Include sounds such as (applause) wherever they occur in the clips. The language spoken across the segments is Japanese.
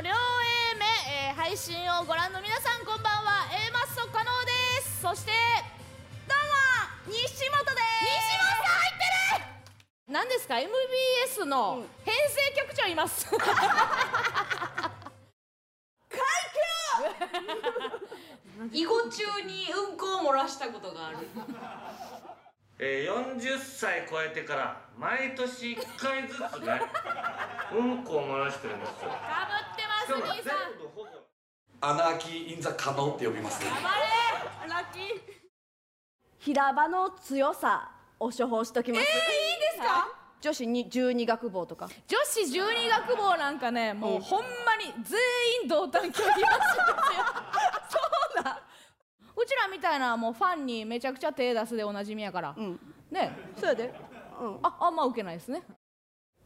の両 A 目、えー配信をご覧の皆さんこんばんは。A マッソ加納です。そしてどうも西本です。西本さん入ってる！何ですか？MBS の編成局長います、(laughs) (laughs) 囲碁中にうんこを漏らしたことがある。(laughs) えー、40歳超えてから毎年1回ずつねうんこを漏らしてるんですよ。かぶってます兄さん部ほぼアナーキー・イン・ザ・カノって呼びますね。頑張れラッキー。平場の強さを処方しときます、いいですか？女子に十二学坊とか。女子十二学坊なんかねもうほんまに全員同担拒否らしいです。よそうだ。うちらみたいなもうファンにめちゃくちゃ手出すでおなじみやから、うん。ね。そうやで、うん、ああんま受けないですね。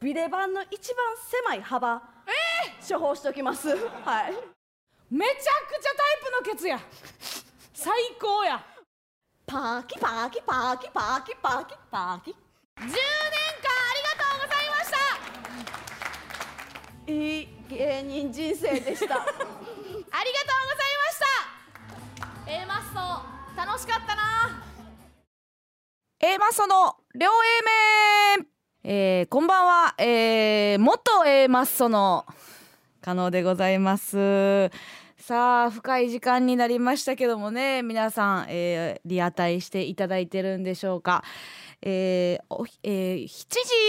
ビレバンの一番狭い幅処方しときます。はい。めちゃくちゃタイプのケツや。最高や。パーキパーキパーキパーキパーキパーキ。10年間ありがとうございました。いい芸人人生でした。(laughs) ありがとうございました。A マッソ楽しかったな。A マッソの両 A 面えー、こんばんは、えー、元 A マッソの可能でございます。さあ深い時間になりましたけどもね皆さん、えー、リアタイしていただいてるんでしょうか。えーえー7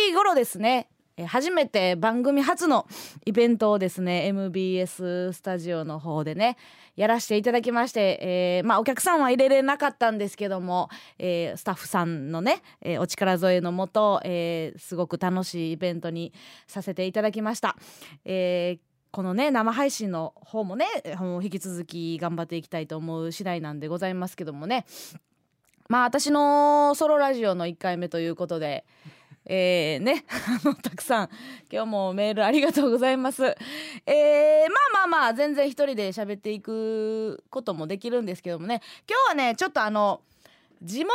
時頃ですね。初めて番組初のイベントをですね MBS スタジオの方でねやらせていただきまして、えーまあ、お客さんは入れれなかったんですけども、えースタッフさんのね、えーお力添えのもと、えすごく楽しいイベントにさせていただきました。えこのね生配信の方もね引き続き頑張っていきたいと思う次第なんでございますけどもねまあ私のソロラジオの1回目ということで。えー、ね (laughs) あのたくさん今日もメールありがとうございます。えー、まあまあまあ全然一人で喋っていくこともできるんですけどもね今日はねちょっとあの地元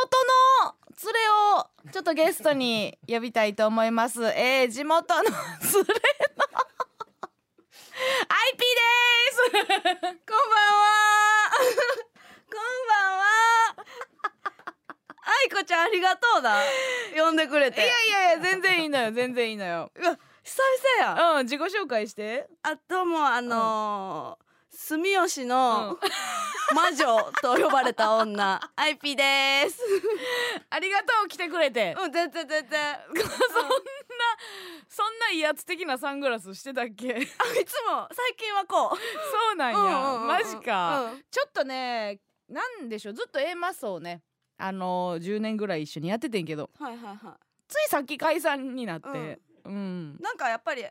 の連れをちょっとゲストに呼びたいと思います。えー、地元の連れの IP です。(laughs) こんばんは。(laughs) こんばんは。愛子ちゃんありがとうだ。呼んでくれて。いやいやいや全然いいのよ (laughs) 全然いいのよ。うわ久々や。うん自己紹介して。あどうもあのー住吉の魔女と呼ばれた女。(laughs) IP です。ありがとう来てくれて。うん全然全然。(laughs) そんなそんな威圧的なサングラスしてたっけ？あいつも最近はこう。そうなんや、マジか、うん。ちょっとねなんでしょうずっと A マッソをねあのー、10年ぐらい一緒にやっててんけど。はいはいはついさっき解散になって。うん、いなんかやっぱり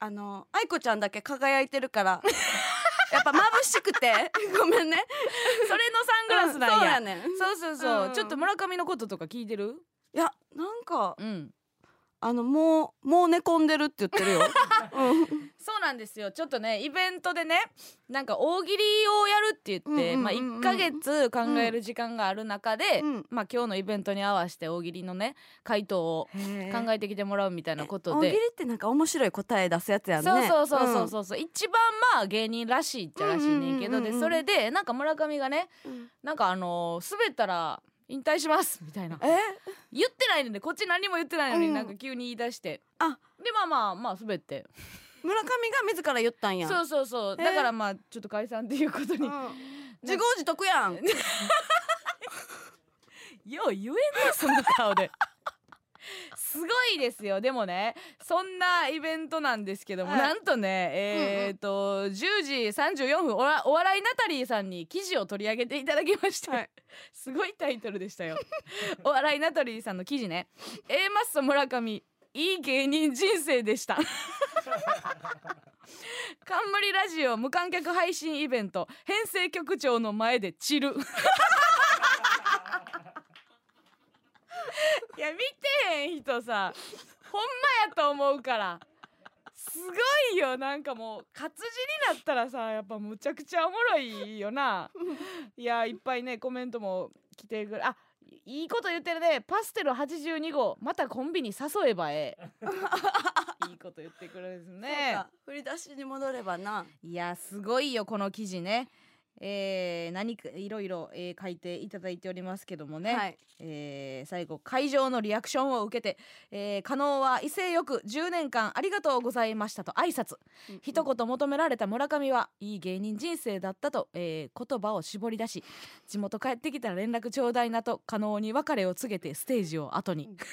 あの愛子ちゃんだけ輝いてるから (laughs) やっぱ眩しくて。(laughs) ごめんね。それのサングラスなんや,、うんそうやねん。そうそうそう、うん。ちょっと村上のこととか聞いてる？いやなんかうんあのもうもう寝込んでるって言ってるよ、(laughs) うん、そうなんですよ。ちょっとねイベントでねなんか大喜利をやるって言って、まあ、1ヶ月考える時間がある中で、うん。まあ、今日のイベントに合わせて大喜利のね回答を考えてきてもらうみたいなことで。大喜利ってなんか面白い答え出すやつやんね。そうそうそうそうそうそう、一番まあ芸人らしいっちゃらしいねんけど、でそれでなんか村上がねうん。なんかあのー滑ったら引退します。みたいな。え？言ってないのでこっち何も言ってないのにうん。なんか急に言い出して、あ。でまあまあまあ滑って。村上が自ら言ったんや。そうそうそう。だからまあちょっと解散っていうことに、うん。自業自得やん。(laughs) よう言えんなその顔ですごいですよ。でもねそんなイベントなんですけども、はい。なんとねえーっと、10時34分おわお笑いナタリーさんに記事を取り上げていただきまして、はい。すごいタイトルでしたよ。(laughs) お笑いナタリーさんの記事ね。A マッソ村上いい芸人人生でした。(laughs) 冠ラジオ無観客配信イベント編成局長の前で散る (laughs) いや見てへん人さほんまやと思うから。すごいよ。なんかもう活字になったらさやっぱむちゃくちゃおもろいよな。いやいっぱいねコメントも来てくれあいいこと言ってるね。パステル82号またコンビに誘えばええ。(laughs) いいこと言ってくるんですね。か。振り出しに戻ればな。いやすごいよこの記事ねえー、何かいろいろ、えー書いていただいておりますけどもね、はい。えー最後会場のリアクションを受けて、えー、加納は威勢よく10年間ありがとうございましたと挨拶。一言求められた村上はいい芸人人生だったと、えー言葉を絞り出し地元帰ってきたら連絡ちょうだいなと加納に別れを告げてステージを後に。(laughs)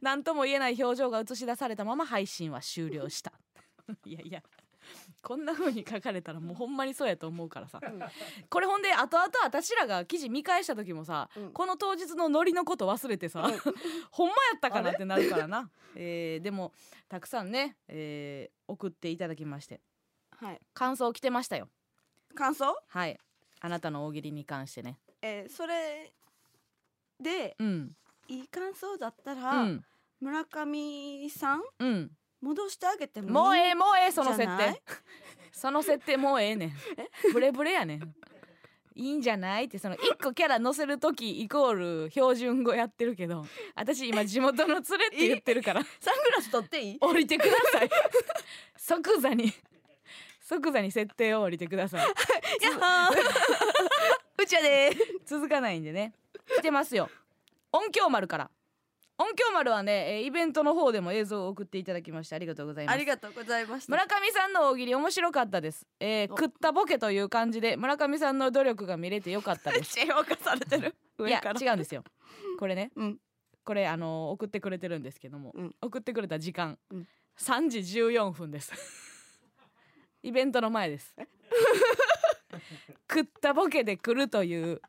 何とも言えない表情が映し出されたまま配信は終了した。(laughs) いやいやこんな風に書かれたらもうほんまにそうやと思うからさ、これほんで後々私らが記事見返した時もさ、うん。この当日のノリのこと忘れてさ、(laughs) ほんまやったかなってなるからな、えーでもたくさんね、えー送っていただきまして。はい。感想来てましたよ。感想？はい。あなたの大喜利に関してね。えーそれでうん。いい感想だったうら、ん。村上さん？うん戻してあげてもいいもうええもうええその設定。(laughs) その設定もうええねん。ブレブレやねん。いいんじゃない？ってその一個キャラ載せる時イコール標準語やってるけど私今地元の連れって言ってるから。サングラス取っていい？降りてください。(laughs) 即座に。即座に設定を降りてください。(laughs) うちやで続かないんでね。来てますよ。音響丸から音響丸はねえーイベントの方でも映像を送っていただきましてありがとうございます。ありがとうございました村上さんの大喜利面白かったです、えーお。食ったボケという感じで村上さんの努力が見れてよかったです。(laughs) 評価されてる。いや上から。違うんですよ。これね。うん。これあのー送ってくれてるんですけども、うん。送ってくれた時間、うん。3時14分です。(laughs) イベントの前です。(laughs) 食ったボケで来るという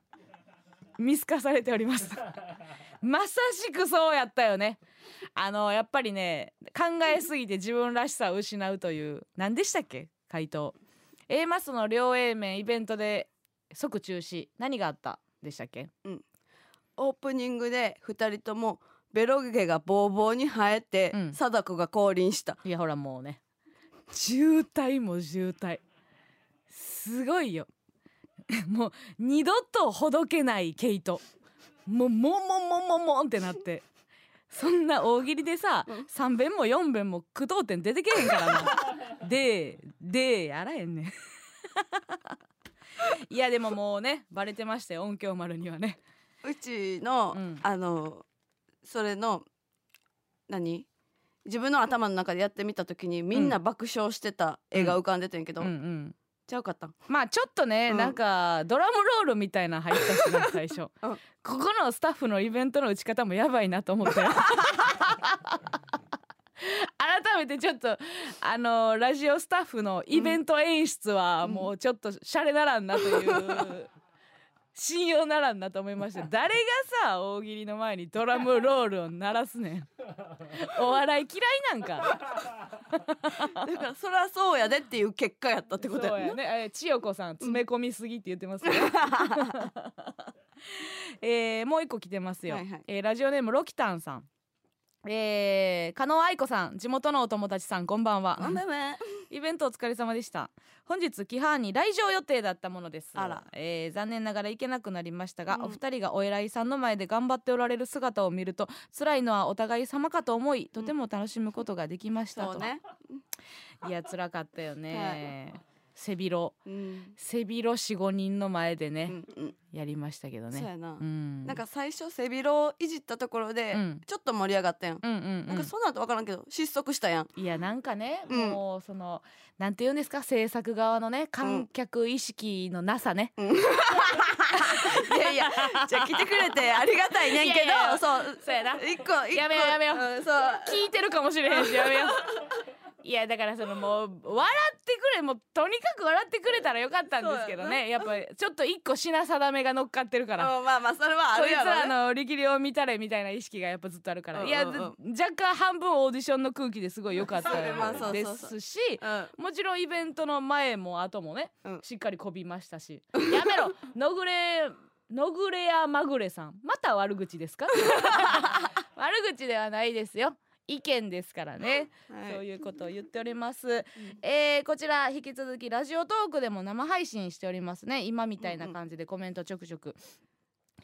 見透かされておりますまさしくそうやったよね。あのやっぱりね考えすぎて自分らしさを失うという何でしたっけ？回答。A マスの両 A 面イベントで即中止。何があったでしたっけ？オープニングで二人ともベロ毛がボーボーに生えて、うん。貞子が降臨した。いやほらもうね。渋滞も渋滞。すごいよ。(laughs) もう二度とほどけない毛糸もうもんもんもんもんもんってなって。(laughs) そんな大喜利でさ、3遍も4遍も句読点出てけへんからな。(laughs) ででやらへんねん。(laughs) いやでももうねバレてましたよ音響丸にはね。うちの、うん。あのそれの何？自分の頭の中でやってみた時にみんな爆笑してた絵が浮かんでてんけど、うんうんちゃうかったん？まあちょっとね、うん。なんかドラムロールみたいなの入ったしな最初、(laughs) うん。ここのスタッフのイベントの打ち方もやばいなと思って。改めてちょっとあのラジオスタッフのイベント演出はもうちょっとシャレならんなという、信用ならんなと思いました誰がさ大喜利の前にドラムロールを鳴らすねん。お笑い嫌いなんか (laughs) だからそりゃそうやでっていう結果やったってことやね。えー千代子さん詰め込みすぎって言ってますよ。(laughs) (laughs) えーもう一個来てますよ。はいはいえーラジオネームロキタンさん。えー、加納愛子さん地元のお友達さんこんばんはあんばんはイベントお疲れ様でした。本日規範に来場予定だったものです。あら。えー残念ながら行けなくなりましたが、うん。お二人がお偉いさんの前で頑張っておられる姿を見ると辛いのはお互い様かと思いとても楽しむことができましたと、そうね、いや辛かったよね、背広。うん。背広四五人の前でね、うんうん。やりましたけどね。そうやな、うん。なんか最初背広をいじったところで、うん。ちょっと盛り上がったやん、うんうんうん。なんかその後分からんけど失速したやん。いやなんかね、うん。もうそのなんて言うんですか？制作側のね観客意識のなさね、(laughs) いやいやじゃあ来てくれてありがたいねんけどそう。そうやな。一個一個。やめようやめようんそう。聞いてるかもしれへんしやめよういやだからそのもう笑ってくれもうとにかく笑ってくれたらよかったんですけどね。やっぱりちょっと一個品定めが乗っかってるから。うんまあまあそれはあこいつるやろ、ね、らの力量を見たれみたいな意識がやっぱずっとあるから、うんいや、若干半分オーディションの空気ですごい良かったですしうん。もちろんイベントの前も後もね、うん。しっかりこびましたし。やめろ。(laughs) のぐれのぐれやまぐれさん。また悪口ですか？(laughs) 悪口ではないですよ意見ですからね、はい。そういうことを言っております、えーこちら引き続きラジオトークでも生配信しておりますね。今みたいな感じでコメントちょくちょく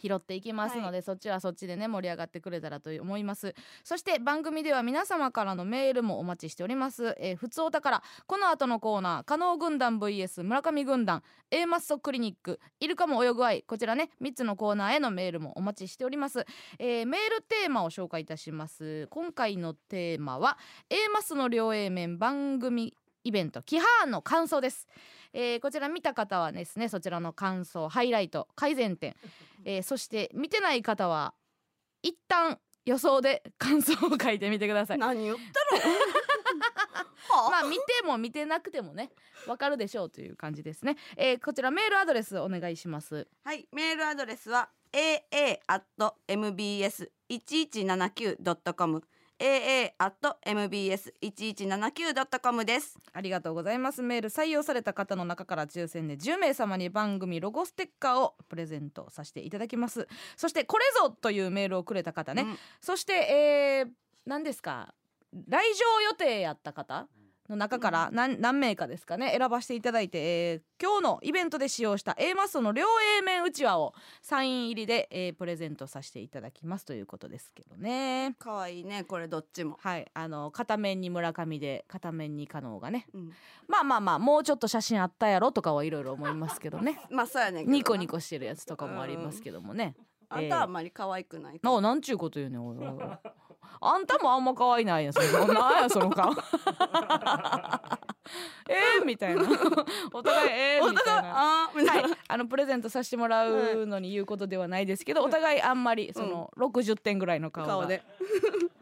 拾っていきますので、そっちはそっちでね盛り上がってくれたらと思います。そして番組では皆様からのメールもお待ちしております、えー、ふつおたからこの後のコーナー加納軍団 vs 村上軍団 A マッソクリニックイルカも泳ぐ愛こちらね3つのコーナーへのメールもお待ちしております、えーメールテーマを紹介いたします。今回のテーマは A マスの両 A 面番組イベントキハーンの感想です、えーこちら見た方はですねそちらの感想ハイライト改善点、えーそして見てない方は一旦予想で感想を書いてみてください。何言ったの？(laughs) まあ見ても見てなくてもねわかるでしょうという感じですね、えーこちらメールアドレスお願いします。はい、メールアドレスは aa.mbs1179.com aa.mbs1179.com です。ありがとうございます。メール採用された方の中から抽選で10名様に番組ロゴステッカーをプレゼントさせていただきます。そしてこれぞというメールをくれた方ね、うん。そして、えー、何ですか？来場予定やった方？の中から何,、何名かですかね選ばせていただいて、えー今日のイベントで使用した A マストの両 A 面うちわをサイン入りで、えープレゼントさせていただきますということですけどね。可愛いね、これどっちも。はいあの片面に村上で片面に加納がね。うん、まあまあまあもうちょっと写真あったやろとかはいろいろ思いますけどね。(laughs) まあそうやねニコニコしてるやつとかもありますけどもね、あんたはあんまり可愛くないかなあなんちゅうこと言うねんおいおいおいあんたもあんま可愛いないやん。そのなんやその顔。(laughs) (laughs) えー、みたいな。お互いえー、みたいな。あはいい、あのプレゼントさせてもらうのに言うことではないですけど、お互いあんまりその60点ぐらいの顔で。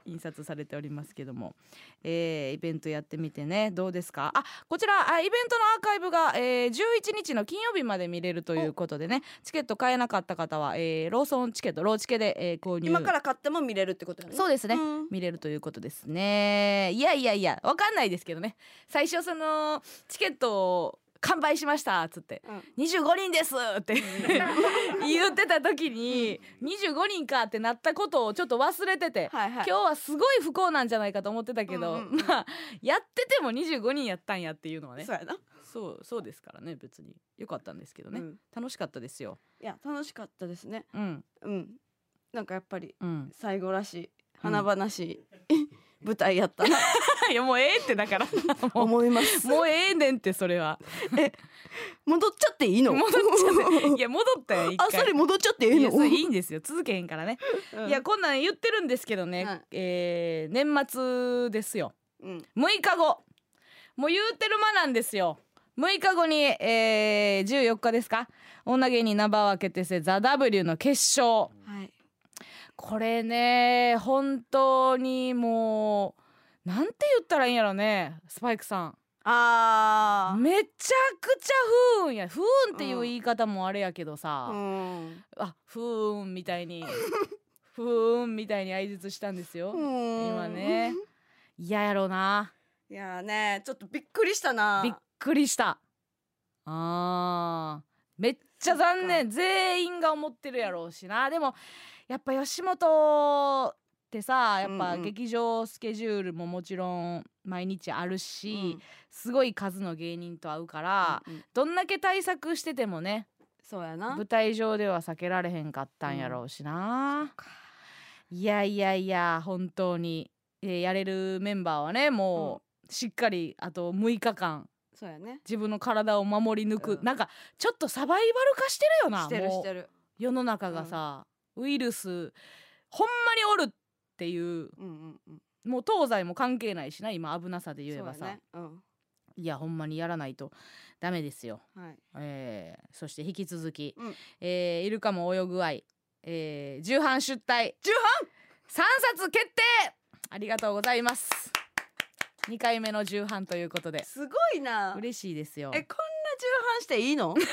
印刷されておりますけども、えーイベントやってみてね。どうですか？あこちらあイベントのアーカイブが、えー11日の金曜日まで見れるということでね。チケット買えなかった方は、えーローソンチケットローチケで、えー購入。今から買っても見れるってことやね。そうですね、うん。見れるということですね。いやいやいやわかんないですけどね。最初そのチケットを完売しましたっつって。うん。25人ですって。(laughs) 言ってた時に25人かってなったことをちょっと忘れてて、はいはい。今日はすごい不幸なんじゃないかと思ってたけど、うんうんうん。まあやってても25人やったんやっていうのはね。そうやな。そうそうですからね別に。良かったんですけどね、うん。楽しかったですよ。いや楽しかったですね。うん。うん。なんかやっぱりうん。最後らしい。華々しい、舞台やった。な (laughs) いやもうええってだから。(laughs) も思います。うもうええねんってそれは。戻っちゃっていいの？戻っちゃっていや戻ったよ (laughs) 一あ回。それ戻っちゃっていいの？いやそれいいんですよ。続けへんからね、うん。いやこんなん言ってるんですけどね、はい。えー年末ですよ。うん。6日後。もう言うてる間なんですよ。6日後に、えー、14日ですか？女芸人ナンバーワン決定戦「ザ・ w の決勝。はい。これね本当にもうなんて言ったらいいんやろねスパイクさあんめちゃくちゃ不運や。不運っていう言い方もあれやけどさ、あ。うん。あ不運みたいに (laughs) 不運みたいに相槌したんですよ、今今ね。嫌やろうな。いやーねちょっとびっくりしたな。びっくりした。あー。めっちゃ残念。全員が思ってるやろうしな。でもやっぱ吉本ってさやっぱうん。うん劇場スケジュールももちろん毎日あるし、すごい数の芸人と会うから、うんうん。どんだけ対策しててもねそうやな。舞台上では避けられへんかったんやろうしな、いやいやいや本当に、えーやれるメンバーはねもうしっかりあと6日間そうやね。自分の体を守り抜く、うん。なんかちょっとサバイバル化してるよなしてるしてる。世の中がさ、ウイルスほんまにおるっていううんうんうん。もう東西も関係ないしな今危なさで言えばさ、ね。うん。いやほんまにやらないとダメですよ、はい。えーそして引き続き、うんえーイルカも泳ぐ愛、えー、重版出題重3冊決定ありがとうございます2回目の重版ということですごいな。嬉しいですよえこんな重版していいの？(laughs)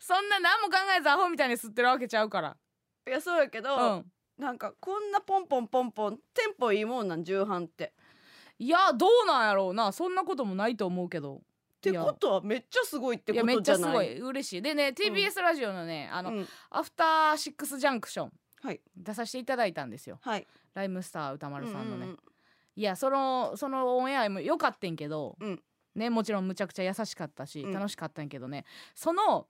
そんな何も考えずアホみたいに吸ってるわけちゃうから。いやそうやけうど、ん。なんかこんなポンポンポンポンテンポいいもんなん重版って。っいやどうなんやろうな。そんなこともないと思うけど。てことはめっちゃすごいってこいやめっとじゃない？ちゃすごい。嬉しい。でね TBS ラジオのね、あの、うん。アフターシックスジャンクションはい。出させていただいたんですよ。はい。ライムスター歌丸さんのね、うんうんいやそのそのオンエアも良かったんけど、うんねもちろんむちゃくちゃ優しかったし、うん。楽しかったんやけどね。その、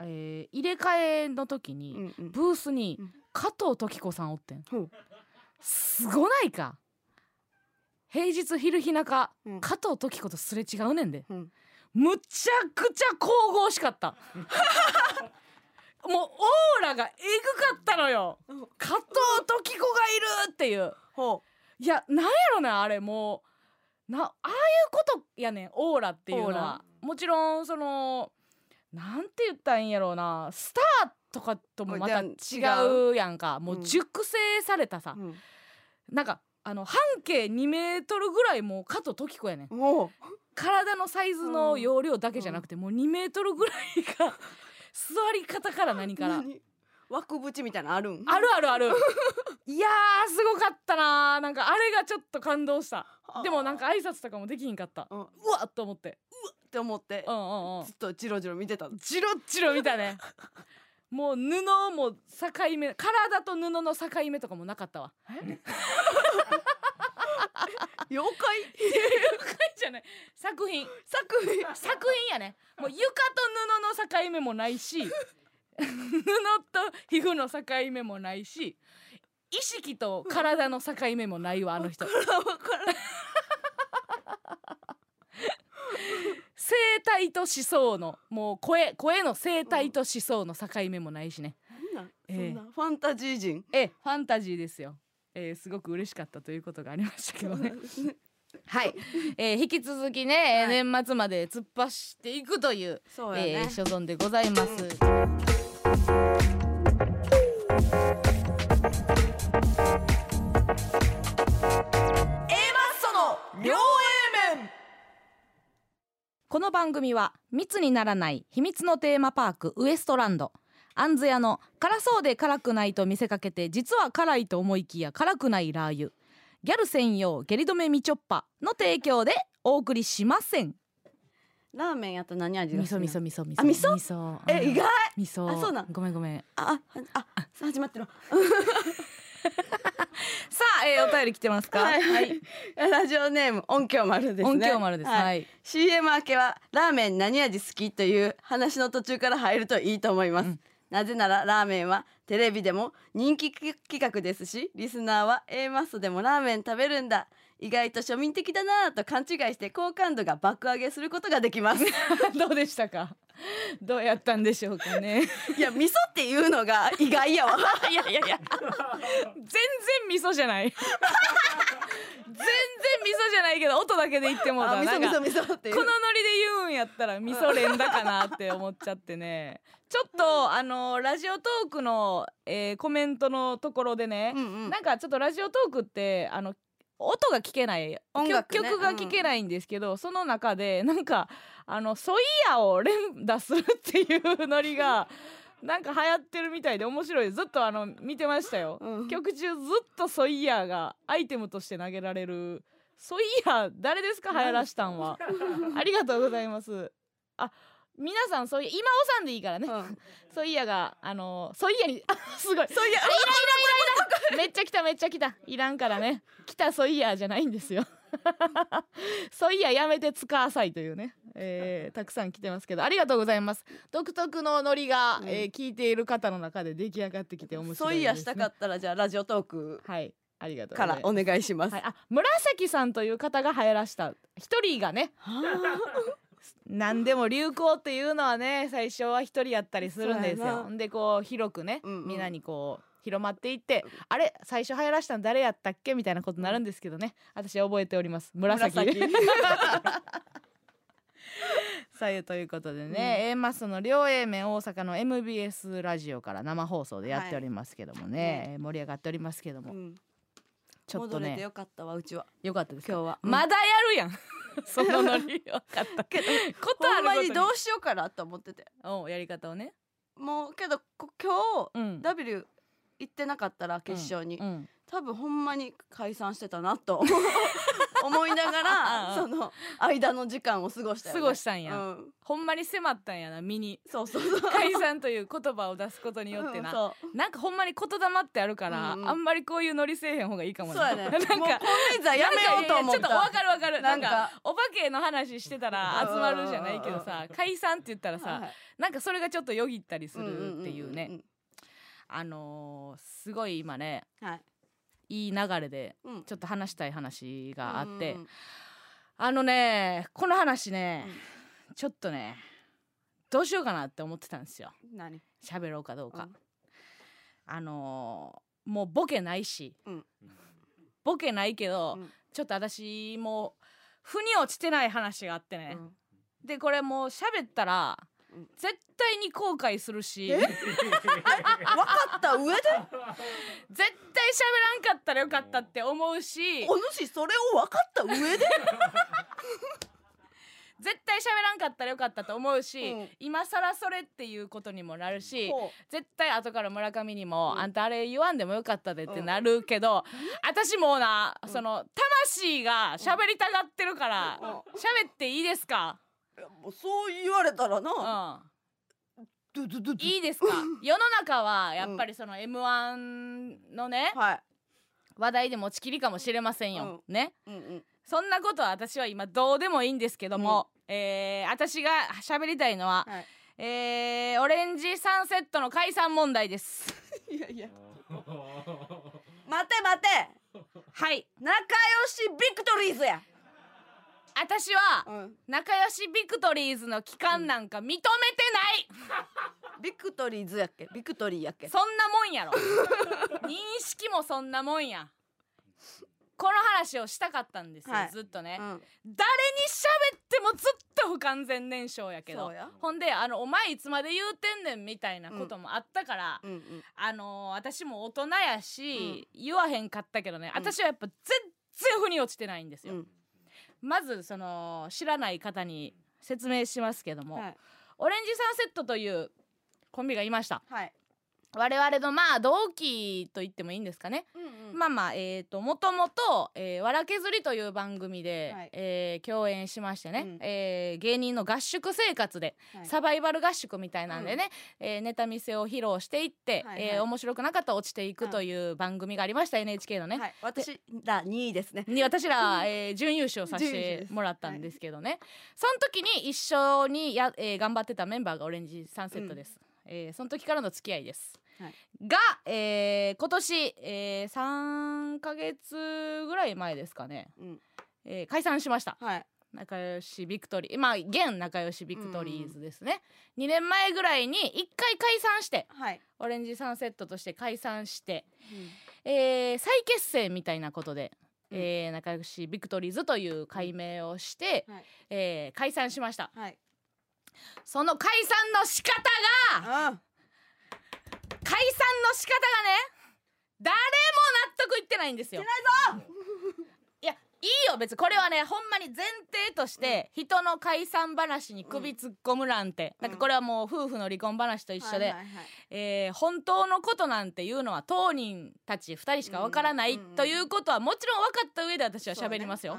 えー入れ替えの時に、うんうん。ブースにうん。加藤時子さんおってん、ほう。すごないか。平日昼日中、うん。加藤時子とすれ違うねんで。うん。むちゃくちゃ神々しかった。(laughs) もうオーラがえぐかったのよ。加藤時子がいるっていう。ほいやなんやろなあれもうなああいうことやねんオーラっていうのは。もちろんそのなんて言ったらいいんやろうなスターとかともまた違うやんか。もう熟成されたさ、う、うん。なんかあの半径2メートルぐらいもう加藤時子やねん。体のサイズの容量だけじゃなくて、もう2メートルぐらいが座り方から何から。何？枠縁みたいなのあるん？あるあるある。(laughs) いやーすごかったなー。なんかあれがちょっと感動した。でもなんか挨拶とかもできひんかった。うん。っうわっと思って。て思って。うんうんうん。ずっとジロジロ見てたの。ジロッジロ見たね。(laughs) もう布も境目体と布の境目とかもなかったわ。(laughs) 妖怪じゃない。作品。作品。作品やね。もう床と布の境目もないし (laughs) 布と皮膚の境目もないし意識と体の境目もないわあの人。(laughs) 生態と思想のもう声声の生態と思想の境目もないしね。そんなファンタジー人？えファンタジーですよ、えーすごく嬉しかったということがありましたけどね。(laughs) はい、えー引き続きね、はい。年末まで突っ走っていくというそうやね。えー所存でございます。その両 A 面この番組は密にならない秘密のテーマパークウエストランド。アンズ屋の辛そうで辛くないと見せかけて実は辛いと思いきや辛くないラー油。ギャル専用下痢止めみちょっぱの提供でお送りしませんラーメンやったら何味が味好きな噌味噌味噌。あ味噌？味噌。え意外味噌。あそうなん。ごめんごめん。あああ始まってるわ。(laughs) さあ、えーお便り来てますか？はい、ラジオネーム音響丸ですね。音響丸です。はい。はい。CM 明けはラーメン何味好きという話の途中から入るといいと思います、うん。なぜならラーメンはテレビでも人気企画ですしリスナーは A マッソでもラーメン食べるんだ意外と庶民的だなぁと勘違いして好感度が爆上げすることができます。(laughs) どうでしたか？どうやったんでしょうかね。いや味噌っていうのが意外やわ。(laughs) いやいやいや。全然味噌じゃない。全然味噌じゃないけど音だけで言ってもうた。あ味噌なんか味噌味噌っていう。このノリで言うんやったら味噌連打かなって思っちゃってね。ちょっとあのラジオトークの、えーコメントのところでね、うんうん。なんかちょっとラジオトークってあの音が聞けない。音楽ね。曲曲が聞けないんですけど、その中でなんかあのソイヤを連打するっていうノリが (laughs) なんか流行ってるみたいで面白い。ずっとあの見てましたよ、うん。曲中ずっとソイヤーがアイテムとして投げられる。ソイヤー誰ですか？流行らしたんは。(laughs) ありがとうございます。あ皆さんそういう今押さんでいいからね、うん。ソイヤがあのソイヤにあすごい。ソイヤめっちゃ来ためっちゃ来た。いらんからね。来たソイヤじゃないんですよ。ソイヤやめて使わさいというね、えーたくさん来てますけど。ありがとうございます。独特のノリが、うん。えー聞いている方の中で出来上がってきて面白いです、ね、ソイヤしたかったらじゃあラジオトーク。はい。ありがとうごからお願いします、はい、あ紫さんという方が流行らした。一人がね何でも流行っていうのはね最初は一人やったりするんですよ。でこう広くね、うんうん。みんなにこう広まっていってあれ最初流行らしたの誰やったっけみたいなことになるんですけどね。私は覚えております。紫。紫。(laughs) さあということでね、A マスの両 A 面大阪の MBS ラジオから生放送でやっておりますけどもね、盛り上がっておりますけども、うん。ちょっとね。よかったわうちは。よかったですか？今日は、まだやるやん (laughs) そのノリ分かった。けどことあほんまにるにどうしようかなと思ってて。おうやり方をね。もうけどこ今日、うん。W 行ってなかったら決勝に、うん多分ほんまに解散してたなと。思 (laughs) いながうんら (laughs) うんその間の時間を過ごしたよ、ね、過ごしたんや。うん、ほんまに迫ったんやな身にそうそうそう。解散という言葉を出すことによってな、うんなんかほんまに言霊ってあるから、うんうん。あんまりこういうノリせえへん方がいいかもそうやね。(laughs) なんかもう今やめようと思った。ちょっとわかるわかる。ななんんか。かお化けの話してたら集まるじゃないけどさ解散って言ったらさ、はいはい。なんかそれがちょっとよぎったりすうんうんるっていうねあのーすごい今ねうんはいいい流れでうん。ちょっと話したい話があって、うんうんあのねこの話ね、ちょっとねどうしようかなって思ってたんですよ。何？喋ろうかどうか、うん。あのーもうボケないし、うん。ボケないけど、うん。ちょっと私もう腑に落ちてない話があってね、うん。でこれもう喋ったら、うん絶対に後悔するし。分かった上で？対喋らんかったらよかったって思うし。お主それを分かった上で？(laughs) 絶対喋らんかったらよかったと思うし、うん。今更それっていうことにもなるしほ絶対後から村上にも、うん。あんたあれ言わんでもよかったでってなるけど、私もうな、うん。その魂が喋りたがってるからうん。喋っていいですか、もうそう言われたらうな、ん、ドゥドゥドゥドゥ。いいですか？(laughs) 世の中はやっぱりその m 1のねはい。話題で持ちきりかもしれませんよ、ね？うんうん。そんなことは私は今どうでもいいんですけども、えー私が喋りたいのは、はい。えーオレンジサンセットの解散問題です。(laughs) いやいや。(laughs) 待て待て。はい。仲良しビクトリーズや、私はうん、仲良しビクトリーズの期間なんか認めてない、(laughs) ビクトリーズやっけ？ビクトリーやっけ？そんなもんやろ。認識もそんなもんや。この話をしたかったんですよ、はい。ずっとね、うん。誰に喋ってもずっと不完全燃焼やけど。そうや。ほんであの「お前いつまで言うてんねん」みたいなこともあったから、うんうん。あのー私も大人やし、言わへんかったけどね、うん。私はやっぱ全然腑に落ちてないんですよ、うんまずその知らない方に説明しますけども、はい。オレンジサンセットというコンビがいました。はい我々のまあ同期と言ってもいいんですかね、うんうん。まあまあえー、ともともと「えーわら削り」という番組で、はい。えー共演しましてね、うん。えー芸人の合宿生活で、はい。サバイバル合宿みたいなんでね、えーネタ見せを披露していって、はいはい。えー面白くなかったら落ちていくという番組がありました NHK のね。はい。私ら2位ですね。に私ら、(laughs) えー準優勝させてもらったんですけどね、その時に一緒にや、えー頑張ってたメンバーがオレンジサンセットです、えーその時からの付き合いです、はい。が、えー今年、えー3ヶ月ぐらい前ですかね、うん。えー解散しました。はい。仲良しビクトリー。まあ現仲良しビクトリーズですね、2年前ぐらいに1回解散してはい、オレンジサンセットとして解散して、えー再結成みたいなことで、うん。えー仲良しビクトリーズという改名をして、はい。えー解散しました。はい。その解散の仕方があ解散の仕方がね誰も納得いってないんですよ。いやいいよ別に。これはねほんまに前提として人の解散話に首突っ込むなんて、うん。なんかこれはもう夫婦の離婚話と一緒で、はいはいはいえー本当のことなんていうのは当人たち2人しかわからない、うんということはもちろん分かった上で私は喋りますよ、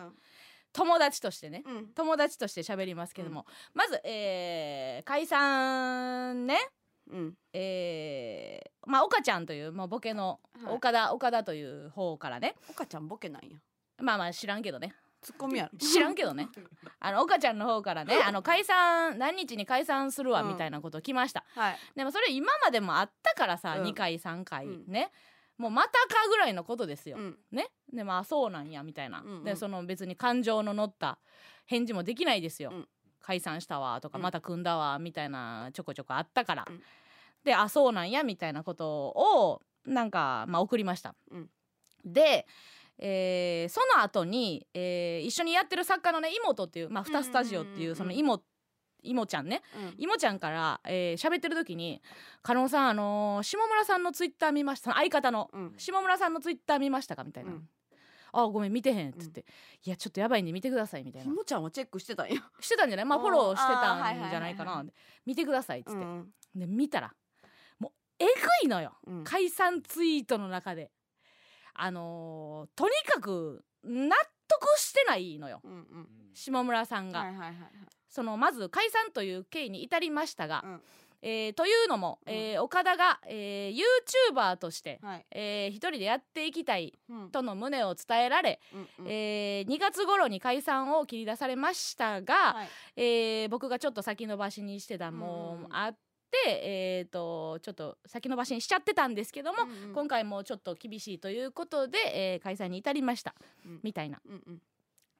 友達としてね。友達として喋りますけども、まず、えー解散ねうん。えーまあ岡ちゃんという、まあ、ボケのはい。岡田、岡田という方からね。岡ちゃんボケなんや。まあまあ知らんけどね。ツッコミやろ。知らんけどね。(laughs) あの岡ちゃんの方からねあの解散何日に解散するわうん。みたいなこと来ました、はい。でもそれ今までもあったからさ、うん。2回3回うん。ねもうまたかぐらいのことですよ、うん。ね。でまあそうなんやみたいな、うんうん。でその別に感情の乗った返事もできないですよ、うん。解散したわとか、うん。また組んだわみたいなちょこちょこあったから、うんであそうなんやみたいなことをなんかまあ送りました、うん。で、えーその後に、えー一緒にやってる作家のね妹っていう、まあ、2スタジオってうんうんうんうん。いうその妹妹ちゃんね。うん。いもちゃんからえー喋、ってる時に「加納さんあのー下村さんのツイッター見ました」相方の。うん。下村さんのツイッター見ましたか?」みたいな「うん。あごめん見てへん」って言って「いやちょっとやばいんで見てください」みたいな。ひもちゃんはチェックしてたんや。してたんじゃない？まあうんフォローしてたんじゃないかはいはな見てくださいっつって、うんで見たらもうえぐいのよ、うん。解散ツイートの中で。あのーとにかく納得してないのよ。うんうん。下村さんが、はいはいはいはい。そのまず解散という経緯に至りましたが、うん。えーというのも、うん。えー岡田が、えー、YouTuber として、はい。えー一人でやっていきたいうん。との旨を伝えられ、うんうん。えー2月頃に解散を切り出されましたが、はい。えー僕がちょっと先延ばしにしてたもうんんあって、えー、とちょっと先延ばしにしちゃってたんですけども、うんうん。今回もちょっと厳しいということで、えー開催に至りました、うん。みたいな。うんうん。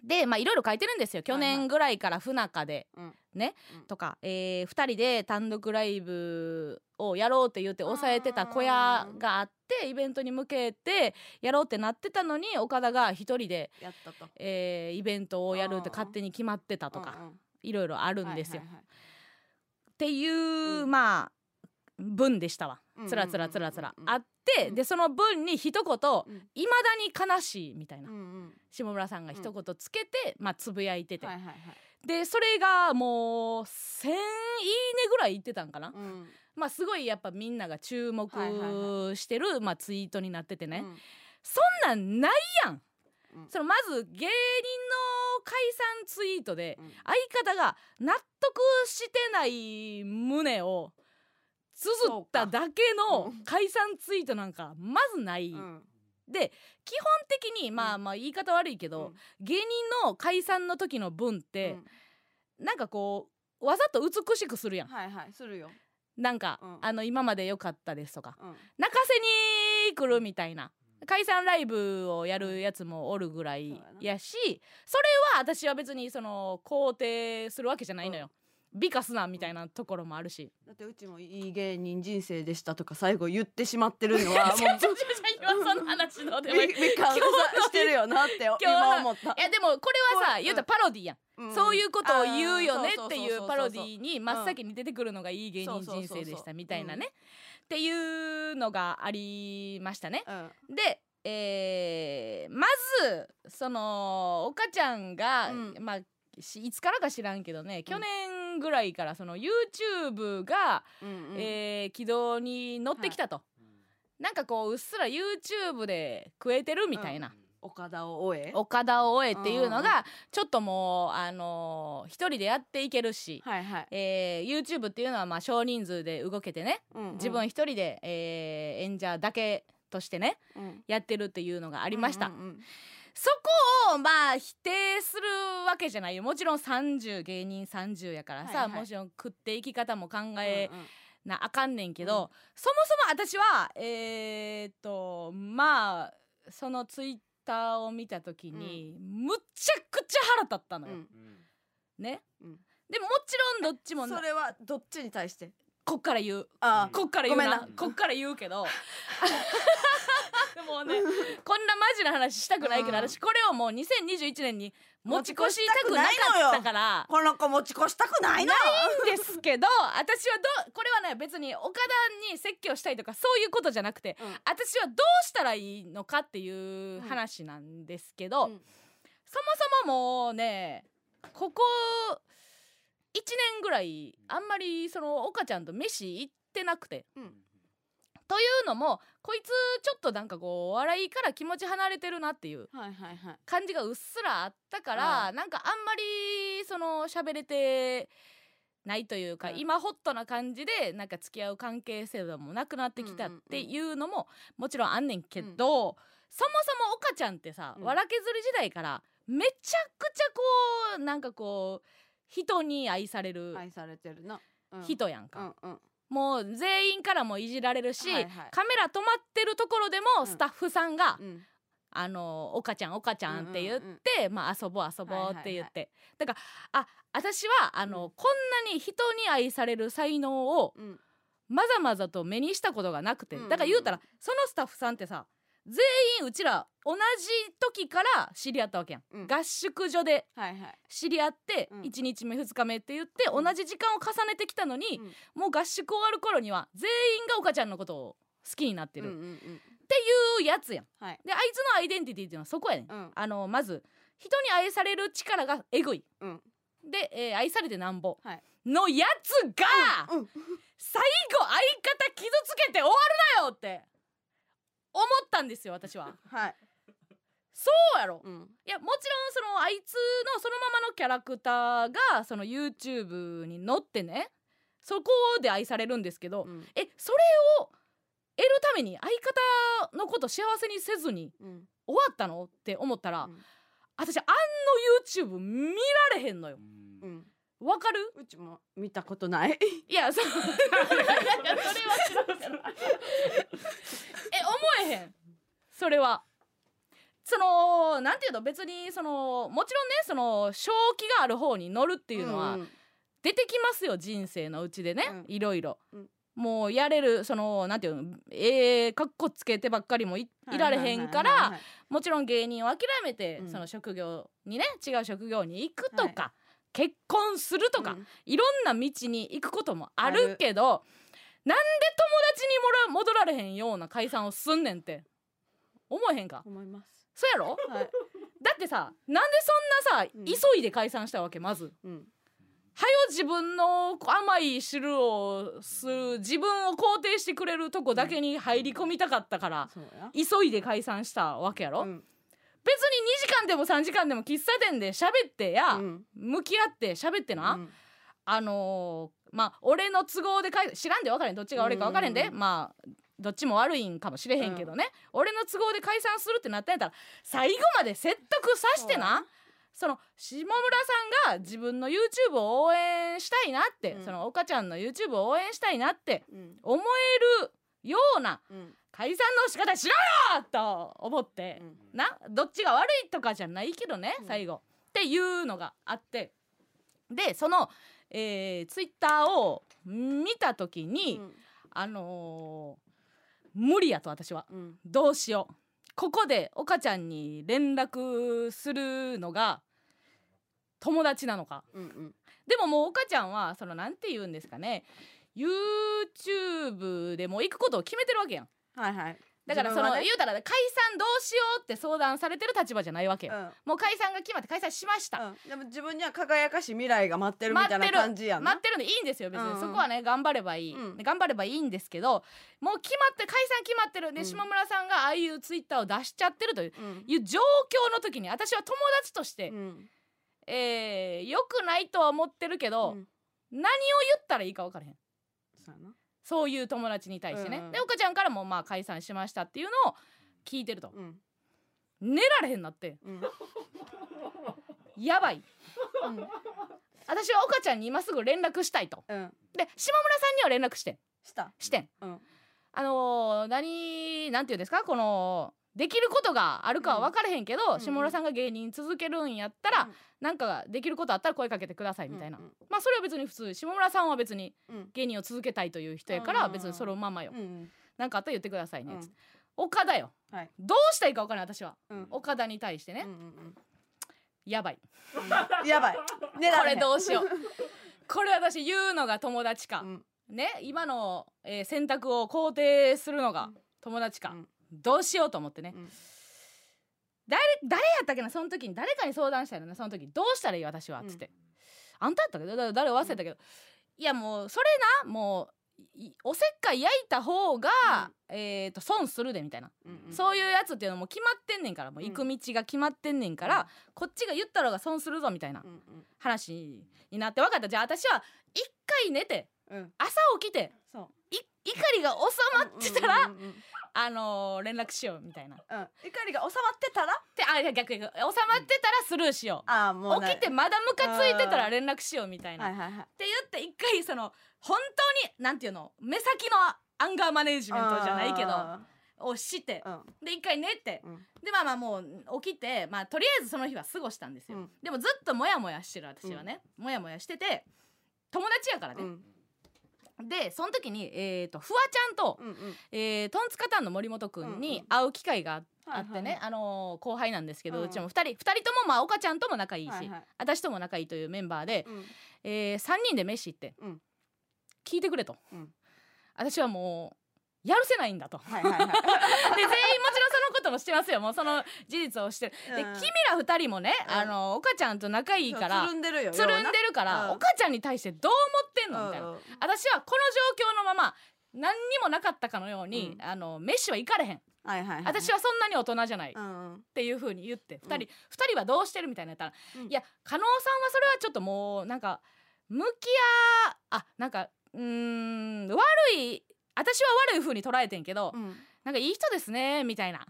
でまあいろいろ書いてるんですよ。去はいはい。年ぐらいから不仲で、うん。ね、うん。とか、え2人で単独ライブをやろうって言って抑えてた小屋があってイベントに向けてやろうってなってたのに岡田が一人で、やったと。えーイベントをやるってうん勝手に決まってたとかいろいろあるんですよ。はいはいはいっていう、うん。まあ文でしたわ。つらつらつらつら。あって、うん。でその文に一言うん「いまだに悲しい」みたいな、下村さんが一言つけて、まあつぶやいてて、でそれがもう1,000いいねぐらいいってたんかな、うん。まあすごいやっぱみんなが注目してる、まあ、ツイートになっててね、うん。そんなんないやん。そのまず芸人の解散ツイートでうん。相方が納得してない旨を綴っただけの解散ツイートなんかまずない、うん。で基本的にまあまあ言い方悪いけど、芸人の解散の時の文って、なんかこうわざと美しくするやん。はいはいするよ。なんか、うん。あの今まで良かったですとかうん。泣かせに来るみたいな解散ライブをやるやつもおるぐらいやしそれは私は別にその肯定するわけじゃないのよ、美化すなみたいなところもあるし。だってうちもいい芸人人生でしたとか最後言ってしまってるのは (laughs) もう今その話どうでもいしてるよなって今思った。いやでもこれはさうん。言うたらパロディやん、ん。そういうことを言うよねっていそうパロディに真っ先に出てくるのがいい芸人人生でしたみたいなね。っていうのがありましたね。うん。で、えーまずその岡ちゃんが、うん。まあしいつからか知らんけどね去年ぐらいからその YouTube が、うんうん。えー軌道に乗ってきたと、なんかこううっすら YouTube で食えてるみたいな、岡田を終え。岡田を終えっていうのうんうん。がちょっともうあのー一人でやっていけるし、はいはい。えー YouTube っていうのはまあ少人数で動けてね、うんうん。自分一人で、えー演者だけとしてねうん。やってるっていうのがありました、うんうんうんそこをまあ否定するわけじゃないよ。もちろん30芸人30やからさ、はいはい。もちろん食っていき方も考えうんうんなあかんねんけど、うん。そもそも私はえーっとまあそのツイッターを見た時に、むちゃくちゃ腹立ったのよ、うん。ね、うん。でももちろんどっちもな (laughs) それはどっちに対して？こっから言う。あ。こっから言うな。ごめんな。こっから言うけど (laughs) (laughs) もうねこんなマジな話したくないけどうん。私これをもう2021年に持ち越したくなかったからこの子持ち越したくないの。ないんですけど私はどうこれはね別に岡田に説教したいとかそういうことじゃなくてうん。私はどうしたらいいのかっていう話なんですけど、うん。そもそももうねここ1年ぐらいあんまりその岡ちゃんと飯行ってなくて。うん。というのもこいつちょっとなんかこうお笑いから気持ち離れてるなっていう。はいはいはい。感じがうっすらあったから、なんかあんまりその喋れてないというか、うん今ホットな感じでなんか付き合う関係性もなくなってきたっていうのももちろんあんねんけど、そもそも岡ちゃんってさ、うん。わら削り時代からめちゃくちゃこうなんかこう人に愛される愛されてるな。うん。人やんか。うんうんもう全員からもいじられるし、はいはい。カメラ止まってるところでもん。スタッフさんが「うん。あの岡ちゃん岡ちゃん」って言って、うんうんうん。まあ、遊ぼう遊ぼうって言って、はい。だからあ私はあの、うん。こんなに人に愛される才能をうん。まざまざと目にしたことがなくて、うんうんうん。だから言うたらそのスタッフさんってさ全員うちら同じ時から知り合ったわけやん、うん。合宿所ではいはい。知り合ってうん。1日目2日目って言ってうん。同じ時間を重ねてきたのに、うん。もう合宿終わる頃には全員が岡ちゃんのことを好きになってる。っうんうんうん。ていうやつやん。はい。であいつのアイデンティティっていうのはそこやねん。うん。あのまず人に愛される力がえぐい。うん。で、えー愛されてなんぼ。はい。のやつが、うん。最後相方傷つけて終わるなよって思ったんですよ私は。はい。そうやろ。うん。いやもちろんそのあいつのそのままのキャラクターがその YouTube に載ってねそこで愛されるんですけど、うん。えそれを得るために相方のこと幸せにせずにうん。終わったの？って思ったら、うん。私あんの YouTube 見られへんのよ。うん。わかる？うちも見たことない。いやそそれは知らん (laughs) けどえ思えへん。それは。そのなんていうの？別にそのもちろんねその正気がある方に乗るっていうのは出てきますよ人生のうちでね、うん。いろいろ、うん。もうやれるそのなんていうの？ええかっこつけてばっかりもいいられへんからもちろん芸人を諦めて、うん。その職業にね違う職業に行くとか、は結婚するとか、うん。いろんな道に行くこともあるけどなんで友達にもら戻られへんような解散をすんねんって。思えへんか？思います。そうやろ？はい。だってさなんでそんなさ、うん。急いで解散したわけ？まず。うん。はよ自分の甘い汁を吸う自分を肯定してくれるとこだけに入り込みたかったから、そうや。急いで解散したわけやろ、うん。別に2時間でも3時間でも喫茶店で喋ってや、うん。向き合って喋ってな、うん。あのーまあ俺の都合で解知らんで分からへんどっちが悪いか分からへんで、うんまあどっちも悪いんかもしれへんけどね、俺の都合で解散するってなったんやったら最後まで説得さしてな。その下村さんが自分の YouTube を応援したいなって、うん。その岡ちゃんの YouTube を応援したいなってうん。思えるようなうん。解散の仕方しろよと思って、うん。などっちが悪いとかじゃないけどね、うん。最後。っていうのがあって。でその、えー、ツイッターを見た時に、あのー無理やと私は。うん。どうしよう。ここで岡ちゃんに連絡するのが友達なのか。うんうん。でももう岡ちゃんはそのなんて言うんですかね。YouTube でも行くことを決めてるわけやん。はいはいだからその、ね言うたら解散どうしようって相談されてる立場じゃないわけよ、うん。もう解散が決まって解散しました、うん、でも自分には輝かしい未来が待ってるみたいな感じやんな。待ってるんでいいんですよ別に、うん。うんそこはね頑張ればいい、うん。で頑張ればいいんですけどもう決まって解散決まってる。で、うん。下村さんがああいうツイッターを出しちゃってるといううん。いう状況の時に私は友達として、うん。えー、よくないとは思ってるけど、うん。何を言ったらいいか分からへん。そうやなそういう友達に対してね、うん。うんで岡ちゃんからもまあ解散しましたっていうのを聞いてると。うん。寝られへんなって。うん。(laughs) やばい。うん。私は岡ちゃんに今すぐ連絡したいと。うん。で下村さんには連絡して。んした。してん。うん。あのー、何なんていうんですか？このできることがあるかは分からへんけど、ん下村さんが芸人続けるんやったら、うん。なんかできることあったら声かけてくださいみたいな、うんまあそれは別に普通。下村さんは別にうん。芸人を続けたいという人やからうん。別にそのままよ、うんなんかあったら言ってくださいね、うん。岡田よ。はい。どうしたらいいか分からない私は。うん。岡田に対してね、うんうんやばい。うん。やばい。寝らこれどうしよう。(laughs) これ私言うのが友達か、うん。ね今の、えー選択を肯定するのが友達か、うんどうしようと思ってね、うん。誰誰やったっけなその時に誰かに相談したよなその時どうしたらいい私はっつって、あんたやったっけどだ誰忘れたけど、いやもうそれなもういおせっかい焼いた方が、えー、と損するでみたいな、うんそういうやつっていうのも決まってんねんからもう行く道が決まってんねんから、こっちが言ったらが損するぞみたいなうん話になって分かった。じゃあ私は一回寝てうんうん。朝起きてそうりが収まってたら、うんうんうんうん。あのー連絡しようみたいな。うん。怒りが収まってたら？であいや逆に収まってたらスルーしよう。ああもう起きてまだムカついてたら連絡しようみたいな。はいはいはい。って言って一回その本当になんていうの目先のアンガーマネージメントじゃないけどあをしてーで一回寝てうん。うんでまあまあもう起きてまあとりあえずその日は過ごしたんですよ、うん。でもずっとモヤモヤしてる私はね、モヤモヤしてて友達やからね、うんでその時にえー、とフワちゃんと、うんうん。えートンツカタンの森本くんうんうん。に会う機会がああってね、あのー後輩なんですけど、ううん。ちも2人2人ともまあ岡ちゃんとも仲いいし、はいはい。私とも仲いいというメンバーで、うん。え3人で飯行って、うん。聞いてくれと、うん。私はもうやるせないんだと。ではいはいはい。(laughs) 全員もちろんそのともしてますよもうその事実をしてるで君ら2人もね、うんあの岡ちゃんと仲いいからつるんでるよつるんでるから、岡ちゃんに対してどう思ってんのみたいな、私はこの状況のまま何にもなかったかのように、うんあの飯は行かれへん、はいはいはい私はそんなに大人じゃない、っうんうんていう風に言って2人、うん人はどうしてるみたいなやったら、うんいや加納さんはそれはちょっともうなんか向き合あなんかうん悪い私は悪い風に捉えてんけど、うんなんかいい人ですねみたいな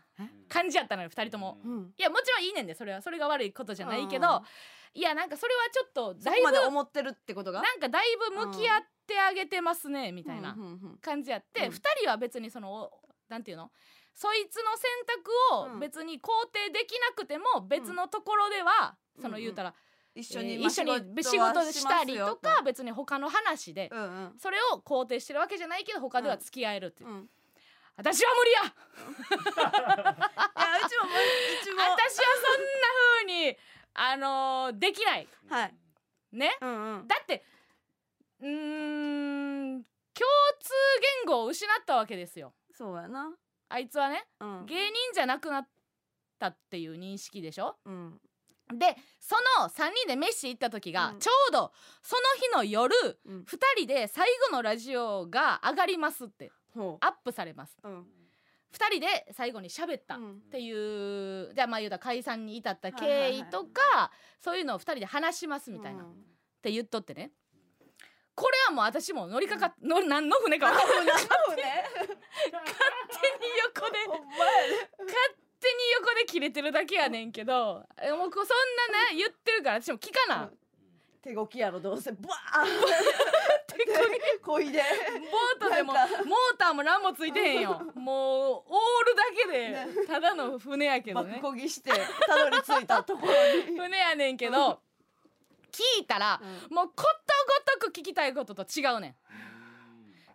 感じやったのよ2人とも。うん。いやもちろんいいねんでそれはそれが悪いことじゃないけど、うんいやなんかそれはちょっとだいぶ思ってるってことが？なんかだいぶ向き合ってあげてますねみたいなうんうんうん。感じやって、うん。2人は別にそのなんていうの？そいつの選択をうん。別に肯定できなくても別のところでは、うんその言うたら、一緒にえー一緒に仕事したりとか別に他の話で、うんうん。それを肯定してるわけじゃないけど他では付き合えるっていう、うん私は無理や。いやうちもうちも私はそんな風にあのーできない。はい。ね？うんうん。だってうーん共通言語を失ったわけですよ。そうやな。あいつはねうん。芸人じゃなくなったっていう認識でしょ？うん。でその3人で飯行った時が、うん。ちょうどその日の夜うん。2人で最後のラジオが上がりますって。ほアップされます。ううん。2人で最後に喋ったっうん。ていう、じゃあまあ言うたら解散に至ったはいはいはい経緯とか、そういうのを2人で話しますみたいな、っうん。て言っとってね。これはもう私も乗りかかっ、乗る何の船か分かんない。ね勝手に横で (laughs) 勝手に横で切れてるだけやねんけどえもうそんなね言ってるから私も聞かな、手動きやろどうせ。バーン (laughs) (laughs) こいで。ボートでもモーターも何もついてへんよ。(laughs) もうオールだけでただの船やけど爆ねこぎしてたどり着いたところに。船やねんけど聞いたらうん。もうことごとく聞きたいことと違うねん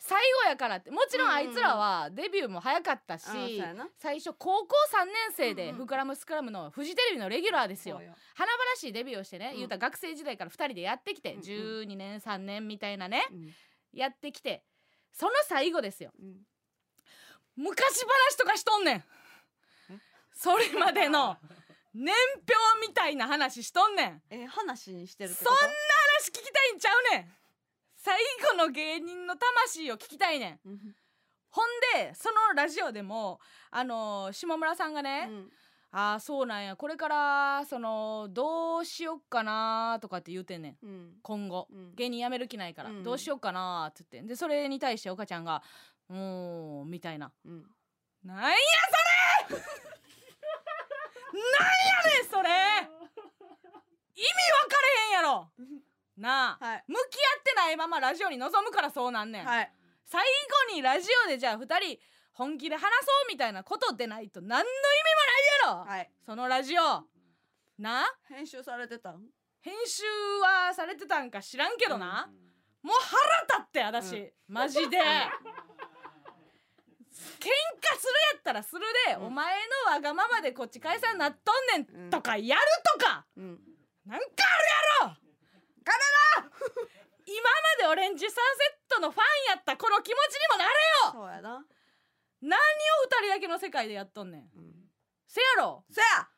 最後やからって。もちろんあいつらはデビューも早かったし、最初高校3年生でうん。うん「フクラムスクラム」のフジテレビのレギュラーですよ。華々しいデビューをしてね、うん。言うたら学生時代から2人でやってきて、うんうん。12年3年みたいなねうん。やってきてその最後ですよ。うん。昔話とかしとんねん。それまでの (laughs) 年表みたいな話しとんねん。え話にしてるそんな話聞きたいんちゃうねん最後の芸人の魂を聞きたいねん。うんほんでそのラジオでもあの下村さんがね、うん。ああそうなんやこれからそのどうしよっかなとかって言うてんねん。うん。今後、うん。芸人辞める気ないから、うん。どうしよっかなって言ってでそれに対して岡ちゃんが「うーん」みたいな。うん「なんやそれ。なんやねんそれ。意味分かれへんやろなあ、はい。向き合ってないままラジオに臨むからそうなんねん、はい。最後にラジオでじゃあ2人本気で話そうみたいなことでないと何の意味もないやろ、はい。そのラジオ。な編集されてたん？編集はされてたんか知らんけどな、もう腹立って私、うん。マジで。(laughs) 喧嘩するやったらするで、うん。お前のわがままでこっち解散なっとんねうんん。とかやるとか、うん。なんかあるやろ今までオレンジサンセットのファンやったこの気持ちにもなれよ。そうやな。何を二人だけの世界でやっとんねん。うんせやろ。そや。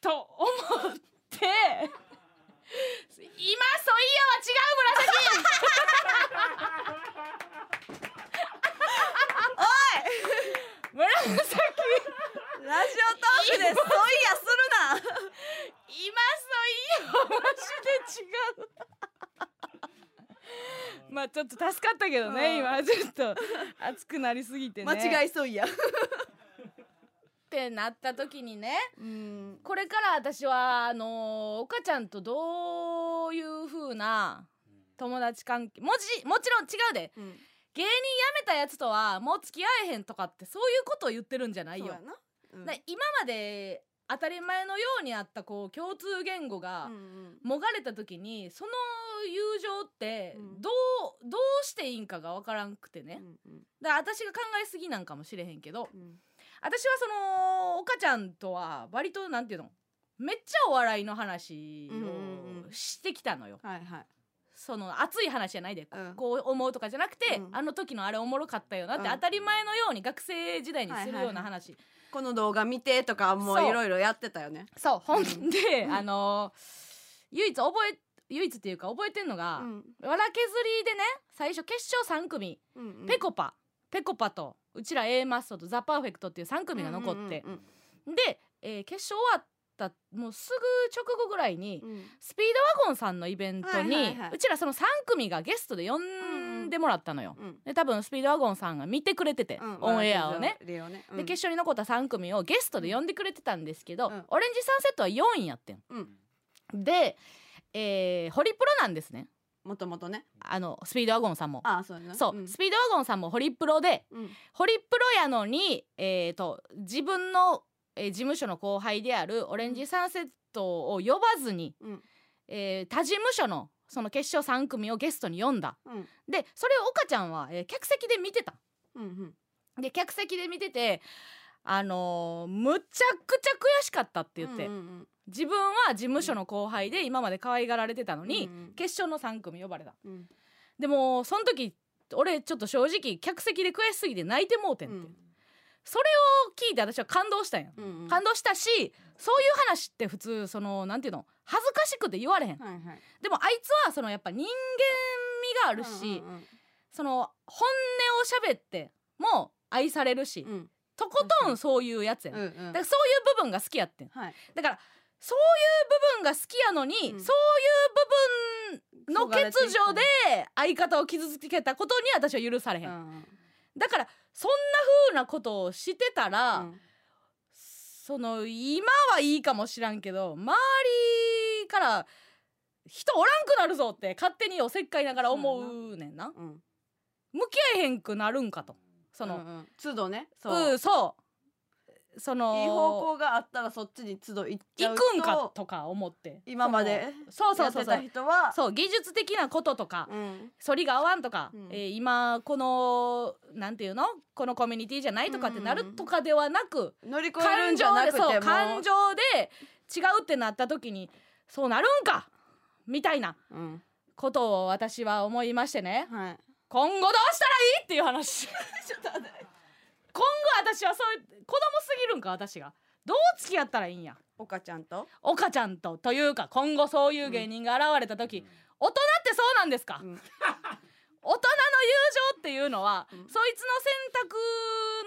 と思って。今そういやは違う紫。(laughs) (laughs) 紫ラジオトークでそういやするな。今そういやはマジで違う。(laughs) まあちょっと助かったけどねうん。今ちょっと熱くなりすぎてね。間違いそういやってなった時にねうん。これから私はあの岡ちゃんとどういう風な友達関係もちもちろん違うで。うん。芸人辞めたやつとはもう付き合えへんとかってそういうことを言ってるんじゃないよ。そうや。なうん。だ今まで当たり前のようにあったこう共通言語がうんうん。もがれた時にその友情ってうん。どうどうしていいんかが分からんくてね。うんうん。だから私が考えすぎなんかもしれへんけどうん。私はその岡ちゃんとは割となんていうのめっちゃお笑いの話うんうんうんをしてきたのよ。はいはい。その熱い話じゃないで、うん。こう思うとかじゃなくて、うん。あの時のあれおもろかったよなってうん。当たり前のように学生時代にするようなはい。話、この動画見てとかもう。いろいろやってたよね。そうほんで、(laughs) あのー唯一覚え唯一っていうか覚えてんのが、うん。わら削りでね最初決勝3組、うんうん。ペコパ。ペコパとうちら A マッソとザ・パーフェクトっていう3組が残って、うん。で、えー決勝終わったもうすぐ直後ぐらいに、うん。うんスピードワゴンさんのイベントに、はいはいはい。うちらその3組がゲストで呼んでもらったのよ。うんで多分スピードワゴンさんが見てくれてて、うん。オンエアをね。ね。うん。で決勝に残った3組をゲストで呼んでくれてたんですけど、うん。オレンジサンセットは4位やってん。うん。で、えーホリプロなんですね。もともとね。あのスピードワゴンさんも。ああそうやなそう、ん。スピードワゴンさんもホリプロでうん。ホリプロやのに、えー、と自分の、えー事務所の後輩であるオレンジサンセットを呼ばずに、うん。えー他事務所のその決勝3組をゲストに呼んだ。うん。でそれを岡ちゃんは、えー客席で見てた。うんうん。で客席で見ててあのーむちゃくちゃ悔しかったって言って、うんうん自分は事務所の後輩で今まで可愛がられてたのに、うんうん決勝の3組呼ばれた。うん。でもその時俺ちょっと正直客席で悔しすぎて泣いてもうてんって、うんそれを聞いて私は感動したんや、うんうん。感動したしそういう話って普通そのなんていうの恥ずかしくて言われへん、はいはい。でもあいつはそのやっぱ人間味があるし、うんうんその本音を喋っても愛されるし、うん。とことんそういうやつやね、うんんうん。だからそういう部分が好きやってん。はい。だからそういう部分が好きやのに、うん。そういう部分の欠如で相方を傷つけたことに私は許されへん、うんだからそんな風なことをしてたら、うん。その今はいいかもしらんけど周りから人おらんくなるぞって勝手におせっかいながら思うねんな。うん。向き合えへんくなるんかと。その、うんうん。都度ね。う。そうんそうそのいい方向があったらそっちに都度行っちゃ行うくんかとか思って。今まで。そうそうそうそう。人はそう技術的なこととかうん。反りが合わんとか、うん。えー今このなんていうの？このコミュニティじゃないとかってなるとかではなく、乗り越える感んじゃ情なくても。感情で違うってなった時にそうなるんかみたいなうん。ことを私は思いましてね。はい。今後どうしたらいい？っていう話 (laughs) 今後私はそういう子供すぎるんか私が。どう付き合ったらいいんや。岡ちゃんと？岡ちゃんとというか今後そういう芸人が現れた時、大人ってそうなんですか、うん。(laughs) 大人の友情っていうのは、うん。そいつの選択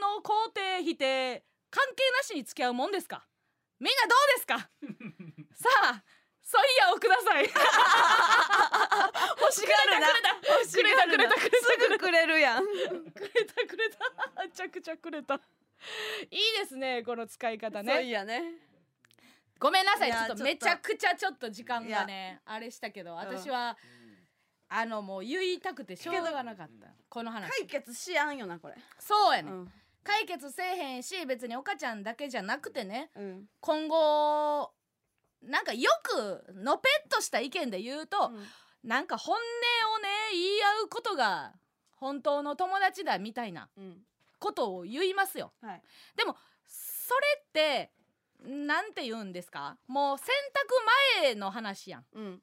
の肯定否定関係なしに付き合うもんですか？みんなどうですか？(laughs) さあソイヤをください。欲しがるな。くれたくれた。くれたすぐくれるやん。くれたくれた。めちゃくちゃくれた。いいですねこの使い方そういねやね。ごめんなさい。ちょっとめちゃくちゃちょっと時間がいねあれしたけど私は、あのもう言いたくてしょうがなかった。この話。解決しやんよなこれ。そうやね、うん。解決せえへんし別に岡ちゃんだけじゃなくてねうん。今後なんかよくのぺっとした意見で言うと、なんか本音をね言い合うことが本当の友達だみたいなうん。ことを言いますよ。はい。でもそれってなんて言うんですか？もう選択前の話やん。うん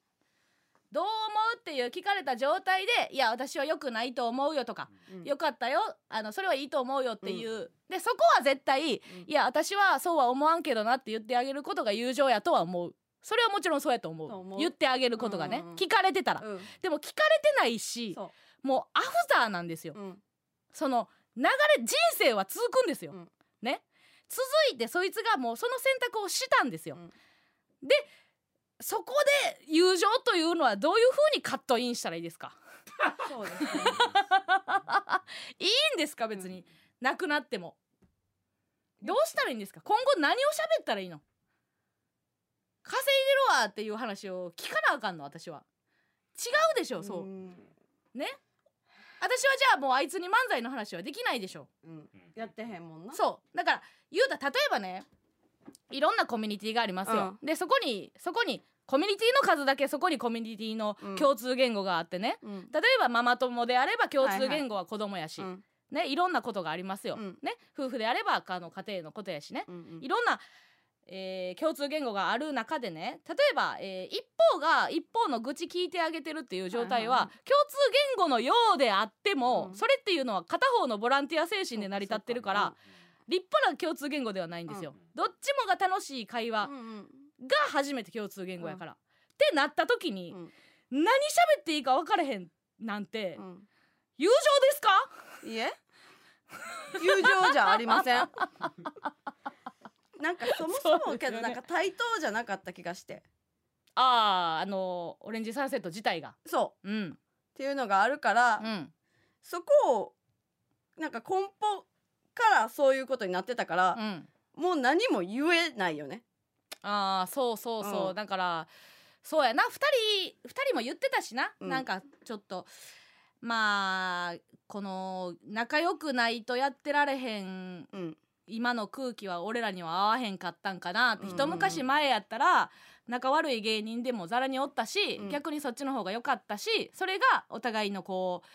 どう思うっていう聞かれた状態でいや私は良くないと思うよとか、うん。よかったよあのそれはいいと思うよっていう、でそこは絶対、いうん。や私はそうは思わんけどなって言ってあげることが友情やとは思う。それはもちろんそうやと思う。言ってあげることがね、うんうんうん。聞かれてたら、うん。でも聞かれてないしそもうアフターなんですよ、ううん。その流れ人生は続くんですよ、うん。ね。続いてそいつがもうその選択をしたんですよ、うん。でそこで友情というのはどういう風にカットインしたらいいですか？そうですね。いいんですか？別に、なくなっても。どうしたらいいんですか？今後何を喋ったらいいの？稼いでるわっていう話を聞かなあかんの私は。違うでしょそう、ん。ね？私はじゃあもうあいつに漫才の話はできないでしょ。うん。やってへんもんな。そう。だから言うたら例えばねいろんなコミュニティがありますよ、でそこにそこにコミュニティの数だけそこにコミュニティのうん。共通言語があってね、うん。例えばママ友であれば共通言語は子供やし、うん。ねいろんなことがありますよ、うん。ね夫婦であればあの家庭のことやしね、うんいろんな、えー共通言語がある中でね例えば、えー一方が一方の愚痴聞いてあげてるっていう状態は,、はいはいはい。共通言語のようであっても、うん。それっていうのは片方のボランティア精神で成り立ってるから、立派な共通言語ではないんですよ、どっちもが楽しい会話が初めて共通言語やから、ってなった時に、うん。何喋っていいか分かれへんなんて、うん。友情ですか？いえ。友情じゃありません。なんかそもそもけどなんか対等じゃなかった気がして。あああのオレンジサンセット自体が。そう。っうん。ていうのがあるから、うん。そこをなんか根本からそういうことになってたからう、ん。もう何も言えないよね。ああそうそうそう、うん。だからそうやな。2人二人も言ってたしな、うん。なんかちょっとまあこの仲良くないとやってられへんうん。今の空気は俺らには合わへんかったんかなって、うん。一昔前やったら仲悪い芸人でもざらにおったし、うん。逆にそっちの方が良かったしそれがお互いのこう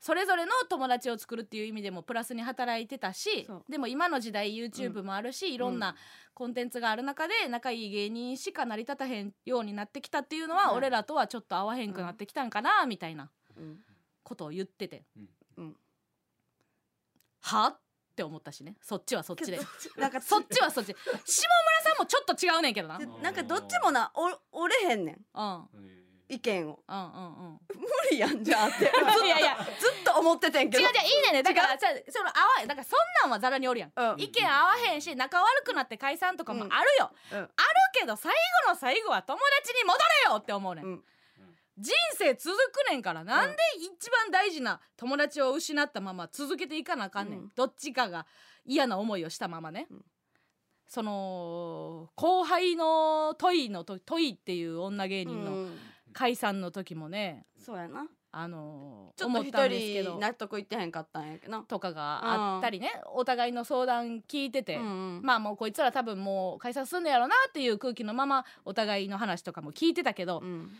それぞれの友達を作るっていう意味でもプラスに働いてたしでも今の時代 YouTube もあるし、いろんなコンテンツがある中で仲いい芸人しか成り立たへんようになってきたっていうのは、うん。俺らとはちょっと合わへんくなってきたんかなみたいなうん。ことを言ってて、うん。は？って思ったしね。そっちはそっちで。(laughs) なんかそっちはそっち。(laughs) 下村さんもちょっと違うねんけどな。なんかどっちもなお折れへんねん。うん意見を。うんうん無理やんじゃあって。(laughs) いやいや。ずっと思っててんけど。違う違ういいね。んねだからその合わだからそんなんはざらにおるやん、うん。意見合わへんし仲悪くなって解散とかもあるよ、うん。あるけど最後の最後は友達に戻れよって思うねん、うん。人生続くねんからなんで一番大事な友達を失ったまま続けていかなあかんねん、うん。どっちかが嫌な思いをしたままね、うん。その後輩のトイのとトイっていう女芸う人のん解散の時もねそうやな。あのちょっと一人納得いってへんかったんやけど。なとかがあったりね、お互いの相談聞いてて、まあもうこいつら多分もう解散すんのやろなっていう空気のままお互いの話とかも聞いてたけど、うん。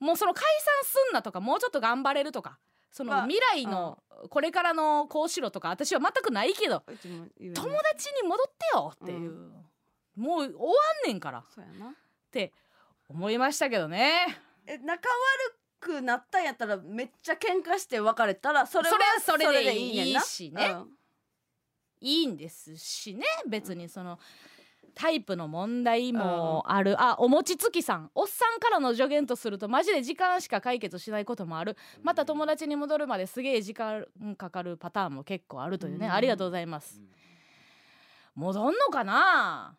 もうその解散すんなとかもうちょっと頑張れるとかそのまあ未来のこれからのこうしろとか私は全くないけど友達に戻ってよっていう、もう終わんねんからって思いましたけどねえ仲悪くなったんやったらめっちゃ喧嘩して別れたらそれはそれでいいしね。うんいいんですしね。別にそのタイプの問題もある、あお餅つきさん。おっさんからの助言とするとマジで時間しか解決しないこともある。また友達に戻るまですげえ時間かかるパターンも結構あるというね、うん。ありがとうございます。戻んのかな？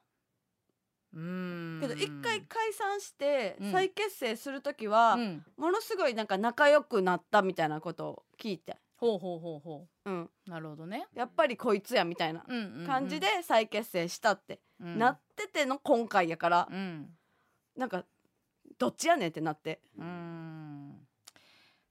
けど一回解散してうん。再結成する時は、うん、ものすごいなんか仲良くなったみたいなことを聞いて、ほうほうほうほう。ん、うなるほどね、やっぱりこいつやみたいな感じで再結成したって、うん。なってての今回やから、うん。なんかどっちやねんってなって、うーん。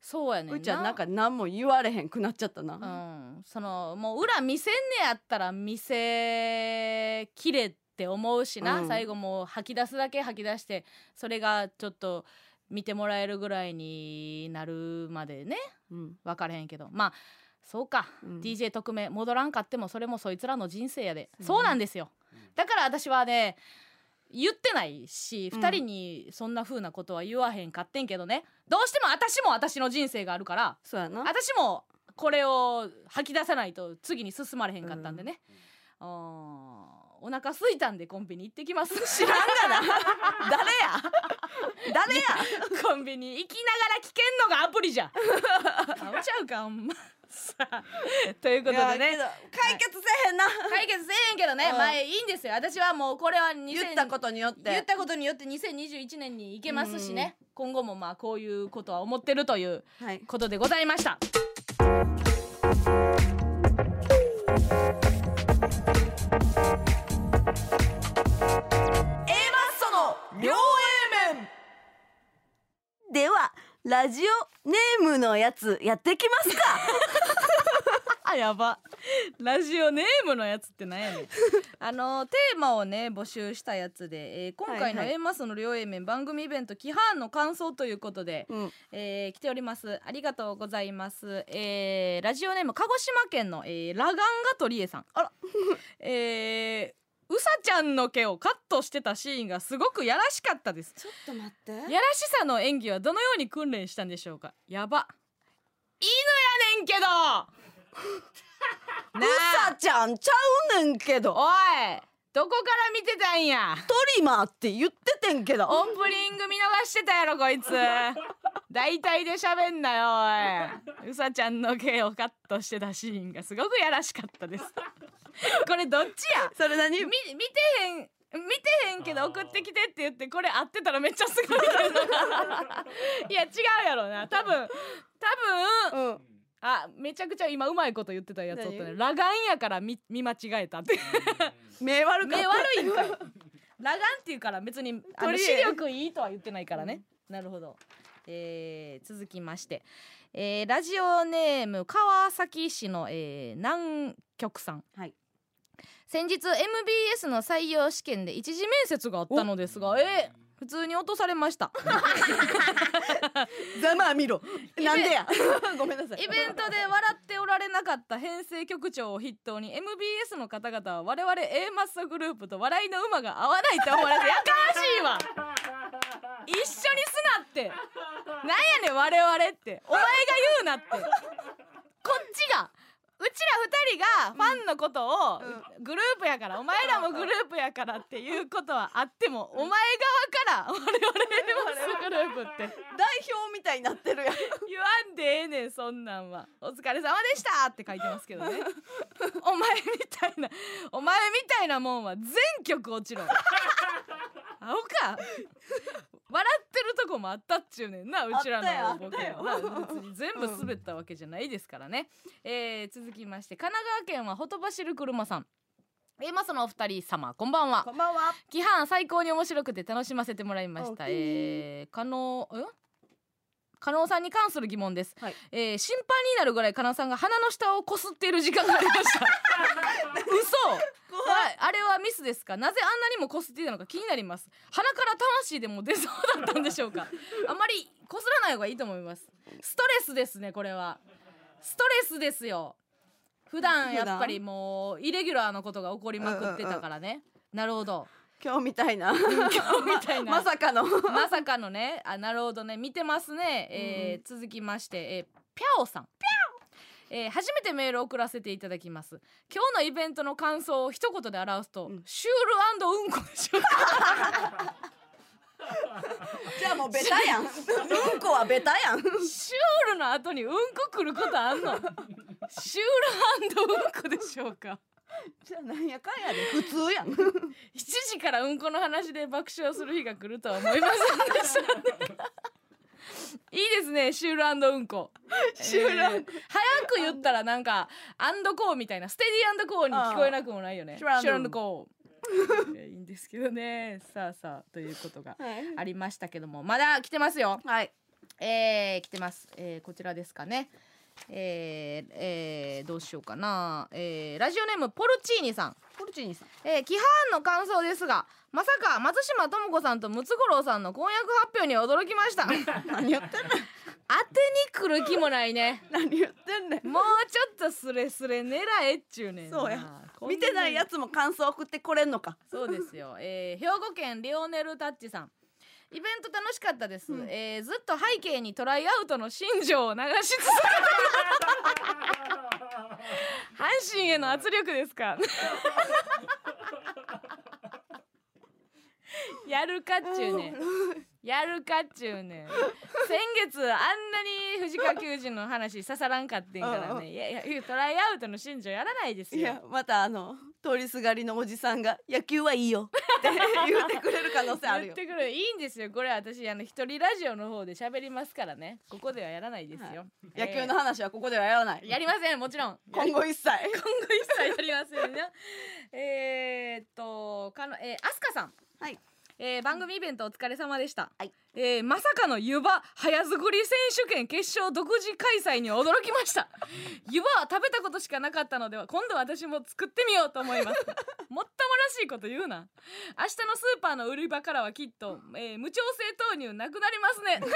そうやねんな。うちはなんか何も言われへんくなっちゃったな、うん、そのもう裏見せんねやったら見せきれって思うしな、うん。最後もう吐き出すだけ吐き出してそれがちょっと見てもらえるぐらいになるまでねうん。分からへんけど。まあそうか、うん。DJ 特命戻らんかってもそれもそいつらの人生やで、そうね。そうなんですよ。だから私はね言ってないし、うん。2人にそんな風なことは言わへんかってんけどね。どうしても私も私の人生があるからそうやな。私もこれを吐き出さないと次に進まれへんかったんでね、あーお腹空いたんでコンビニ行ってきます。(laughs) 知らんがな。誰や？(laughs) 誰や？コンビニ行きながら聞けんのがアプリじゃん。顔ちゃうかほんま。さあということでね。ど解決せえへんな、解決せえへんけどね、うん。まあいいんですよ。私はもうこれは2000言ったことによって。言ったことによって2021年に行けますしね、今後もまあこういうことは思ってるというはい。ことでございました両 A 面。ではラジオネームのやつやってきますか。(laughs) あやば。ラジオネームのやつってなんやねん。あのテーマをね募集したやつで、えー今回の A マスの両 A 面番組イベント規範の感想ということで、うん。えー来ております。ありがとうございます、えーラジオネーム鹿児島県の、えーラガンガトリエさん。あら。(laughs) えーうさちゃんの毛をカットしてたシーンがすごくやらしかったです。ちょっと待って。やらしさの演技はどのように訓練したんでしょうか？やば。犬やねんけど。な (laughs) うさちゃんちゃうねんけど。おいどこから見てたんや？トリマーって言っててんけど。オープニング見逃してたやろこいつ。(laughs) 大体で喋んなよおい。うさちゃんの毛をカットしてたシーンがすごくやらしかったです (laughs) これどっちや？それ何？み見てへん見てへんけど送ってきてって言ってこれ合ってたらめっちゃすごい (laughs) いや違うやろな。多分多分うん。あめちゃくちゃ今うまいこと言ってたやつおったね。何？裸眼やから見見間違えたって。目悪か目悪いんかい。裸眼っていうから別にあの視力いいとは言ってないからね、なるほど、えー続きまして、えーラジオネーム川崎市の、えー南極さん。はい先日 MBS の採用試験で一次面接があったのですがえー普通に落とされました。(laughs) ざまあ見ろ。なんでや。(laughs) ごめんなさい。イベントで笑っておられなかった編成局長を筆頭に MBS の方々は我々 A マッソグループと笑いの馬が合わないと思われて。やかましいわ。一緒にすなって。なんやねん我々って。お前が言うなって。こっちがうちら二人がファンのことをグループやからお前らもグループやからっていうことはあってもお前側から我々ソグループって。(laughs) 代表みたいになってるやん。言わんでええねんそんなんは。お疲れ様でしたって書いてますけどね。(laughs) お前みたいなお前みたいなもんは全曲落ちろ (laughs) アホか。笑ってるとこもあったっちゅうねんなうちらのボケ。はな別に全部滑ったわけじゃないですからね、えー続きまして神奈川県はほとばしる車さん。えー、まそのお二人様こんばんは。こんばんは。規範最高に面白くて楽しませてもらいました。えー、加納え？加納さんに関する疑問です、はい。えー心配になるぐらい加納さんが鼻の下をこすっている時間がありました。(laughs) 嘘。はい。あれはミスですか？なぜあんなにもこすっていたのか気になります。鼻から魂でも出そうだったんでしょうか？(laughs) あまりこすらない方がいいと思います。ストレスですねこれは。ストレスですよ。普段やっぱりもうイレギュラーのことが起こりまくってたからね、なるほど今日みたいな。今日みたいな。まさかの。まさかのね。あなるほどね。見てますね、えー続きまして、えー、ぴゃおさん。えー初めてメールを送らせていただきます。今日のイベントの感想を一言で表すと、うん。シュールうんこでしょ。(laughs) じゃあもうベタやん。うんこはベタやん。シュールの後にうんこ来ることあんの？シュールうんこでしょうか？(laughs) じゃあなんやかんやで普通やん。(laughs) 7時からうんこの話で爆笑する日が来るとは思いませんでした。ねいいですねシュールうんこ。シュール (laughs) えー早く言ったらなんかアンドコーみたいなステディコーに聞こえなくもないよね。シュールシュールコー。いいんですけどね。さあさあということがありましたけども。まだ来てますよ。はい。えー、来てます、えー、こちらですかねえーえーどうしようかな、えーラジオネームポルチーニさん。ポルチーニさん。えー、規範の感想ですがまさか松島智子さんとムツゴロウさんの婚約発表には驚きました。当てに何言ってんねん来る気もないね。何言ってんねんもうちょっとスレスレ狙えっちゅうねんな。そうや。見てないやつも感想送ってこれんのか。そうですよ、えー、兵庫県リオネルタッチさんイベント楽しかったです、うん。えーずっと背景にトライアウトの新庄を流し続けて阪神への圧力ですか？(laughs) (laughs) やるかっちゅうね。んやるかっちゅうねん。先月あんなに藤川球児の話刺さらんかってんからね。いやいやトライアウトの新庄やらないですよ。いやまたあの通りすがりのおじさんが野球はいいよ。って言ってくれる可能性あるよ。言ってくる。いいんですよ。これ私あの一人ラジオの方で喋りますからね。ここではやらないですよ、野球の話はここではやらない。えーやりませんもちろん。今後一切。(laughs) 今後一切やりませんねえーっとかのえー、アスカさん。はいえー番組イベントお疲れ様でした、はい。えーまさかの湯葉早作り選手権決勝独自開催に驚きました。(laughs) 湯葉は食べたことしかなかったのでは今度私も作ってみようと思います。もっともらしいこと言うな。明日のスーパーの売り場からはきっと、えー無調整豆乳なくなりますね。(laughs)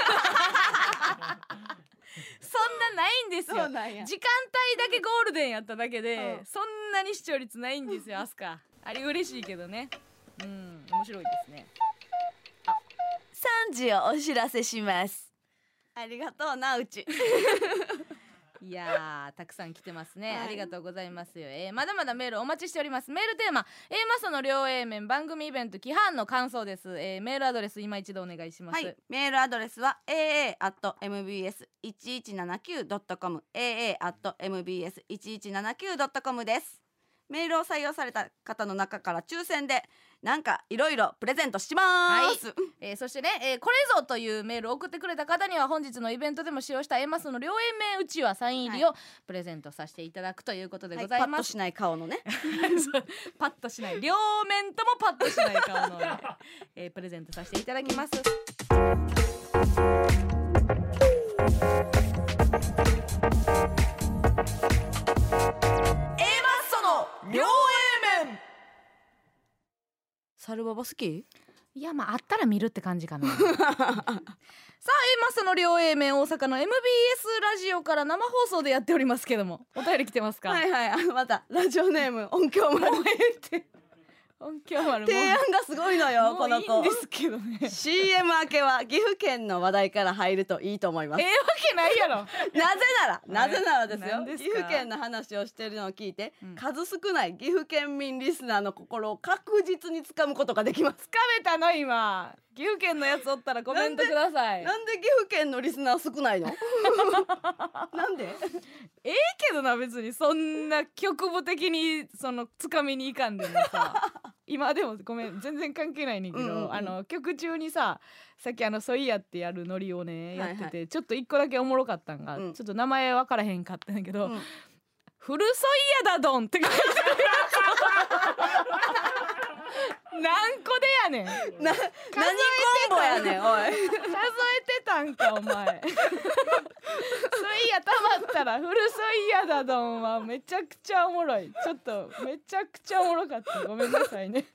そんなないんですよ。時間帯だけゴールデンやっただけで、うん。そんなに視聴率ないんですよアスカあれ嬉しいけどね。うん面白いですね。3時をお知らせします。ありがとうなうち。(laughs) いやーたくさん来てますね、はい。ありがとうございますよ、えーまだまだメールお待ちしております。メールテーマ。A マストの両 A 面番組イベント規範の感想です、えーメールアドレス今一度お願いします、はい、メールアドレスは aa.mbs1179.com aa.mbs1179.com です。メールを採用された方の中から抽選でなんかいろいろプレゼントします、えーそしてね、えーこれぞというメールを送ってくれた方には本日のイベントでも使用した A マスの両 A 面うちわサイン入りをプレゼントさせていただくということではいございます、パッとしない顔のね。パッとしない。両面ともパッとしない顔のね、(laughs) えープレゼントさせていただきます。両 A 面サルババ好き？いやまああったら見るって感じかな。(laughs) さあ A マスの両 A 面大阪の MBS ラジオから生放送でやっておりますけどもお便り来てますか、はいはい。あまたラジオネーム音響丸音響丸も提案がすごいのよもこの子。ういいんですけどね。CM 明けは岐阜県の話題から入るといいと思います。ええわけないやろ。(laughs) なぜなら (laughs) なぜならですよ。岐阜県の話をしているのを聞いて、うん。数少ない岐阜県民リスナーの心を確実につかむことができます。つかめたの今岐阜県のやつおったらコメントください。なんで岐阜県のリスナー少ないの？(laughs) なんで？ええけどな別にそんな局部的にそのつかみにいかんでもさ (laughs) 今でもごめん全然関係ないねんけど、うんうんうん。あの曲中にささっきあの「ソイヤ」ってやるノリをねやってて、はいはちょっと一個だけおもろかったんが、うん。ちょっと名前分からへんかったんやけど「うん。フルソイヤだドン」って書いてある (laughs) 何個でやねん。数な何コンボやねんおい。えてたんかお前。ソイヤたまったらフルソイヤだドンは。めちゃくちゃおもろい。ちょっとめちゃくちゃおもろかった。ごめんなさいね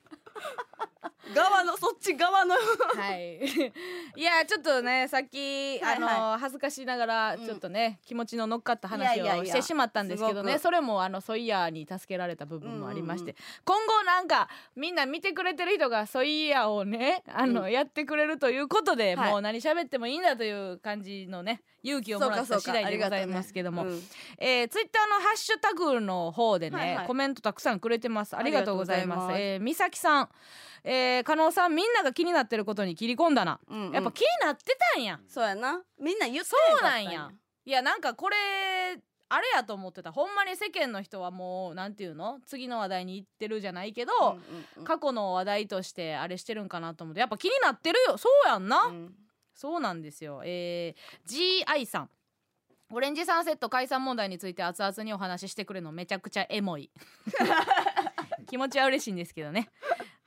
(laughs) 側のそっち側の。はい。(laughs) いやちょっとねさっき、はいはい。あの恥ずかしながらうん。ちょっとね、気持ちの乗っかったい話をしてしまったんですけどね。それもあのソイヤーに助けられた部分もありまして、うん今後なんかみんな見てくれてる人がソイヤーをねあの、うんやってくれるということで、はい。もう何喋ってもいいんだという感じのね勇気をもらった次第でございますけども、うんえー、ツイッターのハッシュタグの方でね、はいはい。コメントたくさんくれてます。ありがとうございます。ありがとうございます。えー、美咲さんえー、加納さんみんなが気になってることに切り込んだな、うんうん。やっぱ気になってたんや。そうやな。みんな言ってそうなんや。いやなんかこれあれやと思ってた。ほんまに世間の人はもうなんていうの？次の話題に行ってるじゃないけど、うんうんうん。過去の話題としてあれしてるんかなと思って。やっぱ気になってるよ。そうやんな、うん。そうなんですよ。えー、GI さん。オレンジサンセット解散問題について熱々にお話ししてくれるのめちゃくちゃエモい。(laughs) 気持ちは嬉しいんですけどね。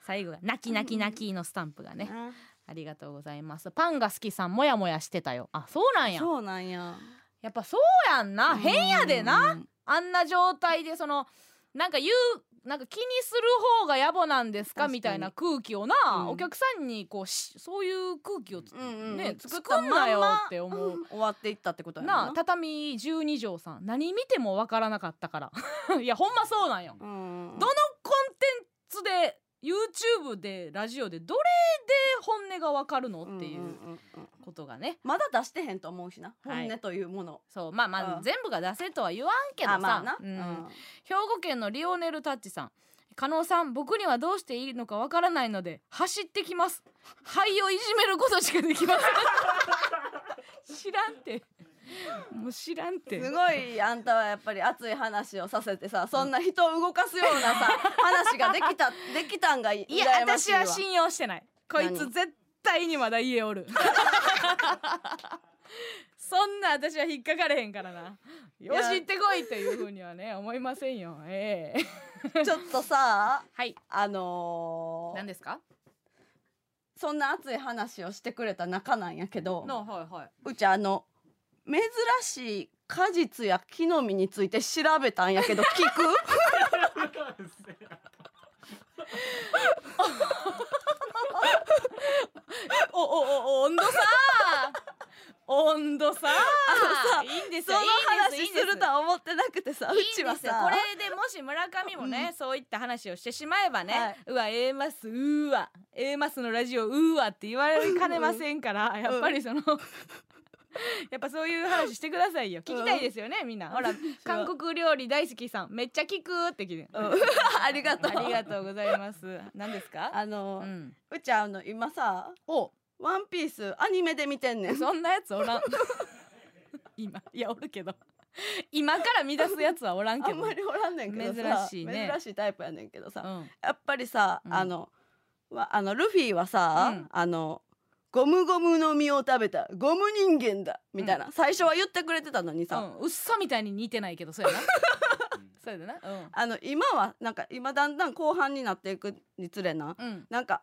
最後が泣き泣き泣きのスタンプがね。あありがとうございます。パンが好きさんもやもやしてたよ。あ、そうなんや。そうなんややっぱそうやんな。変やでな。うんあんな状態でそのなんか言うなんか気にする方が野暮なんですか？みたいな空気をな、うんお客さんにこうしそういう空気をつ、うんうんうんね作った作んなよって思う。終わっていったってことやなあ畳12畳さん何見てもわからなかったから (laughs) いやほんまそうなんよ、うんどのコンテンツで YouTube でラジオでどれで本音がわかるのっていうことがね。まだ出してへんと思うしな。はい本音というもの。そう。まあまあ、うん。全部が出せとは言わんけどさ。あまあな。ううんん。兵庫県のリオネルタッチさん。加納さん僕にはどうしていいのかわからないので走ってきます。肺をいじめることしかできません。(laughs) 知らんて (laughs) もう知らんて。すごいあんたはやっぱり熱い話をさせてさそんな人を動かすようなさ話ができた (laughs) できたんがいいや私は信用してない。こいつ何絶対にまだ家おる。(laughs) そんな私は引っかかれへんからな。よし行ってこいというふうにはね思いませんよ。ええ。ちょっとさはい。あのー何ですか？そんな熱い話をしてくれた仲なんやけどのはいはい。うちあの珍しい果実や木の実について調べたんやけど (laughs) 聞く？(laughs) おおお温度差！温度差！さいいんですそのよいい話す。るとは思ってなくてさうちはさ。これでもし村上もね、そういった話をしてしまえばね、はい。うわ A マスうーわ A マスのラジオうーわって言われかねませんから、やっぱりその (laughs) やっぱそういう話してくださいよ。聞きたいですよねみんな。ほら (laughs) 韓国料理大好きさんめっちゃ聞くって聞いて。う。ん (laughs) ありがとう。ありがとうございます。何ですか？あの、ううんちあの今さお。ワンピースアニメで見てんねん。そんなやつおらん。今いやおるけど。今から乱すやつはおらんけど。あんまりおらんねんけどさ。珍しいね。珍しいタイプやねんけどさ、うん。やっぱりさ、うん。あのわあのルフィはさ、うん。あのゴムゴムの実を食べた。ゴム人間だ。みたいな、最初は言ってくれてたのにさ、うん、うっそみたいに似てないけどそうやな。そうやな。うん。あの今はなんか今だんだん後半になっていくにつれな、うん。なんか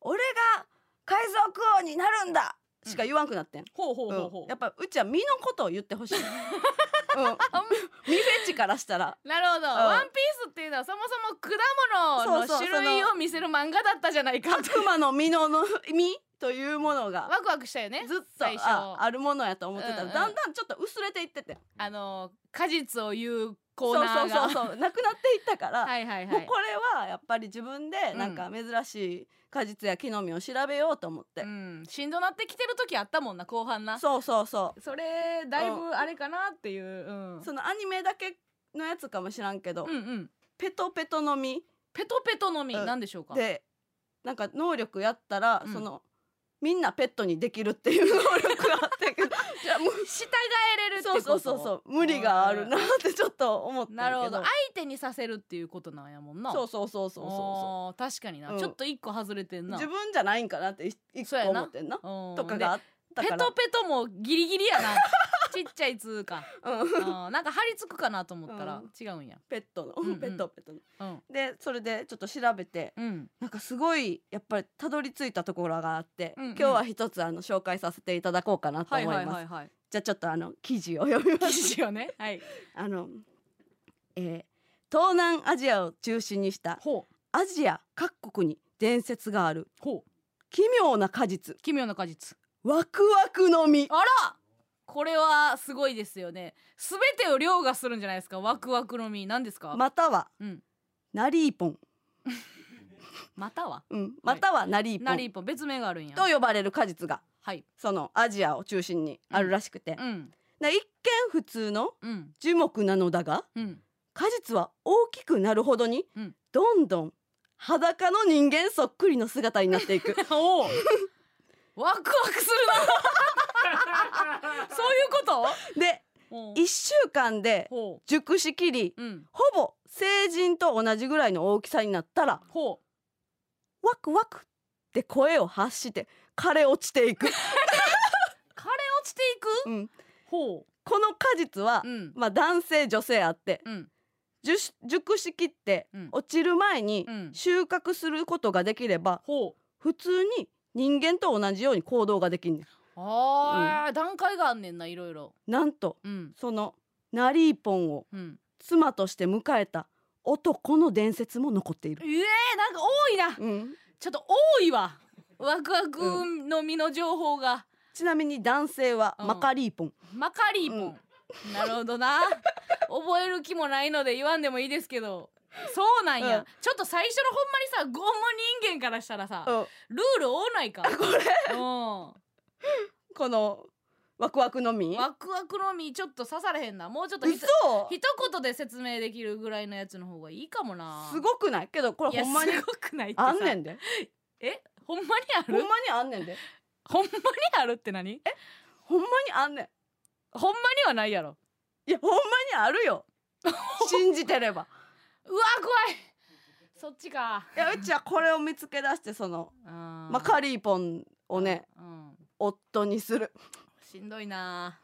俺が海賊王になるんだしか言わんくなってん、ほうほうほうほう。うん。やっぱうちは身のことを言ってほしい、(laughs) うん、(laughs) 身フェチからしたら。なるほど、ワンピースっていうのはそもそも果物のそうそう種類を見せる漫画だったじゃないか悪魔の実のの実というものがワクワクしたよねずっとああるものやと思ってた。ら、うんうん。だんだんちょっと薄れていってて。あの果実を言うコーナーが。そうそうそう (laughs) なくなっていったから、はいはいはい。もうこれはやっぱり自分でなんか珍しい果実や木の実を調べようと思って、うん。しんどなってきてる時あったもんな後半な。そうそうそう。それだいぶあれかなっていう、うん、そのアニメだけのやつかもしらんけど、うんうん。ペトペトの実。ペトペトの実うん。なんでしょうか。でなんか能力やったら、うん。そのみんなペットにできるっていう能力があって (laughs) じゃあもう従えれるってこと？そうそうそうそう。無理があるなってちょっと思ったけど。なるほど相手にさせるっていうことなんやもんな。そうそうそうそうそう確かにな、うん。ちょっと一個外れてんな。う自分じゃないんかなってい一個そうやな思ってんな。うん。とかがあったからペトペトもギリギリやな。(laughs) ちっちゃいつうかうん。うん。なんか張り付くかなと思ったらうん。違うんや。ペットの、うんうん。ペットペットの。うん。でそれでちょっと調べてうん。なんかすごいやっぱりたどり着いたところがあって、うんうん。今日は一つあの紹介させていただこうかなとはい思います、はいはいはい。じゃあちょっとあの記事を読みます。記事をね。(laughs) はい。あの、えー東南アジアを中心にしたほう。アジア各国に伝説があるほう。奇妙な果実。奇妙な果実ワクワクの実。あら！これはすごいですよね。すべてを凌駕するんじゃないですか？ワクワクの実。何ですか、または。うん。ナリーポン、(laughs) または？うん、またはナリーポン。ナリーポン。別名があるんや。と呼ばれる果実がはい。そのアジアを中心にあるらしくて、うん。で一見普通のうん。樹木なのだがうん。果実は大きくなるほどに、うん。どんどん裸の人間そっくりの姿になっていく。(laughs) おおワクワクするな。(laughs) そういうこと？でほう1週間でほ熟しきりううん。ほぼ成人と同じぐらいの大きさになったらワクワクって声を発して枯れ落ちていく、(laughs) 枯れ落ちていく？うん、ほこの果実は、ううん。まあ、男性女性あってうん。熟しきってうん。落ちる前にうん。収穫することができれば普通に人間と同じように行動ができんねあー、段階があんねんないろいろ。んなんとうん。そのナリーポンをうん。妻として迎えた男の伝説も残っている、えー、なんか多いな。うん、ちょっと多いわ。ワクワクの実の情報が、ちなみに男性はうん。マカリーポン、マカリーポン、なるほどな。覚える気もないので言わんでもいいですけどそうなんや、うん。ちょっと最初のほんまにさゴム人間からしたらさ、うん。ルール多ないか？これ？うこのワクワクの実んワクワクの実ちょっと刺されへんな。もうちょっとひと嘘。一言で説明できるぐらいのやつの方がいいかもな。すごくない？けどこいやれほんまにすごくないってさ。あんねんで。え？ほんまにある？ほんまにあんねんで。ほんまにあるって何？え？ほんまにあんねん。ほんまにはないやろ。いやほんまにあるよ。(laughs) 信じてればうわ怖い。そっちか。いやうちはこれを見つけ出してそのママカリーポンをねうん夫にする。しんどいな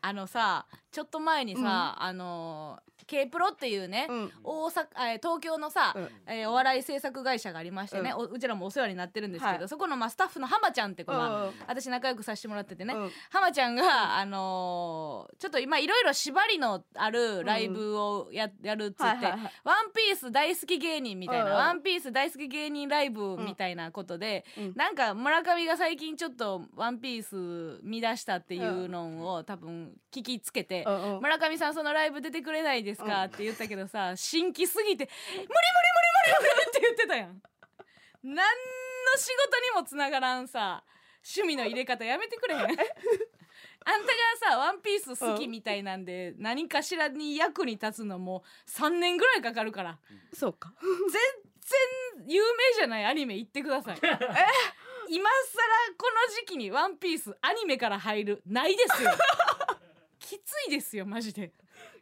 あのさちょっと前にさ、あの K プロっていうね、うん大阪えー東京のさ、うんえーお笑い制作会社がありましてね、うんおうちらもお世話になってるんですけど、はいそこのまあスタッフの浜ちゃんって子が、私仲良くさせてもらっててね、うん浜ちゃんが、あのーちょっと今いろいろ縛りのあるライブをや,、やるっつって、はいはいはいワンピース大好き芸人みたいな、うんワンピース大好き芸人ライブみたいなことで、うんなんか村上が最近ちょっとワンピース乱したっていうのを多分聞きつけて、うん村上さんそのライブ出てくれないですか、うん。って言ったけどさ新規すぎて「無理無理無理無理無理」って言ってたやん。何の仕事にもつながらんさ趣味の入れ方やめてくれへん。あんたがさワンピース好きみたいなんで、何かしらに役に立つのも3年ぐらいかかるから。そうか。全然有名じゃないアニメ言ってください。(laughs) 今更この時期にワンピースアニメから入るないですよ。(laughs) きついですよマジで。い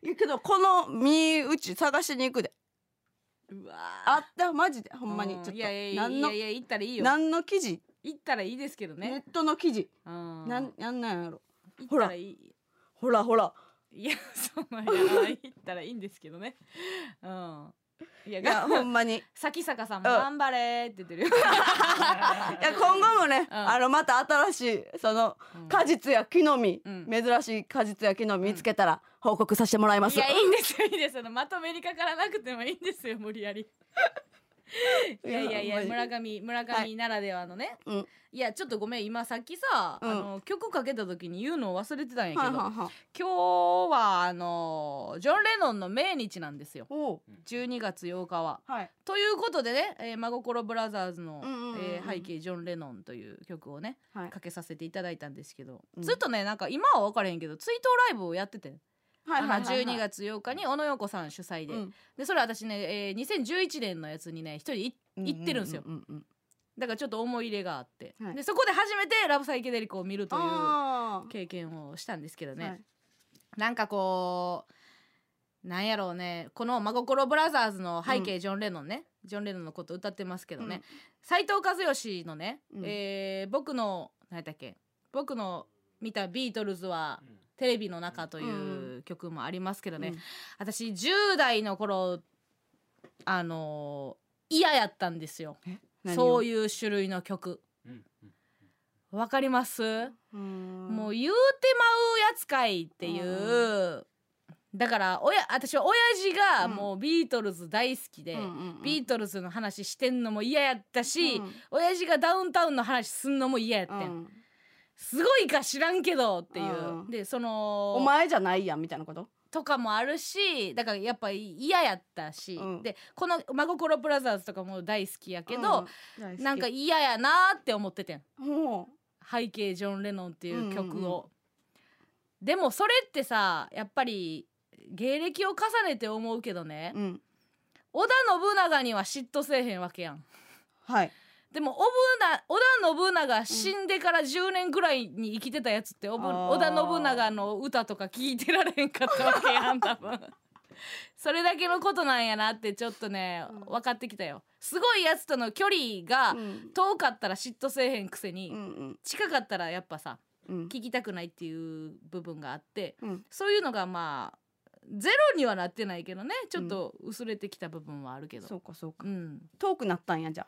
やけどこの身内探しに行くで。うわあったマジで。ほんまに。ちょっと。いやいやい何のやいや言ったらいいよ。何の記事？言ったらいいですけどね。ネットの記事。うん。なんなんなんやろ。言ったらほら。ほらいやそのいや言ったらいいんですけどね。うんいやいやほんまに。(laughs) い咲坂さんもうん。頑張れって言ってるよ。(laughs) や今後もね、うん。あのまた新しいそのうん。果実や木の実、うん。珍しい果実や木の実見つけたら報告させてもらいます、いやいいんですよいいんです。よまとめにかからなくてもいいんですよ無理やりいやいやいや村上村は上ならではのね、うん。いやちょっとごめん今さっきさ、うん。あの曲かけた時に言うのを忘れてたんやけど、はいはいはい今日はあのジョン・レノンの命日なんですよ。おう。12月8日は。はい。ということでね、えー真心ブラザーズの、背景ジョン・レノンという曲をねはい。かけさせていただいたんですけど、うん。ずっとねなんか今は分からへんけど追悼ライブをやってて、はいはいはいはい。あの12月8日に小野洋子さん主催で、うん。でそれ私ね、えー2011年のやつにね一人い行ってるんですよ、うううんうんだからちょっと思い入れがあって、はい。でそこで初めて「ラブサイケデリコ」を見るというあー。経験をしたんですけどね、はい。なんかこうなんやろうね。この「真心ブラザーズ」の背景ジョン・レノンね、ジョン・レノンのこと歌ってますけどね。斎、藤和義のね、うん。えー僕の何だっけ。僕の見たビートルズはテレビの中という曲もありますけどね、うん。私10代の頃あのー嫌やったんですよ。そういいう種類の曲。わかります、うん。もう言うてまうやつかいっていう、だから親私は親父がうん。もうビートルズ大好きで、ビートルズの話してんのも嫌やったし、うん。親父がダウンタウンの話すんのも嫌やってん、うんすごいか知らんけどっていう、うん。でそのお前じゃないやんみたいなこと？とかもあるしだからやっぱ嫌やったし、うん。でこの「真心ブラザーズ」とかも大好きやけど、うん。なんか嫌やなって思っててん。も背景ジョン・レノンっていう曲を、うんうんうん。でもそれってさやっぱり芸歴を重ねて思うけどね、ううん。織田信長には嫉妬せえへんわけやん。はいでもおぶな織田信長死んでから10年ぐらいに生きてたやつっておぶあー。織田信長の歌とか聞いてられへんかったわけやん多分。(laughs) それだけのことなんやなってちょっとねうん。分かってきたよ。すごいやつとの距離がうん。遠かったら嫉妬せえへんくせに、うんうん。近かったらやっぱさうん。聞きたくないっていう部分があってうん。そういうのがまあゼロにはなってないけどねちょっと薄れてきた部分はあるけど、そうかそうか。うん、遠くなったんやじゃ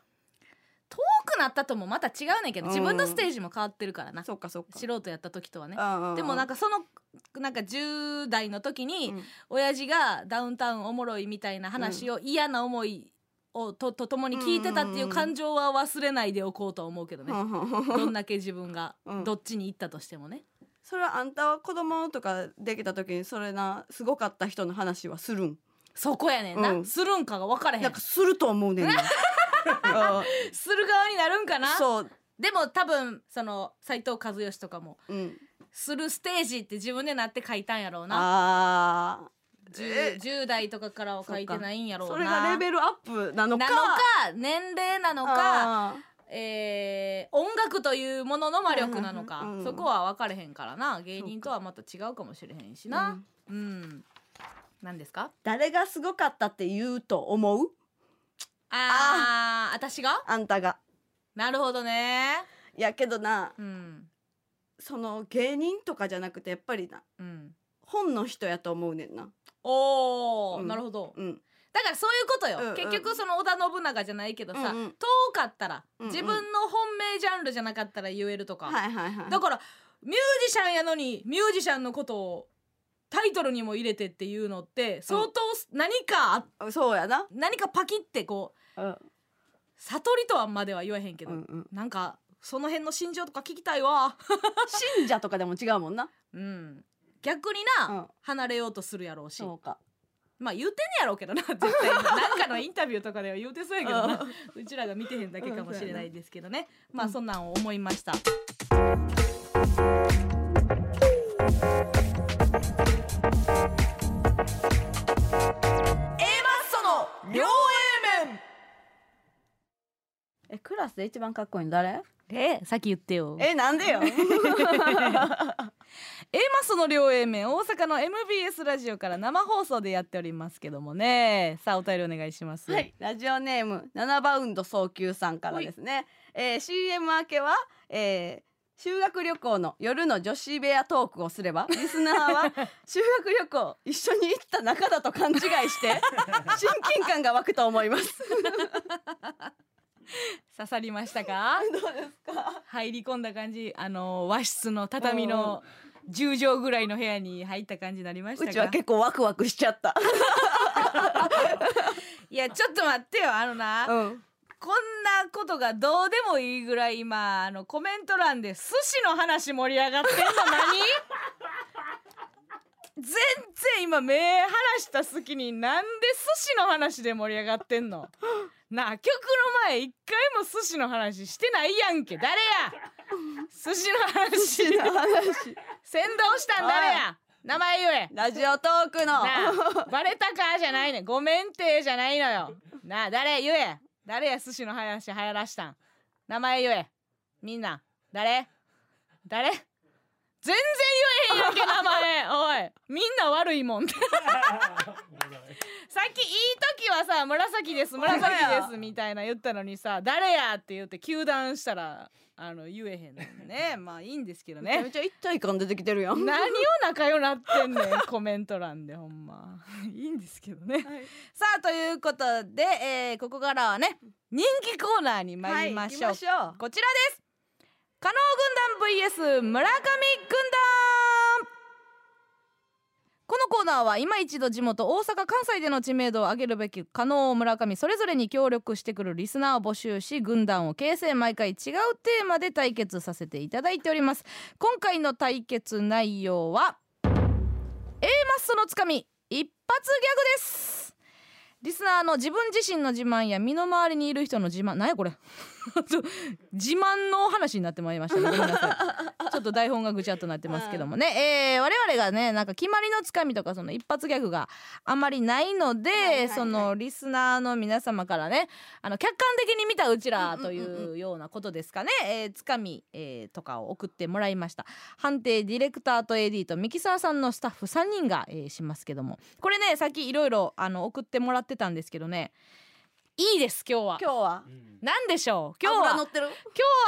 遠くなったともまた違うねんけどうん。自分のステージも変わってるからあな。そうかそうか。素人やった時とはね。でもなんかそのなんか10代の時にうん。親父がダウンタウンおもろいみたいな話を嫌な思いをととともに聞いてたっていう感情は忘れないでおこうとは思うけどね。どんだけ自分がうん。どっちに行ったとしてもね。それはあんたは子供とかできた時にそれなすごかった人の話はするんそこやねんな、うんするんかが分からへんなんかすると思うねんなうん (laughs) する側になるんかな？そう。でも多分その斎藤和義とかもうん。するステージって自分でなって書いたんやろうな。ああ 10, 10代とかからは書いてないんやろうな。それがレベルアップなのか。なのか年齢なのか、あえー音楽というものの魔力なのか、うんうんそこは分かれへんからな。芸人とはまた違うかもしれへんしーなうん、何ですか？誰がすごかったって言うと思う？あー私が？あんたが。なるほどね。いやけどなうん。その芸人とかじゃなくてやっぱりなうん。本の人やと思うねんな。おー、うん。なるほど。うん。だからそういうことよ、うんうん。結局その織田信長じゃないけどさ、うんうん。遠かったら、うんうん。自分の本命ジャンルじゃなかったら言えるとか、はいはいはい。だからミュージシャンやのにミュージシャンのことをタイトルにも入れてっていうのって相当何かあそうやな。何かパキってこううん悟りとはまでは言わへんけど、うんうん。なんかその辺の心情とか聞きたいわ。(laughs) 信者とかでも違うもんな。うん。逆にな、うん。離れようとするやろうし。そうか。まあ言うてんねやろうけどな絶対。なんかのインタビューとかでは言うてそうやけどな。うちらが見てへんだけかもしれないですけどね。まあそんなんを思いましたで一番かっこいいの誰？えさっき言ってよ。えなんでよ。(laughs) A マスの両 A 面大阪の MBS ラジオから生放送でやっておりますけどもね。さあお便りお願いします。はい、ラジオネーム7バウンド早急さんからですね、えー、CM 明けは、えー修学旅行の夜の女子部屋トークをすればリスナーは (laughs) 修学旅行一緒に行った仲だと勘違いして (laughs) 親近感が湧くと思います (laughs) 刺さりましたか？(laughs) どうですか？入り込んだ感じあの和室の畳の10畳ぐらいの部屋に入った感じになりましたか？うちは結構ワクワクしちゃった。(laughs) いやちょっと待ってよあのな、うん。こんなことがどうでもいいぐらい今あのコメント欄で寿司の話盛り上がってんの何？全然今目離した隙になんで寿司の話で盛り上がってんの？なあ曲の前一回も寿司の話してないやんけ。誰や？寿司の話。先導したん誰や？名前言え。ラジオトークの。なあバレたかじゃないね。んごめんてじゃないのよ。なあ誰言え？誰や寿司の話流行らしたん？名前言え。みんな。誰？誰？全然言えへんやんけ名前。おい。みんな悪いもん (laughs) さっきいい時はさ紫です紫ですみたいな言ったのにさ誰やって言って糾弾したらあの言えへんのね。(laughs) まあいいんですけどね。めちゃめちゃ一体感出てきてるやん。何を仲良なってんねんコメント欄でほんま。いいんですけどね、さあということで、えーここからはね人気コーナーに参りましょう、はいしょう。こちらです。加納軍団 VS 村上軍団このコーナーは今一度地元大阪関西での知名度を上げるべき加納村上それぞれに協力してくるリスナーを募集し軍団を形成毎回違うテーマで対決させていただいております。今回の対決内容は A マッソのつかみ。一発ギャグです。リスナーの自分自身の自慢や身の回りにいる人の自慢。何やこれ。自慢の話になってまいりましたね (laughs) ちょっと台本がぐちゃっとなってますけどもね、(laughs) えー我々がねなんか決まりのつかみとかその一発ギャグがあんまりないので、はいはいはい。そのリスナーの皆様からねあの客観的に見たうちらというようなことですかね、えーつかみ、えーとかを送ってもらいました。判定ディレクターと AD とミキサーさんのスタッフ3人が、えーしますけども。これねさっきいろいろ送ってもらってたんですけどねいいです今日は。今日は？なん。でしょう？今日は。油乗ってる？今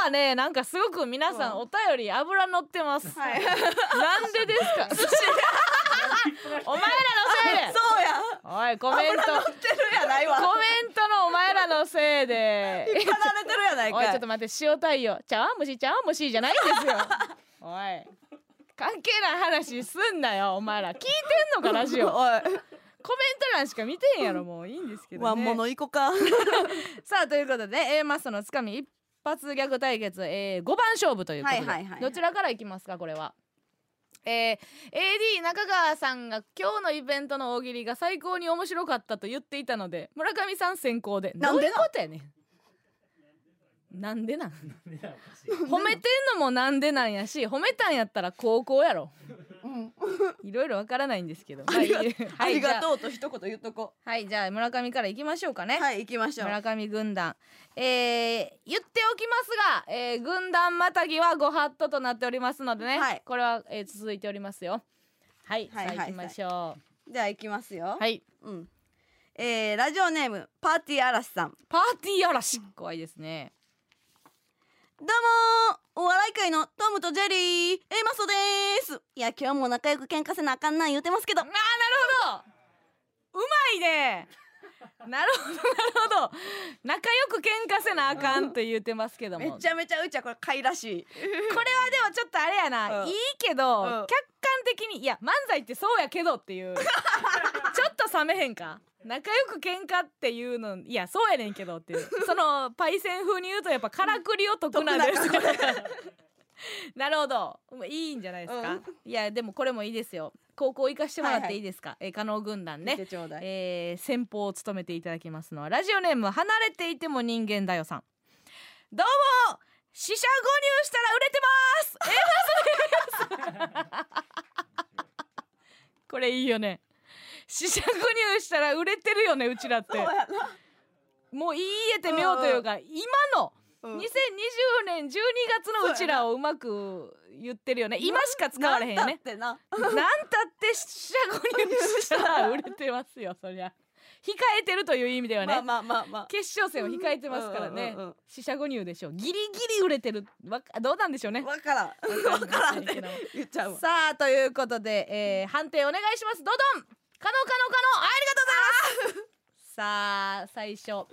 日はねなんかすごく皆さんお便り油乗ってます、はい。なんでですか？(laughs) お前らのせいで。そうや。おいコメント。油乗ってるやないわ。コメントのお前らのせいで。引っ張られてるやないおいちかいょっと待って塩対応。茶碗蒸し茶碗蒸しじゃないんですよ。おい。関係ない話すんなよお前ら。聞いてんのかラジオ。(laughs) おいト欄しか見てへんやろもう。いいんですけどね。ワンモノ行こか。(laughs) さあということで A マストのつかみ一発ギャグ対決、えー、5番勝負ということで、はいはいはいはい。どちらからいきますかこれは。えー、AD 中川さんが今日のイベントの大喜利が最高に面白かったと言っていたので村上さん先行で。なんでな？んどういうことやねん。なんでなん？褒めてんのもなんでなんやし褒めたんやったら高校やろ。うんいろいろわからないんですけど。ありがとうと一言言っとこはいじゃあ村上からいきましょうかね。うはい行きましょう。村上軍団。えー、言っておきますが、えー、軍団またぎはご法度となっておりますのでね、はい。これは、えー続いておりますよ。はい、はい行きましょじゃあ行きますよ。うはい。うん。えー、ラジオネームパーティー嵐さん。パーティー嵐。怖いですねどうもお笑い界のトムとジェリー。A マソです。いや今日も仲良く喧嘩せなあかんなん言うてますけど。あーなるほど。うまいね。なるほどなるほど。仲良く喧嘩せなあかんって言ってますけども。めちゃめちゃうちはこれ貝らしい。これはでもちょっとあれやな、うん。いいけど、うん。客観的にいや漫才ってそうやけどっていう冷めへんか？仲良く喧嘩っていうのいやそうやねんけどっていう。(laughs) そのパイセン風に言うとやっぱからくりを解くなんです得なるほど。いいんじゃないですか、うん。いやでもこれもいいですよ。高校行かしてもらっはいはいていいですか、えー加納軍団ね。えー先方を務めていただきますのはラジオネーム離れていても人間だよさん。どうも死者誤入したら売れてます。(laughs) これいいよね死者誤入したら売れてるよねうちらって。もう言い得てみようというか今のうん。2020年12月のうちらをうまく言ってるよね。今しか使われへんよね。なんたって四捨五入したら売れてますよそりゃ。控えてるという意味ではね、まあまあまあまあ。決勝戦を控えてますからね、四捨五入でしょう。ギリギリ売れてるわかどうなんでしょうね。わからん。わからんって言っちゃうわ。さあということで、えー判定お願いします。どどん可能可能可能ありがとうございます。さあ最初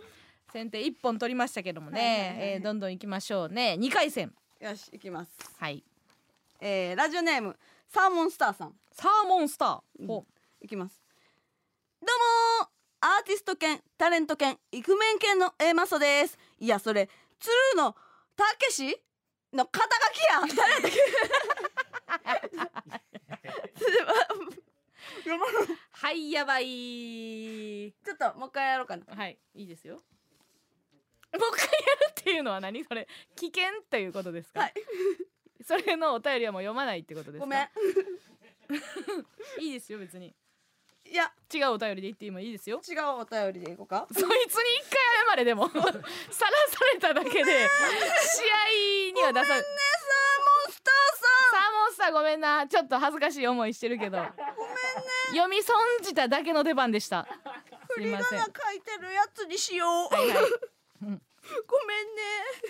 先手一本取りましたけどもね、はいはいはいはい。えーどんどん行きましょうね。二回戦。よし行きます。はい。えー、ラジオネームサーモンスターさん。サーモンスター、うん。ほいきます。どうもアーティスト犬タレント犬イクメン犬の A マソです。いやそれ鶴のたけしの肩書きや。ん誰やっはいやばい。ちょっともう一回やろうかな。はいいいですよ。もう一回やるっていうのは何それ？危険ということですか、はい。それのお便りはもう読まないってことですか？ごめん。いいですよ別に。いや。違うお便りで言って今いいですよ。違うお便りでいこうか。そいつに一回謝れでもさらされただけで試合には出さサーモンスタサーモンスターごめんな。ちょっと恥ずかしい思いしてるけど。ごめんね。読み損じただけの出番でした。ーすいません。振り仮名書いてるやつにしよう、はいはい。(laughs) ごめんね、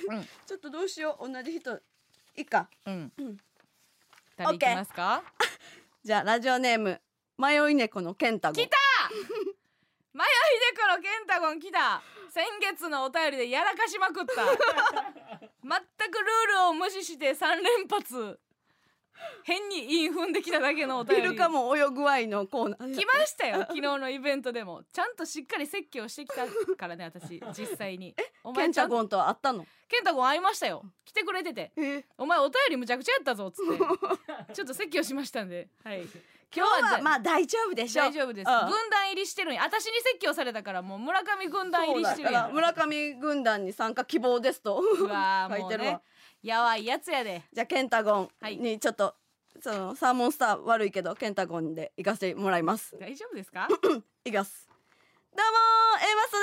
うん。ちょっとどうしよう。同じ人。いいか。うん。うん。誰いきますか？(laughs) じゃあラジオネーム迷い猫のケンタゴ。ン来たマヤヒデコのケンタゴン来た。先月のお便りでやらかしまくった。全くルールを無視して3連発。変に韻踏んできただけのお便り。イルカも泳ぐワインのコーナー。来ましたよ昨日のイベントでも。ちゃんとしっかり説教してきたからね私実際に。おケンタゴンと会ったの？ケンタゴン会いましたよ。来てくれてて。え。お前お便りむちゃくちゃやったぞっつって。ちょっと説教しましたんで。はい今日はまあ大丈夫でしょ。大丈夫です。うん。軍団入りしてるんや。私に説教されたからもう村上軍団入りしてるや。ん村上軍団に参加希望ですと。(laughs) 書いてるわ。ねやばいやつやで。じゃあケンタゴはい。ンにちょっと、そのサーモンスター悪いけどケンタゴンで行かせてもらいます。大丈夫ですか？(coughs) いきますどうもー A マスト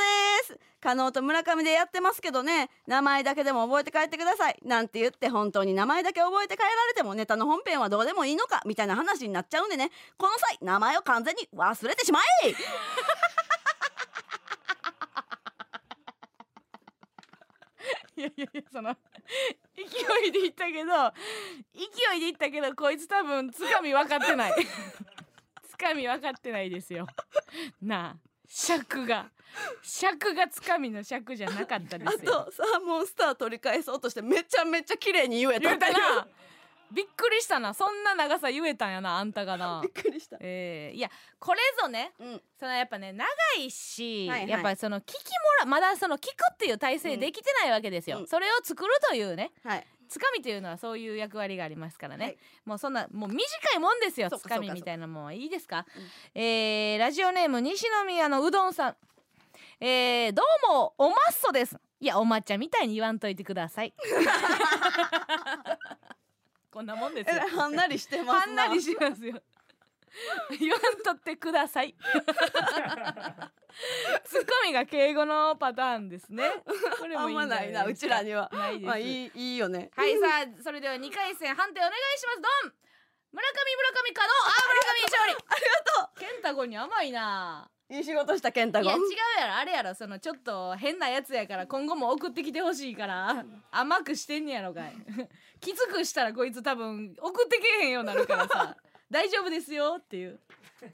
です。加納と村上でやってますけどね。名前だけでも覚えて帰ってください。なんて言って本当に名前だけ覚えて帰られてもネタの本編はどうでもいいのかみたいな話になっちゃうんでね。この際名前を完全に忘れてしまえ。いやいやいやその勢いで言ったけど勢いで言ったけどこいつ多分つかみ分かってない。つかみ分かってないですよ。なあ。尺が尺がつかみの尺じゃなかったであすよ。とサーモンスター取り返そうとしてめちゃめちゃ綺麗に言えた言えたな。びっくりしたな。そんな長さ言えたんやなあんたがな。(laughs) びっくりした。えー、いやこれぞねうん。そのやっぱね長いし、はいはい。やっぱりその聞きもらまだその聞くっていう体制できてないわけですよ、うん。それを作るというね。はいつかみというのはそういう役割がありますからね、はい。もうそんなもう短いもんですよつかみみたいなもんはいいですか、うん。えーラジオネーム西宮のうどんさん。えー、どうもおまっそです。いやお抹茶みたいに言わんといてください。(laughs) こんなもんですえよはんなりしてますはんなりしますよ (laughs) 言わんとってください。(laughs) ツッコミが敬語のパターンですね。これあもいいんないなうちらには。ないです、まあいいいいよね。はいさあそれでは2回戦判定お願いします。ドン。村上村上可能あ村上勝利。(laughs) ありがとう。ケンタゴンに甘いな。いい仕事したケンタゴン。いや違うやろ。あれやろ。そのちょっと変なやつやから今後も送ってきてほしいから。甘くしてんねやろかい。きつくしたらこいつ多分送ってけえへんようになるからさ大丈夫ですよっていう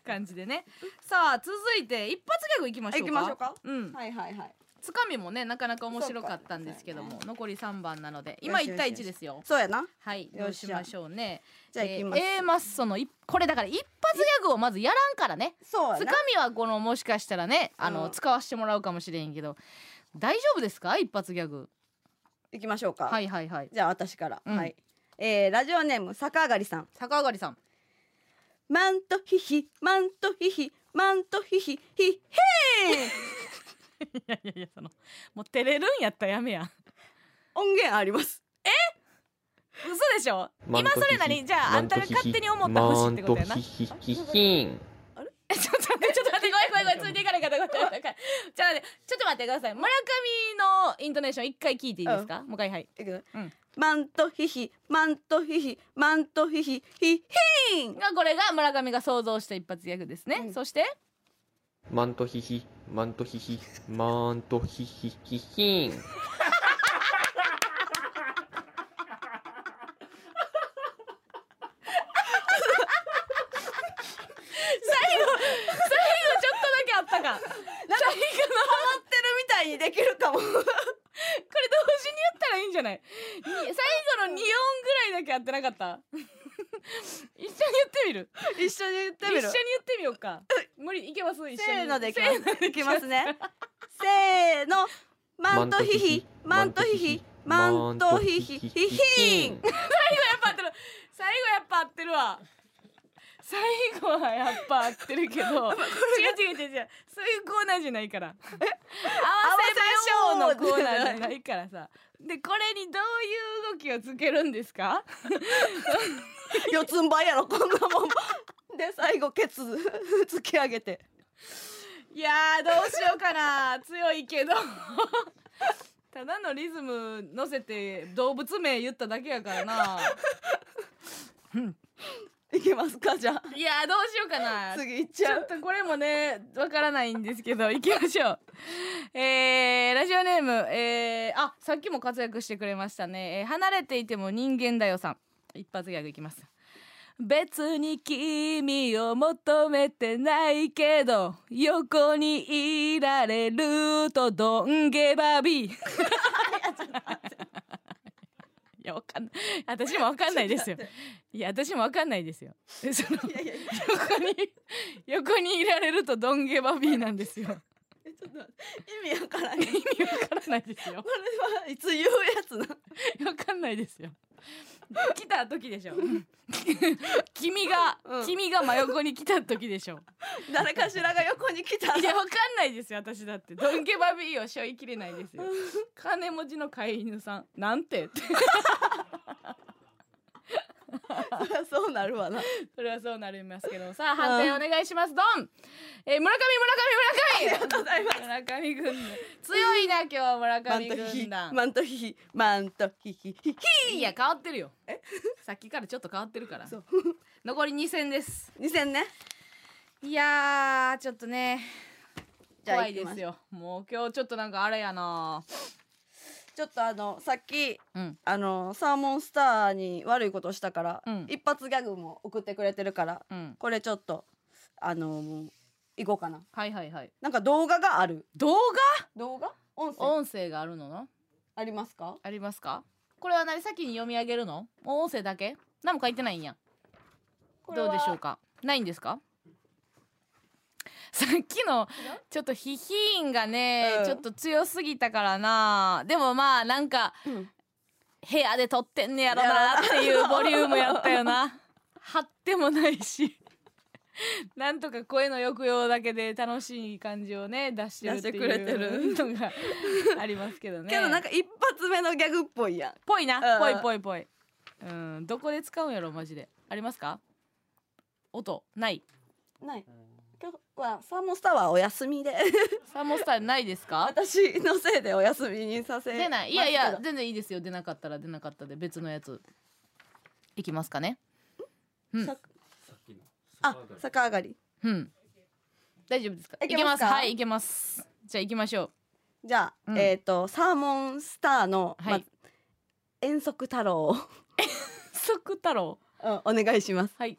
感じでね。(laughs) さあ続いて一発ギャグいきましょうか。行きましょうか。うん。はいはいはい。つかみもねなかなか面白かったんですけども、残り3番なので今1対1ですよ。そうやなはいどうしましょうね。じゃあ行きます、えー A マッソのいこれだから一発ギャグをまずやらんからね。そうやな。つかみはこのもしかしたらねあの、うん。使わせてもらうかもしれんけど大丈夫ですか？一発ギャグ。行きましょうか、はいはいはい。じゃあ私から、うん。はい、えー、ラジオネーム逆上がりさん。逆上がりさんマントヒヒマントヒヒマントヒヒヒヘーいやいやいやそのもう照れるんやったらやめや。音源あります。嘘でしょ？今それ何じゃああんたが勝手に思った節ってことやな。マントヒヒヒヒン。えちょっと待ってちょっと待ってごめんごめんごめんついていかない方がちょっと待ってちょっと待ってください。村上のイントネーション一回聞いていいですか、もう一回はい。いくよ。うんマントヒヒマントヒヒマントヒヒヒヒン！がこれが村上が想像した一発ギャグですね、うん。そして？マントヒヒ、マントヒヒ、マントヒヒヒヒン。最後最後ちょっとだけあったか最後のハマってるみたいにできるかもこれ同時に言ったらいいんじゃないに最後の2音ぐらいだけ合ってなかった？(laughs) 一緒に言ってみる。一緒に言ってみる？一緒に言ってみようか。無理いけます？一緒に。せーのでいきせーのます。いきますね。(laughs) せーの。マントヒヒ。マントヒヒ。マントヒヒ。ヒヒ。ン (laughs) 最後やっぱ合ってる。最後やっぱ合ってるわ。最後はやっぱ合ってるけど。違う違う違う違う。そういうコーナーじゃないから。合わせましょうのコーナーじゃないからさでこれにどういう動きをつけるんですか？(laughs) 四つん這いやろこんなもん。で最後ケツ (laughs) 突き上げて。いやーどうしようかな。強いけど。ただのリズム乗せて動物名言っただけやからないけますか？じゃあ。いやーどうしようかな。次いっちゃう。ちょっとこれもねわからないんですけど (laughs) 行きましょう。えー、ラジオネームえー、あさっきも活躍してくれましたね、えー離れていても人間だよさん。一発ギャグいきます。別に君を求めてないけど横にいられるとどんげばびいやわかんない。(laughs) (laughs) 私もわかんないですよ。いや私もわかんないですよ。でそのいやいや横に横にいられるとドンゲバビーなんですよ。(laughs) ちょっと意味わからん。こ意味わからないですよ。れはいつ言うやつなわかんないですよ来た時でしょ。(laughs) 君が、うん。君が真横に来た時でしょ。誰かしらが横に来た。いやわかんないですよ私だって。ドンゲバビーを背負いきれないですよ。(laughs) 金持ちの飼い犬さん。なんてって (laughs) そりゃそうなるわな。それはそうなりますけど。さあ判定お願いします。ドン、えー、村上村上村上。ありがとうございます。村上軍団。強いな (laughs) 今日は村マン上トヒヒ軍団マントヒヒマントヒヒヒヒいや変わってるよ。(laughs) さっきからちょっと変わってるから。そう。残り2戦です。二戦ね。いやーちょっとね怖いですよ。もう今日ちょっとなんかあれやなちょっとあのさっきうん。あのサーモンスターに悪いことしたから、うん。一発ギャグも送ってくれてるからうん。これちょっとあのもう行こうかな。はいはいはい。なんか動画がある。動動画？音声？画音声があるのの？ありますか？ありますか？これは何？先に読み上げるの？もう音声だけ？何も書いてないんや。どうでしょうか？ないんですか？(laughs) さっきのちょっとヒヒーンがね、うん。ちょっと強すぎたからな。でもまあなんか、うん。部屋で撮ってんねやろなっていうボリュームやったよな。(laughs) 張ってもないし。なんとか声の抑揚だけで楽しい感じをね出してるってるうのがありますけどね。けどなんか一発目のギャグっぽいやん。ぽいな、うん。ぽいぽいぽい。うん。どこで使うんやろマジで。ありますか？音ない。ない今日はサーモンスターはお休みで。サーモンスターないですか？(laughs) 私のせいでお休みにさせ出ない。いやいや全然いいですよ。出なかったら出なかったで。別のやつ。いきますかね。うん。さあ逆上がり。うん。大丈夫ですか？いけますか？はいいけます。じゃあ行きましょう。じゃあ、うん。えっ、とサーモンスターの、はい。ま遠足太郎、(laughs) 即太郎？うん、お願いします。はい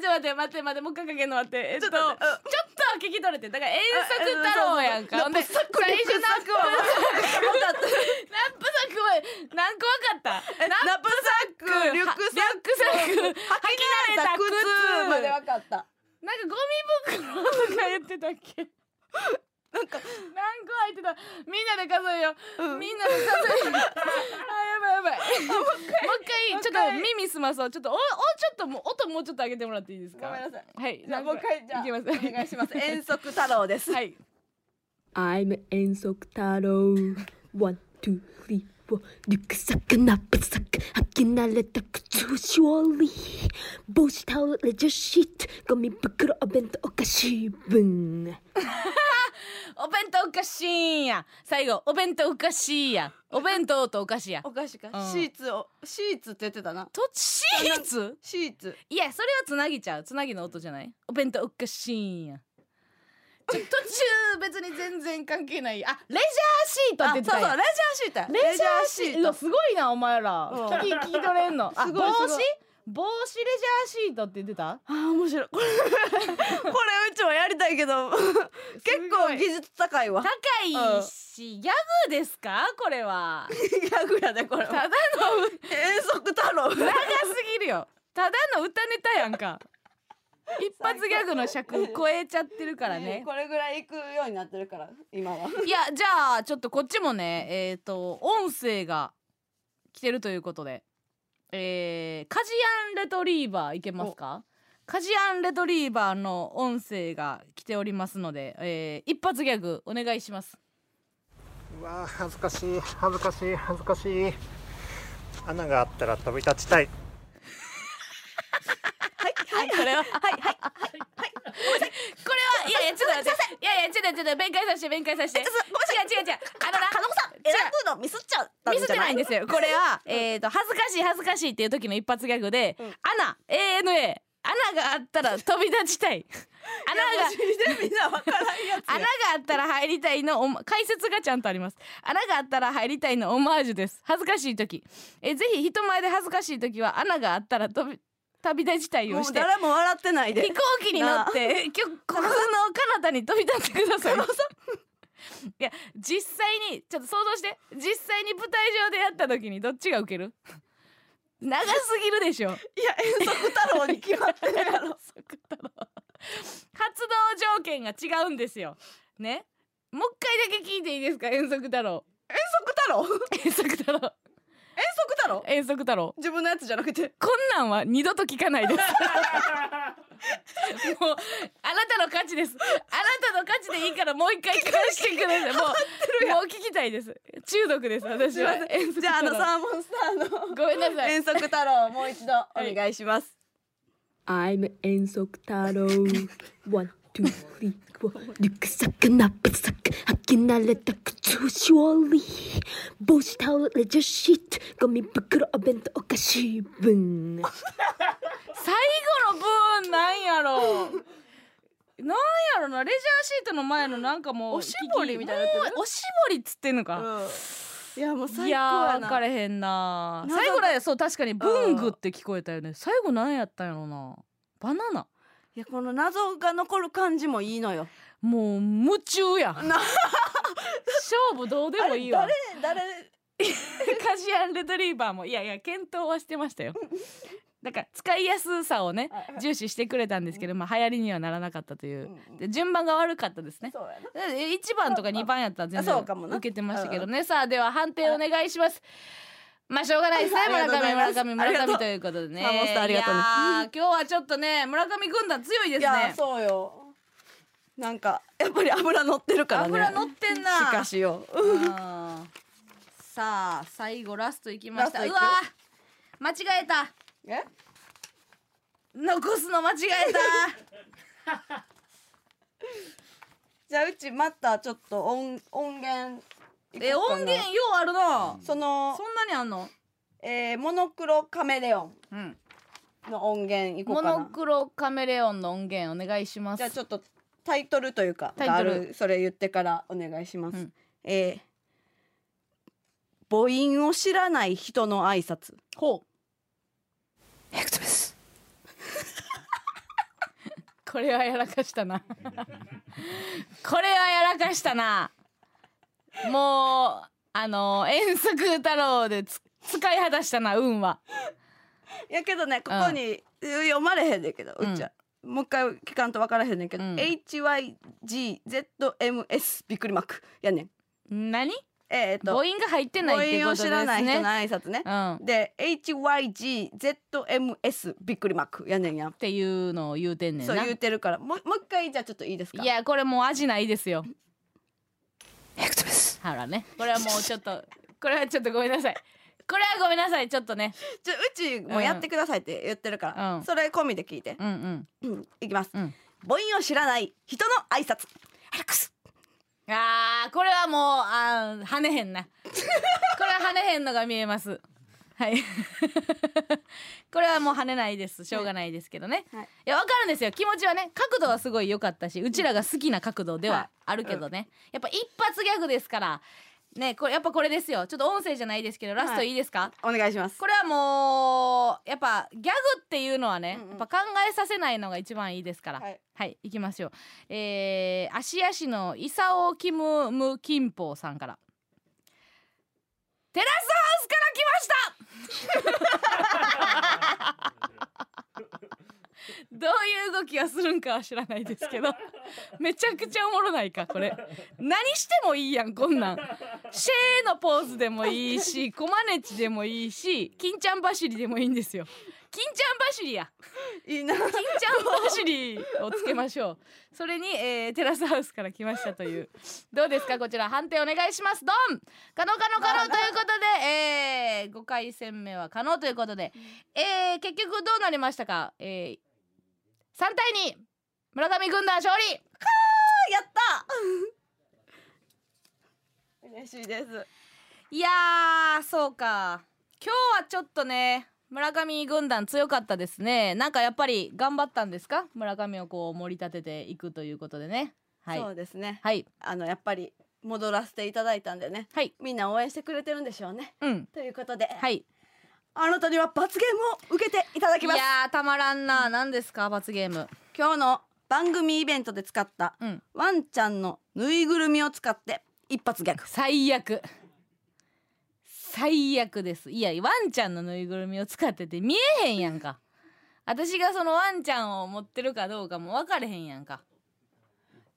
待って待って待って待ってもう一回かけんの待ってえっとちょっちょっと聞き取れてだから遠足太郎やんか。ほんでナップサック最初ナップナップ分かったサックは何個わかったナップサックリュックサックリュックサック履き慣れた靴まで分かった。なんかゴミ袋とか言ってたっけ？何個入ってた？みんなで数えよう、みんなで数えよう。(laughs) あやばいやばい。もう一回。ちょっと耳すまそう。ちょっとおおちょっともう音もうちょっと上げてもらっていいですか？ごめんなさい。はいじゃあもう一回じゃあいきます。お願いします。遠足太郎です。はい。I'm 遠足太郎。One, two, three, four リュックサックナップサック履き慣れた靴をしょり帽子タオルレジャーシートゴミ袋お弁当お菓子分お弁当おかしいんや最後お弁当おかしいやお弁当とお菓子やお菓子か、うんシーツをシーツって言ってたなとシーツシーツいやそれはつなぎちゃうつなぎの音じゃないお弁当おかしいんや途中別に全然関係ない。あレジャーシートって言ってたそうそうレジャーシートや。レジャーシート。すごいなお前ら。うん聞き聞き取れんの。(laughs) あす帽子？帽子レジャーシートって言ってた？あー面白い。こ (laughs) れこれうちもやりたいけど。(laughs) 結構技術高いわ。高いしギャグですか？これは。ギャグやでこれただの遠足太郎。長すぎるよ。ただの歌ネタやんか (laughs) 一発ギャグの尺超えちゃってるからね。これぐらい行くようになってるから今は。(laughs) いやじゃあちょっとこっちもねえっ、と音声が来てるということで。えー、カジアンレトリーバーいけますか？カジアンレトリーバーの音声が来ておりますので、えー、一発ギャグお願いします。うわー恥ずかしい恥ずかしい恥ずかしい。穴があったら飛び立ちたいはい、これは。はい、はい、はい、はい。これは、いやいや、ちょっと待って。いやいや、ちょっと、ちょっと、弁解させて、弁解させて。違う、違う、違う。あのな、金子さん選ぶのミスっちゃったんミスってないんですよ。これは、えっと、恥ずかしい、恥ずかしいっていう時の一発ギャグで、穴、ANA、穴があったら飛び立ちたい。(laughs) 穴が、穴があったら入りたいのおま解説がちゃんとあります穴があったら入りたいのオマージュです恥ずかしい時えぜひ人前で恥ずかしい時は穴があったら飛び旅立ちたいをして誰も笑ってないで飛行機に乗ってきょ国の彼方に飛び立ってくださいいや実際にちょっと想像して実際に舞台上でやった時にどっちがウケる長すぎるでしょいや遠足太郎に決まってるやろ発動条件が違うんですよねもう一回だけ聞いていいですか遠足太郎遠足太郎遠足太郎遠足太郎？遠足太郎。自分のやつじゃなくて。こんなんは二度と聞かないです。(laughs) もうあなたの勝ちです。あなたの勝ちでいいからもう一回聞かせてください。もうもう聞きたいです。中毒です私は。遠足じゃああのサーモンスターの。ごめんなさい。遠足太郎もう一度お願いします、I'm 遠足太郎。One, (laughs) two, three, four リュックサックナップサック履き慣れた靴をしょり帽子タオルレジャーシートゴミ袋お弁当お菓子分最後の部分なんやろなんやろなレジャーシートの前のなんかもうおしぼりみたいになってるもうおしぼりっつってんのか、うんいやもう最高いや分かれへんな最後らそう確かに文具って聞こえたよね最後何やったんやろなバナナいやこの謎が残る感じもいいのよ。もう夢中やん。(laughs) 勝負どうでもいいわ。誰 (laughs) カジアンレトリーバーもいやいや検討はしてましたよ。だから使いやすさをね重視してくれたんですけど、まあ流行りにはならなかったという、で順番が悪かったですね。そうやな。で1番とか2番やったら全あ然受けてましたけどね、さあでは判定お願いしますまあしょうがないですね。村上村上村上ということでね。サーモンスターありがとうね。今日はちょっとね村上軍団強いですいやねそうよ。なんかやっぱり油乗ってるからね。油乗ってんな。しかしよ。うん。さあ最後ラストいきました。うわー間違えた。え？残すの間違えた。(laughs) じゃあうちまた。ちょっと音音源え音源ようあるな。そのそんなにあんの？えーモノクロカメレオン。うん。の音源いこうモかな。ノクロカメレオンの音源お願いします。じゃあちょっとタイトルというかタイトル。それ言ってからお願いします、うん。えー母音を知らない人の挨拶。ほう。ヘクトベスこれはやらかしたな。これはやらかしたなもうあの遠足太郎でつ使い果たしたな運は。やけどねここに読まれへんねんけど、ううん。っちゃもう一回聞かんと分からへんねんけど、うん。HYGZMS びっくりマークやねん。何？えー、っと母音が入ってないって母音を知ことですね。らない人の挨拶ね。うん、っで HYGZMS びっくりマークやねんや。ていうのを言うてんねんな。そう言うてるから。もうもう一回じゃあちょっといいですか？いやこれもう味ないですよほらね。これはもうちょっとこれはちょっとごめんなさい。(laughs) これはごめんなさい。ちょっとね。ちょうちもやってくださいって言ってるから、うん。それ込みで聞いて、うんうん。うん、いきます、うん。母音を知らない人の挨拶。アレックス。あーこれはもうあー跳ねへんな。これは跳ねへんのが見えますはい。(laughs) これはもう跳ねないです。しょうがないですけどね、はい。い、やわかるんですよ。気持ちはね角度はすごい良かったしうちらが好きな角度ではあるけどね、やっぱ一発ギャグですから。ねこれやっぱこれですよ。ちょっと音声じゃないですけどラストいいですか、お願いします。これはもうやっぱギャグっていうのはね、うんうん。やっぱ考えさせないのが一番いいですから。はい、はい、行きましょう。えー、芦屋市のイサオキムムキンポさんから。テラスハウスから来ました。どういう動きがするんかは知らないですけどめちゃくちゃおもろないかこれ。何してもいいやんこんなん。シェーのポーズでもいいしコマネチでもいいし金ちゃん走りでもいいんですよ。金ちゃん走りや。いいな。金ちゃん走りをつけましょう。それに、えーテラスハウスから来ましたという。どうですか？こちら判定お願いします。ドン！可能可能可能。ということで、えー、5回戦目は可能ということで、えー、結局どうなりましたか、えー、3対2村上軍団勝利。やった！(laughs) 嬉しいです。いやーそうか。今日はちょっとね村上軍団強かったですね。なんかやっぱり頑張ったんですか？村上をこう盛り立てていくということでね。はい。そうですね。はい。あのやっぱり戻らせていただいたんでね。はい。みんな応援してくれてるんでしょうね。うん。ということで、はい。あなたには罰ゲームを受けていただきます。いやーたまらんな。何ですか？罰ゲーム。今日の番組イベントで使ったうんワンちゃんのぬいぐるみを使って一発ギャグ最悪最悪です。いやワンちゃんのぬいぐるみを使ってて見えへんやんか。私がそのワンちゃんを持ってるかどうかも分かれへんやんか。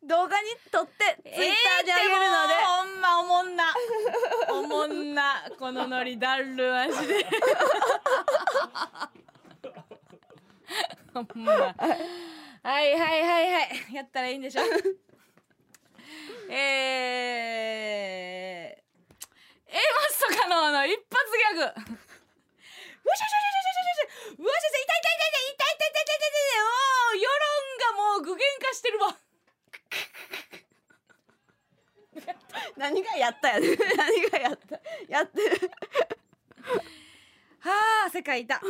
動画に撮ってツイッターにあげるので、ほんまおもんな。おもんなこのノリだるマジで。(laughs) ほんま。はいはいはいはい。やったらいいんでしょ。えー、マスト可能の一発ギャグ。うしゃしゃしゃしゃしゃしゃうわしゃしゃ痛い痛い痛い痛い痛い痛い痛い痛い痛い世論がもう具現化してるわ何がやったやね何がやったやってるはあ世界いた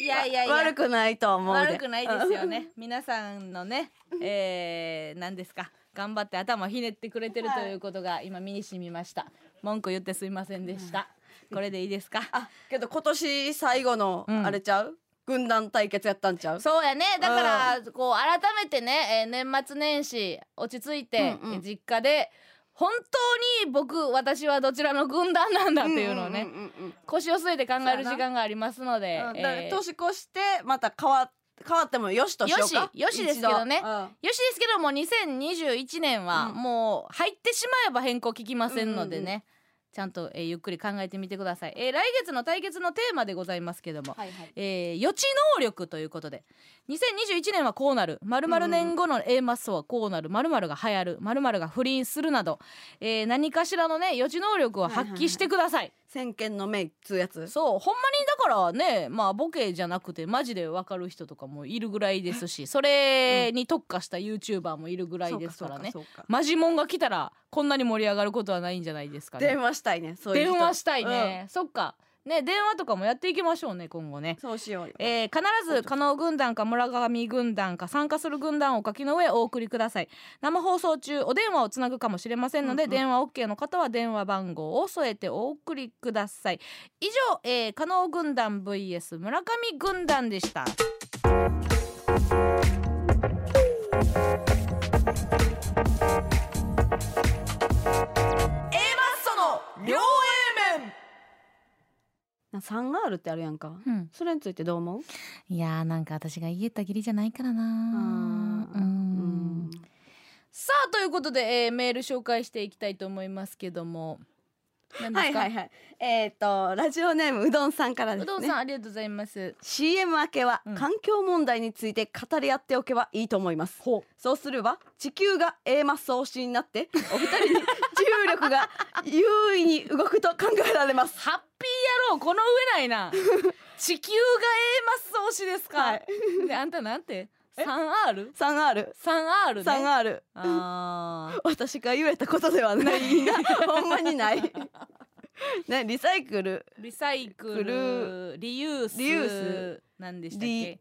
いやいやいや悪くないと思う悪くないですよね皆さんのねえー、何ですか頑張って頭ひねってくれてるということが今身に染みましたはい文句言ってすいませんでした。これでいいですか？あけど今年最後のうん。あれちゃう、軍団対決やったんちゃう？そうやね。だからこう改めてね、えー年末年始落ち着いて、うんうん。え実家で本当に僕私はどちらの軍団なんだっていうのをね、んんうんうん。腰を据えて考える時間がありますので、うん。年越してまた変わ変わってもよしとしようか？よしよしですけどね。うん。よしですけども2021年はうん。もう入ってしまえば変更聞きませんのでね、うんうんちゃんと、えーゆっくり考えてみてください、えー来月の対決のテーマでございますけども、はいはい。えー予知能力ということで。2021年はこうなる。〇〇年後の A マッソはこうなる。〇〇が流行る。〇〇が不倫するなど、えー何かしらのね予知能力を発揮してください,、先見の明っつうやつ？そうほんまにだからねまあボケじゃなくてマジでわかる人とかもいるぐらいですしそれに特化した YouTuber もいるぐらいですからね。そうかそうかマジモンが来たらこんなに盛り上がることはないんじゃないですかね。電話したいねそういう人。電話したいね、そっかね電話とかもやっていきましょうね今後ね。うんそうしようよ。えー必ず加納軍団か村上軍団か参加する軍団をお書きの上お送りください。生放送中お電話をつなぐかもしれませんので、うんうん。電話 OK の方は電話番号を添えてお送りください。以上、えー、加納軍団 vs 村上軍団でした。両 3R ってあるやんか。うん。それについてどう思う？いやーなんか私が言えた義理じゃないからな。うん。さあということで、えーメール紹介していきたいと思いますけども。はいはいはい。えっ、とラジオネームうどんさんからですね。うどんさんありがとうございます。CM 明けはうん。環境問題について語り合っておけばいいと思います、ほそうすれば地球が A マッソ推しになってお二人に重力が優位に動くと考えられます。(laughs) ハッピー野郎この上ないな。(laughs) 地球が A マッソ推しですか、はい。であんたなんて？3R?3R 3R ね。3R あー。私が言えたことではない。な (laughs) ほんまにない。(laughs) ねリサイクル。リサイククルリユース。リユーなんでしたっリけ？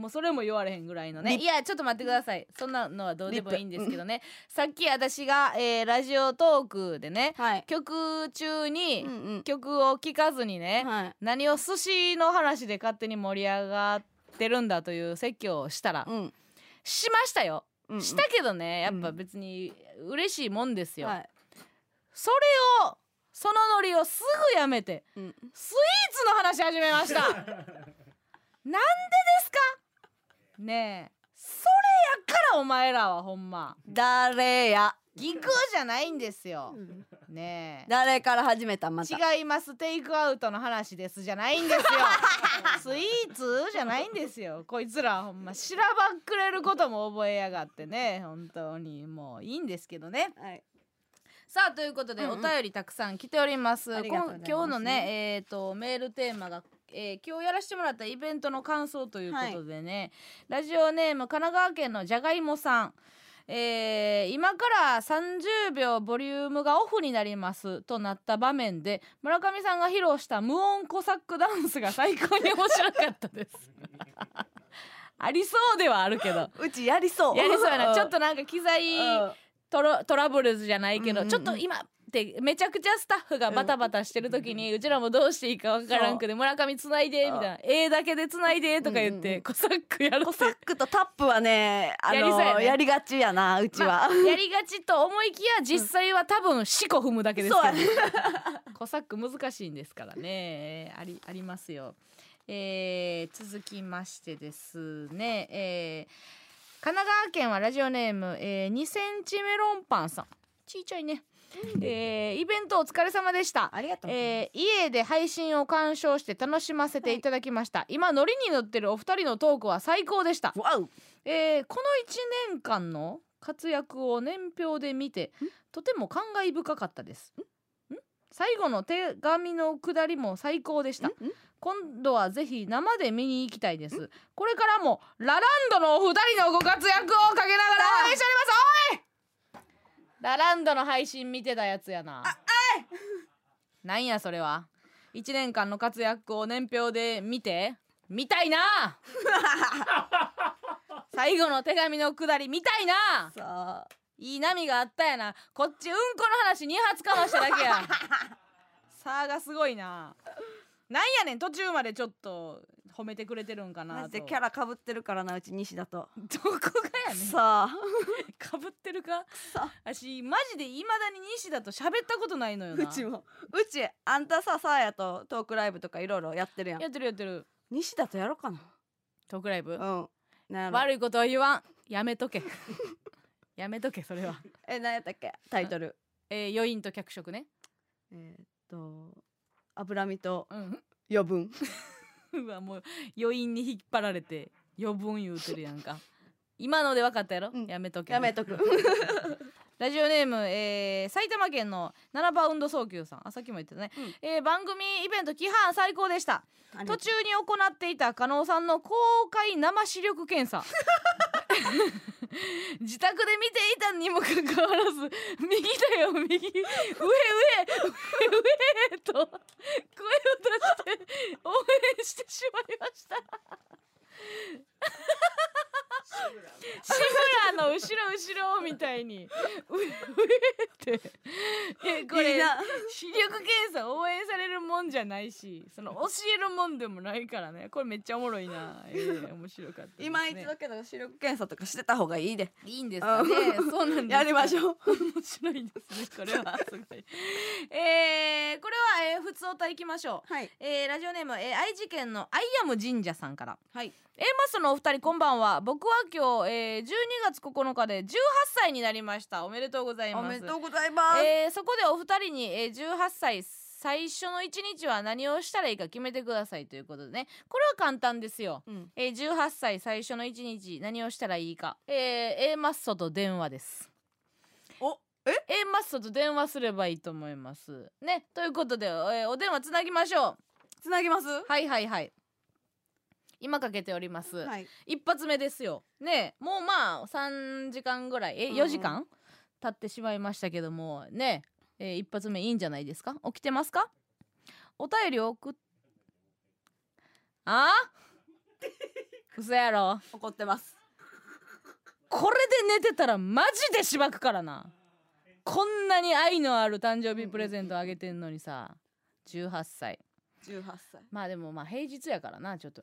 もうそれも言われへんぐらいのね。リいやちょっと待ってください。そんなのはどうでもいいんですけどね。さっき私が、えーラジオトークでねはい。曲中にうんうん。曲を聴かずにね、はい。何を寿司の話で勝手に盛り上がってるんだという説教をしたら、うん。しましたよ、うんうん。したけどねやっぱ別に嬉しいもんですよ、はい。それをそのノリをすぐやめてうん。スイーツの話始めました。(laughs) なんでですか？ねえ。それやからお前らはほんま。誰や。ギクじゃないんですよ。ね誰から始めたまた。え違います。テイクアウトの話ですじゃないんですよ。(laughs) スイーツじゃないんですよ。こいつらほんま。しらばっくれることも覚えやがってね。本当にもういいんですけどね。はい。さあということで、うんうん。お便りたくさん来ております。ありがとうございます。今日のねえっ、とメールテーマが、えー今日やらせてもらったイベントの感想ということでね、ラジオネーム神奈川県のじゃがいもさん。えー今から30秒ボリュームがオフになります。となった場面で村上さんが披露した無音コサックダンスが最高に面白かったです。(laughs) ありそうではあるけど。うちやりそう。やりそうやな。ちょっととなんか機材トラトラブルズじゃないけど、うんうんうん。ちょっと今ってめちゃくちゃスタッフがバタバタしてる時に、うちらもどうしていいかわからんくて村上つないでみたいな「A だけでつないで」とか言って、コサックやるコサックとタップはねあのやりがちやなうちは、まあやりがちと思いきや実際は多分四個踏むだけですけど、そうコサック難しいんですからね。ありありますよ、えー続きましてですね、えー神奈川県はラジオネーム、えー2センチメロンパンさん。ちいちゃいね、えーイベントお疲れ様でした。ありがとう、えー家で配信を鑑賞して楽しませてい。ただきました、今ノリに乗ってるお二人のトークは最高でした。わお。えーこの1年間の活躍を年表で見てとても感慨深かったです。ん？最後の手紙の下りも最高でした。今度はぜひ生で見に行きたいです。これからもラランドのお二人のご活躍をかけながら応援しております。おいラランドの配信見てたやつやな。(laughs) なんやそれは？1年間の活躍を年表で見て？見たいな！(laughs) 最後の手紙のくだり見たいな！さあいい波があったやな。こっちうんこの話2発かましただけやさあ (laughs) がすごいな。なんやねん途中までちょっと褒めてくれてるんかなと。マジでキャラかぶってるからなうち西だと。どこがやねん。さあかぶってるか？さ私マジでいまだに西だと喋ったことないのよな。うちも。うちあんたささあやとトークライブとかいろいろやってるやん。やってるやってる。西だとやろうかな。トークライブ？うん。なんやろ。悪いことは言わん。やめとけ。(laughs) やめとけそれは。え何やったっけ？タイトル。えー、余韻と脚色ね。えーっと脂身とうん。余分 (laughs) うわもう余韻に引っ張られて余分言うてるやんか今ので分かったやろ、うんやめとけやめとくラジオネーム、えー埼玉県の7バウンド早急さんあさっきも言ってたね、うんえー番組イベント規範最高でした途中に行っていた加納さんの公開生視力検査自宅で見ていたにもかかわらず右だよ右上上上上と声を出して応援してしまいました志村の後ろ後ろみたいにうえうえってえこれいいな視力検査応援されるもんじゃないしその教えるもんでもないからね。これめっちゃおもろいな。えー、面白かったね。今一度けど視力検査とかしてた方がいいで。いいんですかね。そうなんですか。やりましょう。面白いですねこれは。すごいえー、これは、えー、普通おた行きましょう。はい。えー、ラジオネーム、えー、愛知県のアイアム神社さんから。はい。A マスのお二人こんばんは。僕は今日、えー、12月9日で18歳になりました。おめでとうございます。おめでとうございます、えーそこでお二人に、えー、18歳最初の1日は何をしたらいいか決めてくださいということでね。これは簡単ですよ、うん。えー、18歳最初の1日何をしたらいいか、えー、A マッソと電話です。おえ？A マッソと電話すればいいと思います。ねということで、えーお電話つなぎましょう。つなぎます？はいはいはい。今かけております、はい。一発目ですよ。ねもうまあ3時間ぐらい。えうん4時間？経ってしまいましたけども。ね、えー一発目いいんじゃないですか？起きてますか？お便り送っあ？(laughs) 嘘やろ。怒ってます。これで寝てたらマジでしばくからな。こんなに愛のある誕生日プレゼントあげてんのにさ。18歳。18歳。まあでもまあ平日やからなちょっと。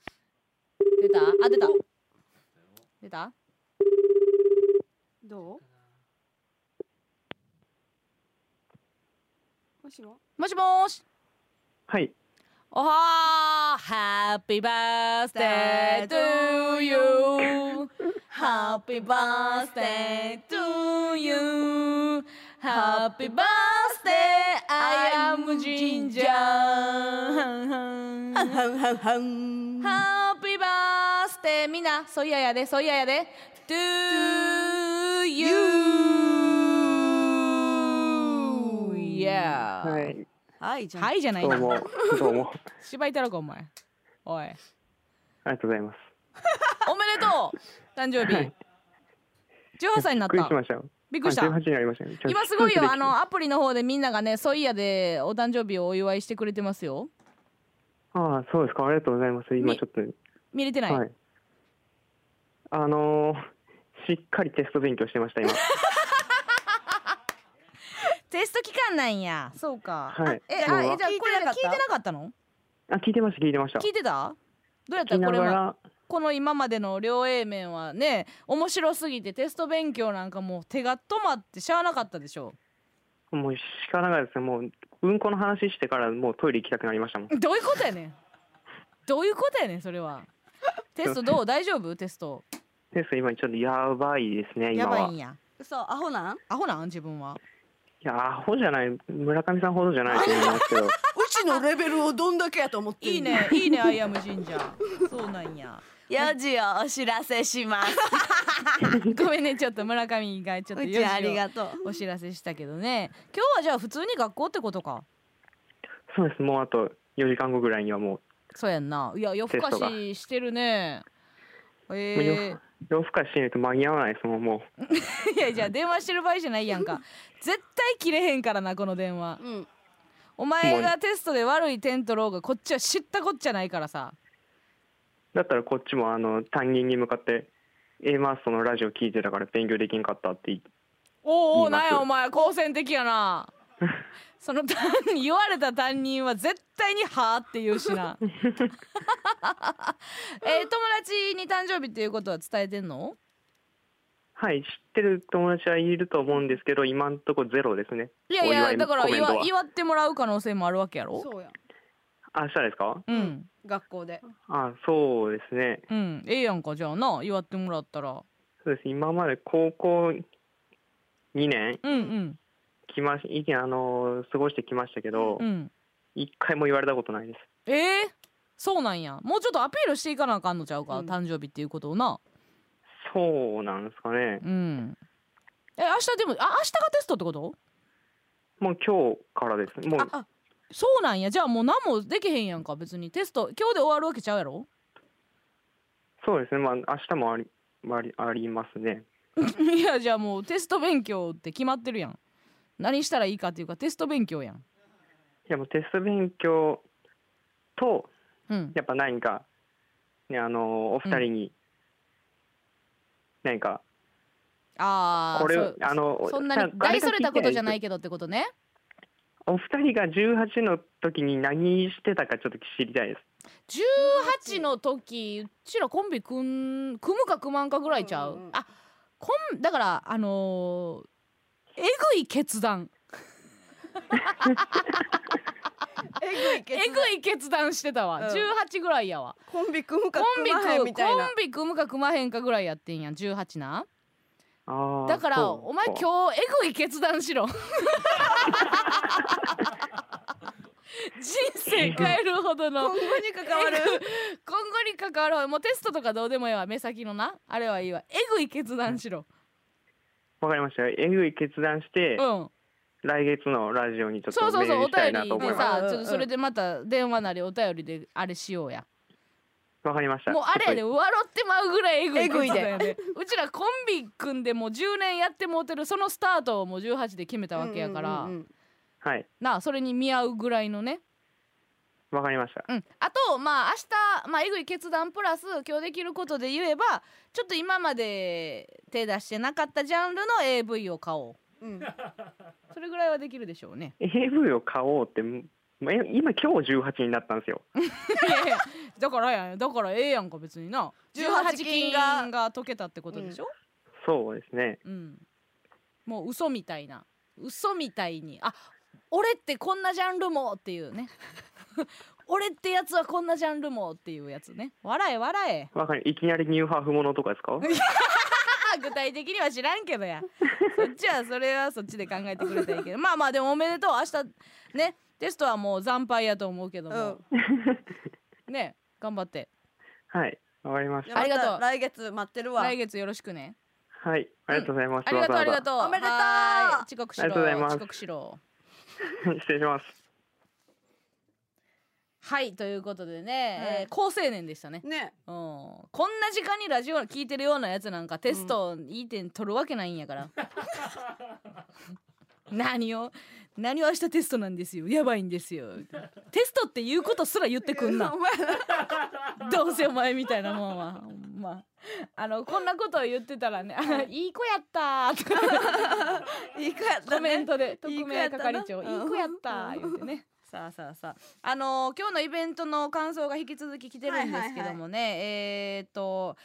出た？あ出た。出た？どう？もしも,しはい。おはハッピーバースデートゥユーハッピーバースデートゥユーハッピーバースデーアイアムジンジャーハンハンハンハッピーバースデーみんなソイヤヤでソイヤヤでトゥユー Yeah はい。はいじゃあはいじゃないなどうも。どうも。芝居たろかお前おいありがとうございます。(laughs) おめでとう誕生日はい18歳になっびっくりたしましたよ。びっくりしたあ18になりましたね。ちょっと今すごいよあのアプリの方でみんながねソイヤでお誕生日をお祝いしてくれてますよああ、そうですか。ありがとうございます。今ちょっと、見れてない、はい。あのーしっかりテスト勉強してました、今。テスト期間なんや。そうか、はい。えあえじゃあこれ聞いてなかった？聞いてなかったの？あ、聞いてました、聞いてました。聞いてた？どうやった？聞きなこれまがら、この今までの両 A 面はね面白すぎてテスト勉強なんかもう手が止まってしゃあなかったでしょ？もう仕方ないです。ね。もう、うんこの話してからもうトイレ行きたくなりましたもん。どういうことやねん。どういうことやねんそれは。テストどう？(laughs) 大丈夫？テスト。テスト今ちょっとやばいですね、や今は。いばいんや。嘘アホなん？アホなん？自分はや、アホじゃない、村上さんほどじゃないと思いますけど。(laughs) うちのレベルをどんだけやと思ってんの？いいねいいねアイアム神社。そうなんや。4時をお知らせします。(laughs) ごめんねちょっと村上がちょっと4うちあり時がとう。をお知らせしたけどね。今日はじゃあ普通に学校ってことか？そうです、もうあと4時間後ぐらいにはもう、そうやんな。いや夜更かししてるね。もうえ夜夜更かししないと間に合わないですもう。ー、(laughs) いやじゃあ電話してる場合じゃないやんか。(laughs) 絶対切れへんからなこの電話。うん。お前がテストで悪い点取ろうがこっちは知ったこっちゃないからさ。だったらこっちもあの担任に向かって、A マーストのラジオ聞いてたから勉強できんかったっておうおなんやお前好戦的やな (laughs) その言われた担任は絶対に「はあ」って言うしな。(laughs) えー友達に誕生日っていうことは伝えてんの？はい、知ってる友達はいると思うんですけど、今んとこゼロですね。いやいやだから祝祝ってもらう可能性もあるわけやろ？そうやんあ、明日ですか？うん。学校で。あ、そうですね。うん。ええやんかじゃあな。祝ってもらったら。そうです。今まで高校2年、うんうん来まし、いあの過ごしてきましたけどう、ん。一回も言われたことないです。えー、そうなんや。もうちょっとアピールしていかなあかんのちゃうか、うん。誕生日っていうことをな。そうなんですかね。うん。え明日でもあ明日がテストってこと？もう今日からです。もう、あそうなんや。じゃあもう何もできへんやんか。別に。テスト今日で終わるわけちゃうやろ？そうですね。まあ、明日もあり、あり、ありますね。(laughs) いやじゃあもうテスト勉強って決まってるやん何したらいいかっていうかテスト勉強やん。いや、もうテスト勉強と、うん。やっぱ何か、ね、あのお二人に、何かああこれそうあのそんなに大それたことじゃないけけどってことね。どお二人が18の時に何してたかちょっと知りたいです。18の時うちらコンビ組ん組むか組まんかぐらいちゃう、うんうん。あコンだからあのーえぐい決断。えぐい決えぐい決断してたわ、うん。18ぐらいやわ。コンビ組むかコンビ組まへん組みたいな。コンビ組むか組まへんかぐらいやってんやん18な。あーだからそうお前か今日えぐい決断しろ。人生変えるほどの今後に関わる。えぐ今後に関わる。もうテストとかどうでもいいわ。目先のな。あれはいいわ。えぐい決断しろわかりました。えぐい決断して、うん。来月のラジオにちょっそうそうそうおとメールしたい便りでなと思います。さうんちょっとそれでまた電話なりお便りであれしようや。わかりました。もうあれやで笑ってまうぐらいえぐいえぐいで。決断やで。うちらコンビ組んでもう10年やってもうてるそのスタートをもう18で決めたわけやから、うんうんうんとはい。なあそれに見合うぐらいのねわかりました。うん、あとまあ明日、まあ、えぐい決断プラス今日できることで言えばちょっと今まで手出してなかったジャンルの AV を買おう。うん。(laughs) それぐらいはできるでしょうね。AV を買おうってもうえ今今日18になったんですよ。(laughs) いやいやだからやだからええやんか別にな。18金がが解けたってことでしょ、そうですね。うん。もう嘘みたいな。嘘みたいに。あ俺ってこんなジャンルもっていうね (laughs) 俺ってやつはこんなジャンルもっていうやつね。笑え笑え。わかる。いきなりニューハーフものとかですか？(laughs) 具体的には知らんけどや。そっちはそれはそっちで考えてくれたらいいけど。まあまあでもおめでとう。明日ねテストはもう惨敗やと思うけども、(laughs) ね頑張って。はいわかりました。ありがとう。来月待ってるわ。来月よろしくね。はいありがとうございます、ありがとうありがとう。おめでとう。遅刻しろ。ありがとうございます。遅刻しろ。ざ失礼しますはいということでね、えー高青年でしたね。ね。うん。こんな時間にラジオ聞いてるようなやつなんかテストいい点取るわけないんやから、(laughs) 何を何を明日テストなんですよ。やばいんですよ。テストっていうことすら言ってくんな。(laughs) お前。どうせお前みたいなもんは。ほんま。あのこんなことを言ってたらねあ「い。い子やった」と (laughs) かいい子やったね。コメントでいい匿名子やったな。係長「いい子やった」言ってね。さあさあさああのー今日のイベントの感想が引き続き来てるんですけどもね、えーっと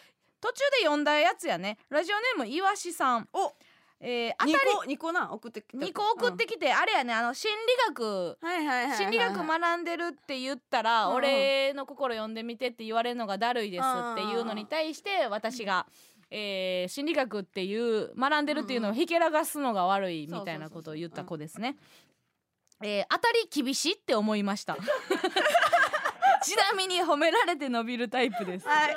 途中で読んだやつやね。ラジオネームいわしさん。おえー、当た二り個二個な送ってきた。2個送ってきて、あれやねあの心理学心理学学んでるって言ったら、うん俺の心読んでみてって言われるのがだるいですっていうのに対して私が、えー心理学っていう学んでるっていうのをひけらかすのが悪いみたいなことを言った子ですね。えー当たり厳しいって思いました。(laughs) ちなみに褒められて伸びるタイプです。はい。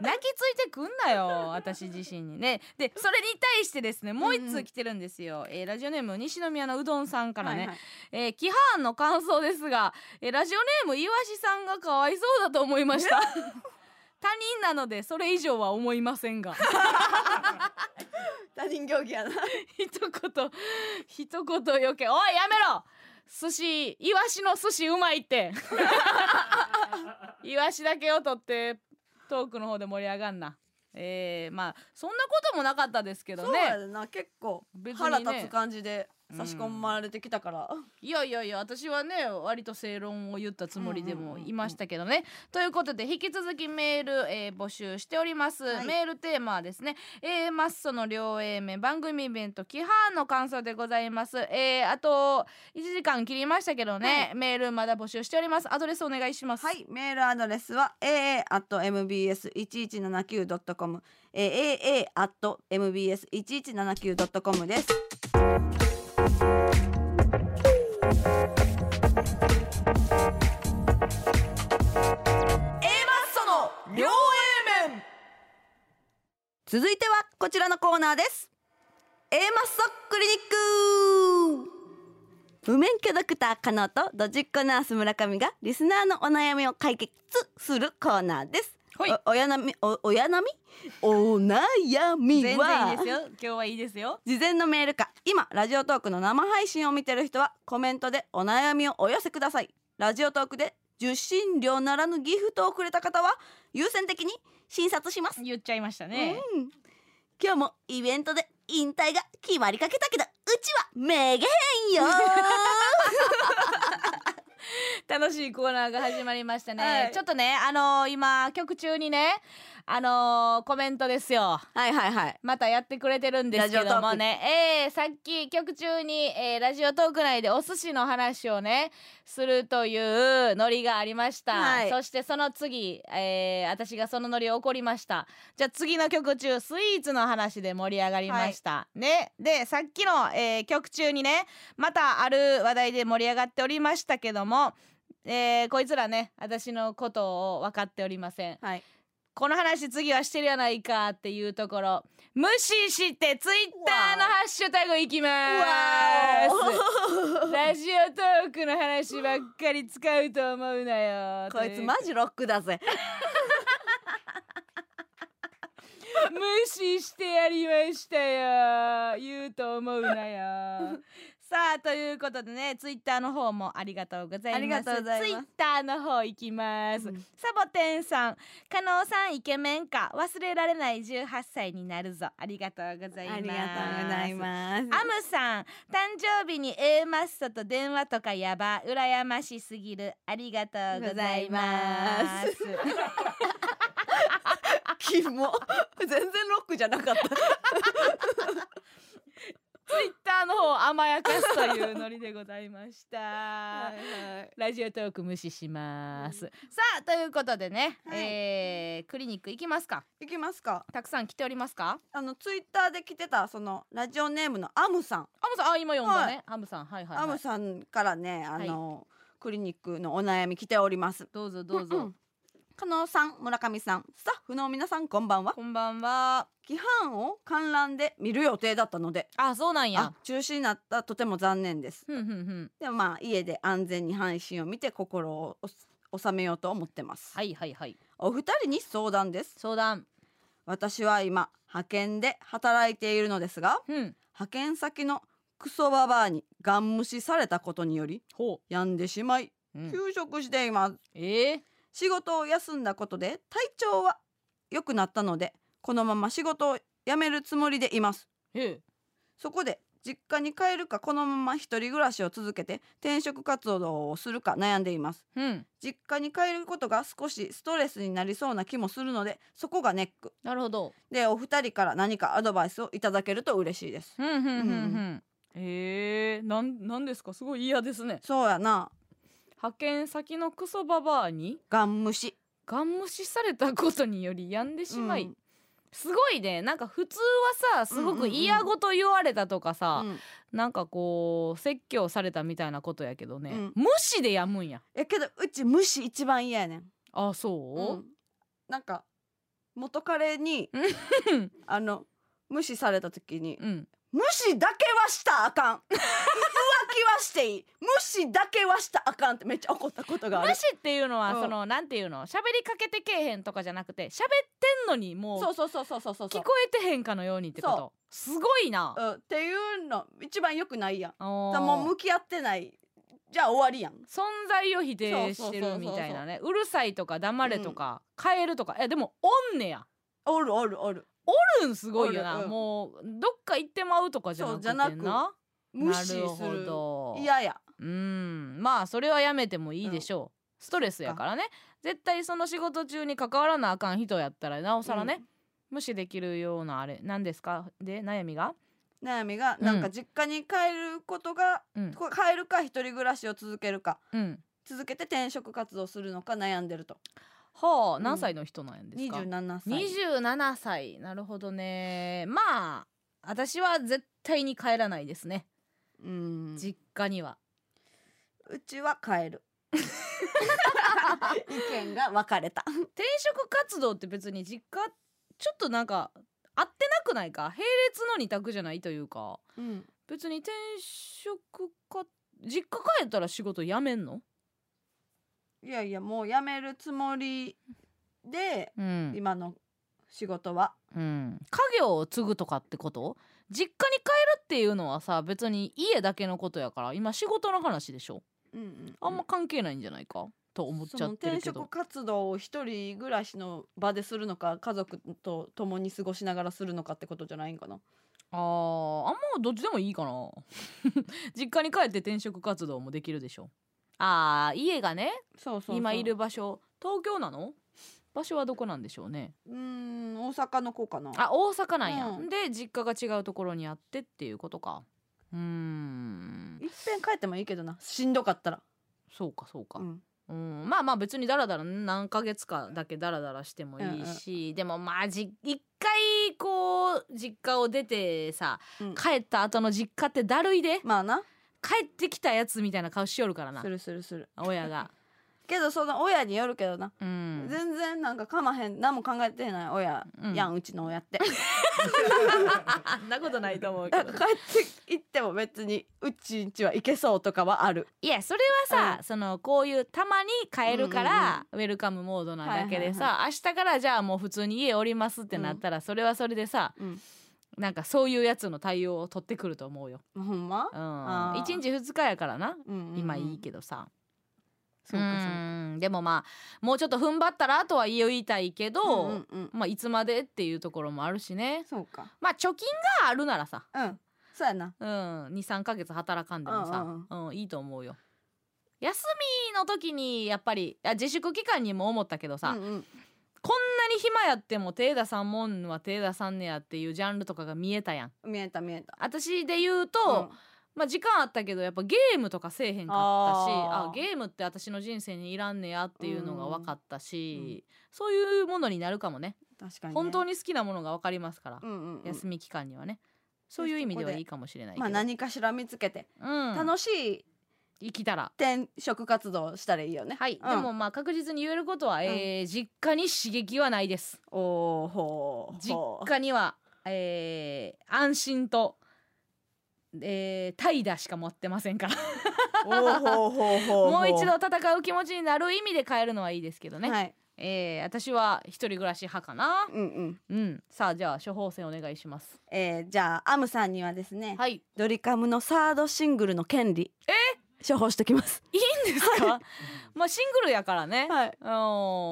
泣きついてくんなよ私自身にね。でそれに対してですねもう一通来てるんですよ、えーラジオネーム西宮のうどんさんからね、はいはい。えー、規範の感想ですが、えーラジオネームいわしさんがかわいそうだと思いました。(laughs) 他人なのでそれ以上は思いませんが。(laughs) 他人行儀やな。一言一言余計おいやめろ寿司イワシの寿司うまいって。(laughs) イワシだけを取ってトークの方で盛り上がんな。えー、まあそんなこともなかったですけどそうやな結構腹立つ感じで差し込まれてきたから、いやいやいや私はね割と正論を言ったつもりでもいましたけどね、ということで引き続きメール、えー募集しております、はい。メールテーマはですね A マッソの両 A 面番組イベント規範の感想でございます。えー、あと1時間切りましたけどね、メールまだ募集しております。アドレスお願いします。はい。メールアドレスは aa.mbs1179.com aa.mbs1179.com です続いてはこちらのコーナーです。A マッソクリニック。無免許ドクター加納とドジっ子ナース村上がリスナーのお悩みを解決するコーナーです。お親なみお親なみ？お悩み全は然いいですよ。今日はいいですよ。事前のメールか。今ラジオトークの生配信を見てる人はコメントでお悩みをお寄せください。ラジオトークで受信料ならぬギフトをくれた方は優先的に診察します。言っちゃいましたね、うん。今日もイベントで引退が決まりかけたけどうちはめげへんよ (laughs) 楽しいコーナーが始まりましたね、はい。ちょっとねあのー今曲中にねあのーコメントですよ。はいはいはい。またやってくれてるんですけどもね。えー、さっき曲中に、えーラジオトーク内でお寿司の話をねするというノリがありました、はい。そしてその次、えー私がそのノリを怒りました。じゃあ次の曲中スイーツの話で盛り上がりました、ね。でさっきの、えー曲中にねまたある話題で盛り上がっておりましたけどもえーこいつらね私のことを分かっておりません。はいこの話次はしてるやないかっていうところ。無視してツイッターのハッシュタグいきます。ラジオトークの話ばっかり使うと思うなよ。こいつマジロックだぜ。無視してやりましたよ。言うと思うなよさあということでねツイッターの方もありがとうございます。ありがとうございます。ツイッターの方行きます、うん。サボテンさん加納さんイケメンか忘れられない18歳になるぞ。ありがとうございます。ありがとうございます。アムさん誕生日に A マッソと電話とかやば。羨ましすぎる。ありがとうございます。(laughs) キモ。全然ロックじゃなかったツイッターの方を甘やかすというノリでございました。はいラジオトーク無視します。さあということでね、はいえークリニック行きますか？いきますかたくさん来ておりますか？あのツイッターで来てたそのラジオネームのアムさんアムさんあ今読んだね。はアムさんはいはい、はい。アムさんからねあの、クリニックのお悩み来ておりますどうぞどうぞ。ん (laughs) 加納さん村上さんスタッフの皆さんこんばんはこんばんは。規範を観覧で見る予定だったのであそうなんやあ。中止になったとても残念ですふんふんふん。でもまあ家で安全に配信を見て心をお収めようと思ってます、はいはいはい。お二人に相談です相談。私は今派遣で働いているのですがうん。派遣先のクソババアにガン無視されたことによりほ病んでしまい、う。うん、休職していますえー、仕事を休んだことで体調は良くなったのでこのまま仕事を辞めるつもりでいます。そこで実家に帰るかこのまま一人暮らしを続けて転職活動をするか悩んでいますうん。実家に帰ることが少しストレスになりそうな気もするのでそこがネックなるほど。でお二人から何かアドバイスをいただけると嬉しいですへえー、なんなんですか？すごい嫌ですね。そうやな派遣先のクソババアに？ガン無視。ガン無視されたことにより病んでしまい、うん。すごいね。なんか普通はさすごく嫌ごと言われたとかさ、うん。なんかこう説教されたみたいなことやけどね、うん。無視でやむんや。やけどうち無視一番嫌やねん。あそう、うん。なんか元彼にうん。あの無視された時にうん。無視だけはしたらあかん (laughs) はしていい無視だけはしたらあかんってめっちゃ怒ったことがある。無視っていうのは、うん。そのなんていうの？喋りかけてけえへんとかじゃなくて喋ってんのにもうそうそうそうそうそうそう聞こえてへんかのようにってこと？すごいな、うん、っていうの一番良くないやん。おー。だからもう向き合ってない。じゃあ終わりやん。存在を否定してるみたいなね。うるさいとか黙れとか、変えるとか。えでもおんねや。おるおるおる。おるんすごいよな、うん。もうどっか行ってまうとかじゃなくてそうじゃなくな無視すなる。嫌や。うん。まあそれはやめてもいいでしょう、ストレスやからね。絶対その仕事中に関わらなあかん人やったらなおさらね、無視できるようなあれ何ですか？で悩みが？悩みがうん。なんか実家に帰ることが、うん。こ帰るか一人暮らしを続けるか。うん。続けて転職活動するのか悩んでると。はあうん。何歳の人なんですか、27歳。27歳。なるほどね。まあ私は絶対に帰らないですね、うん。実家には。うちは帰る。(laughs) 意見が分かれた。転職活動って別に実家ちょっとなんか合ってなくないか？並列の二択じゃないというか。うん。別に転職か実家帰ったら仕事辞めんの？いやいやもう辞めるつもりでうん、今の仕事は。うん、家業を継ぐとかってこと？実家に帰るっていうのはさ別に家だけのことやから今仕事の話でしょ？うんうんあんま関係ないんじゃないか？と思っちゃってるけどその転職活動を一人暮らしの場でするのか家族と共に過ごしながらするのかってことじゃないんかな？あーあんまどっちでもいいかな。(laughs) 実家に帰って転職活動もできるでしょ。あー家がねそうそうそう。今いる場所東京なの？場所はどこなんでしょうね。うーん大阪の子かな。あ大阪なんや、うん。で実家が違うところにあってっていうことか。うーん。いっぺん帰ってもいいけどな。しんどかったら。そうかそうか、うん。うん、まあまあ別にダラダラ何ヶ月かだけダラダラしてもいいし、でもまあじ一回こう実家を出てさ、うん。帰った後の実家ってだるいで。まあな。帰ってきたやつみたいな顔しよるからな。するするする。親が。けどその親によるけどな、うん、全然なんかかまへん。何も考えてない親うん。やん、うちの親って。(laughs) あんなことないと思うけど。帰って行っても別にうちんちは行けそうとかはある。いやそれはさ、そのこういうたまに帰るから、ウェルカムモードなだけでさ、はい明日からじゃあもう普通に家おりますってなったら、それはそれでさ、うん。なんかそういうやつの対応を取ってくると思うよ。ほんま？うん、あー。1日2日やからな、うんうんうん。今いいけどさ。そうかそうか。ん。でもまあもうちょっと踏ん張ったらとは言いたいけど、うんうんうん。まあいつまでっていうところもあるしね。そうか。まあ貯金があるならさ、うん。そうやな。うん、23ヶ月働かんでもさ、うん。うんいいと思うよ。休みの時にやっぱりあ自粛期間にも思ったけどさ、うんうん。こんなに暇やっても手出さんもんは手出さんねやっていうジャンルとかが見えたやん。見えた見えた。私で言うと、うんまあ時間あったけどやっぱゲームとかせえへんかったしあゲームって私の人生にいらんねやっていうのが分かったし、そういうものになるかもね。確かに、ね、本当に好きなものが分かりますから、うんうんうん。休み期間にはね。そういう意味ではいいかもしれないけど、まあ何かしら見つけて、うん、楽しい生きたら転職活動したらいいよね。はい、うん。でもまあ確実に言えることは、えー実家に刺激はないです。おーほー。実家には、えー安心と、えー、怠惰しか持ってませんから。もう一度戦う気持ちになる意味で変えるのはいいですけどね、はい。えー私は一人暮らし派かな。うんうん。うん。さあじゃあ処方箋お願いします。えー、じゃあアムさんにはですね、はい。ドリカムのサードシングルの権利。え？処方しときます。いいんですか？まあシングルやからね、はい。う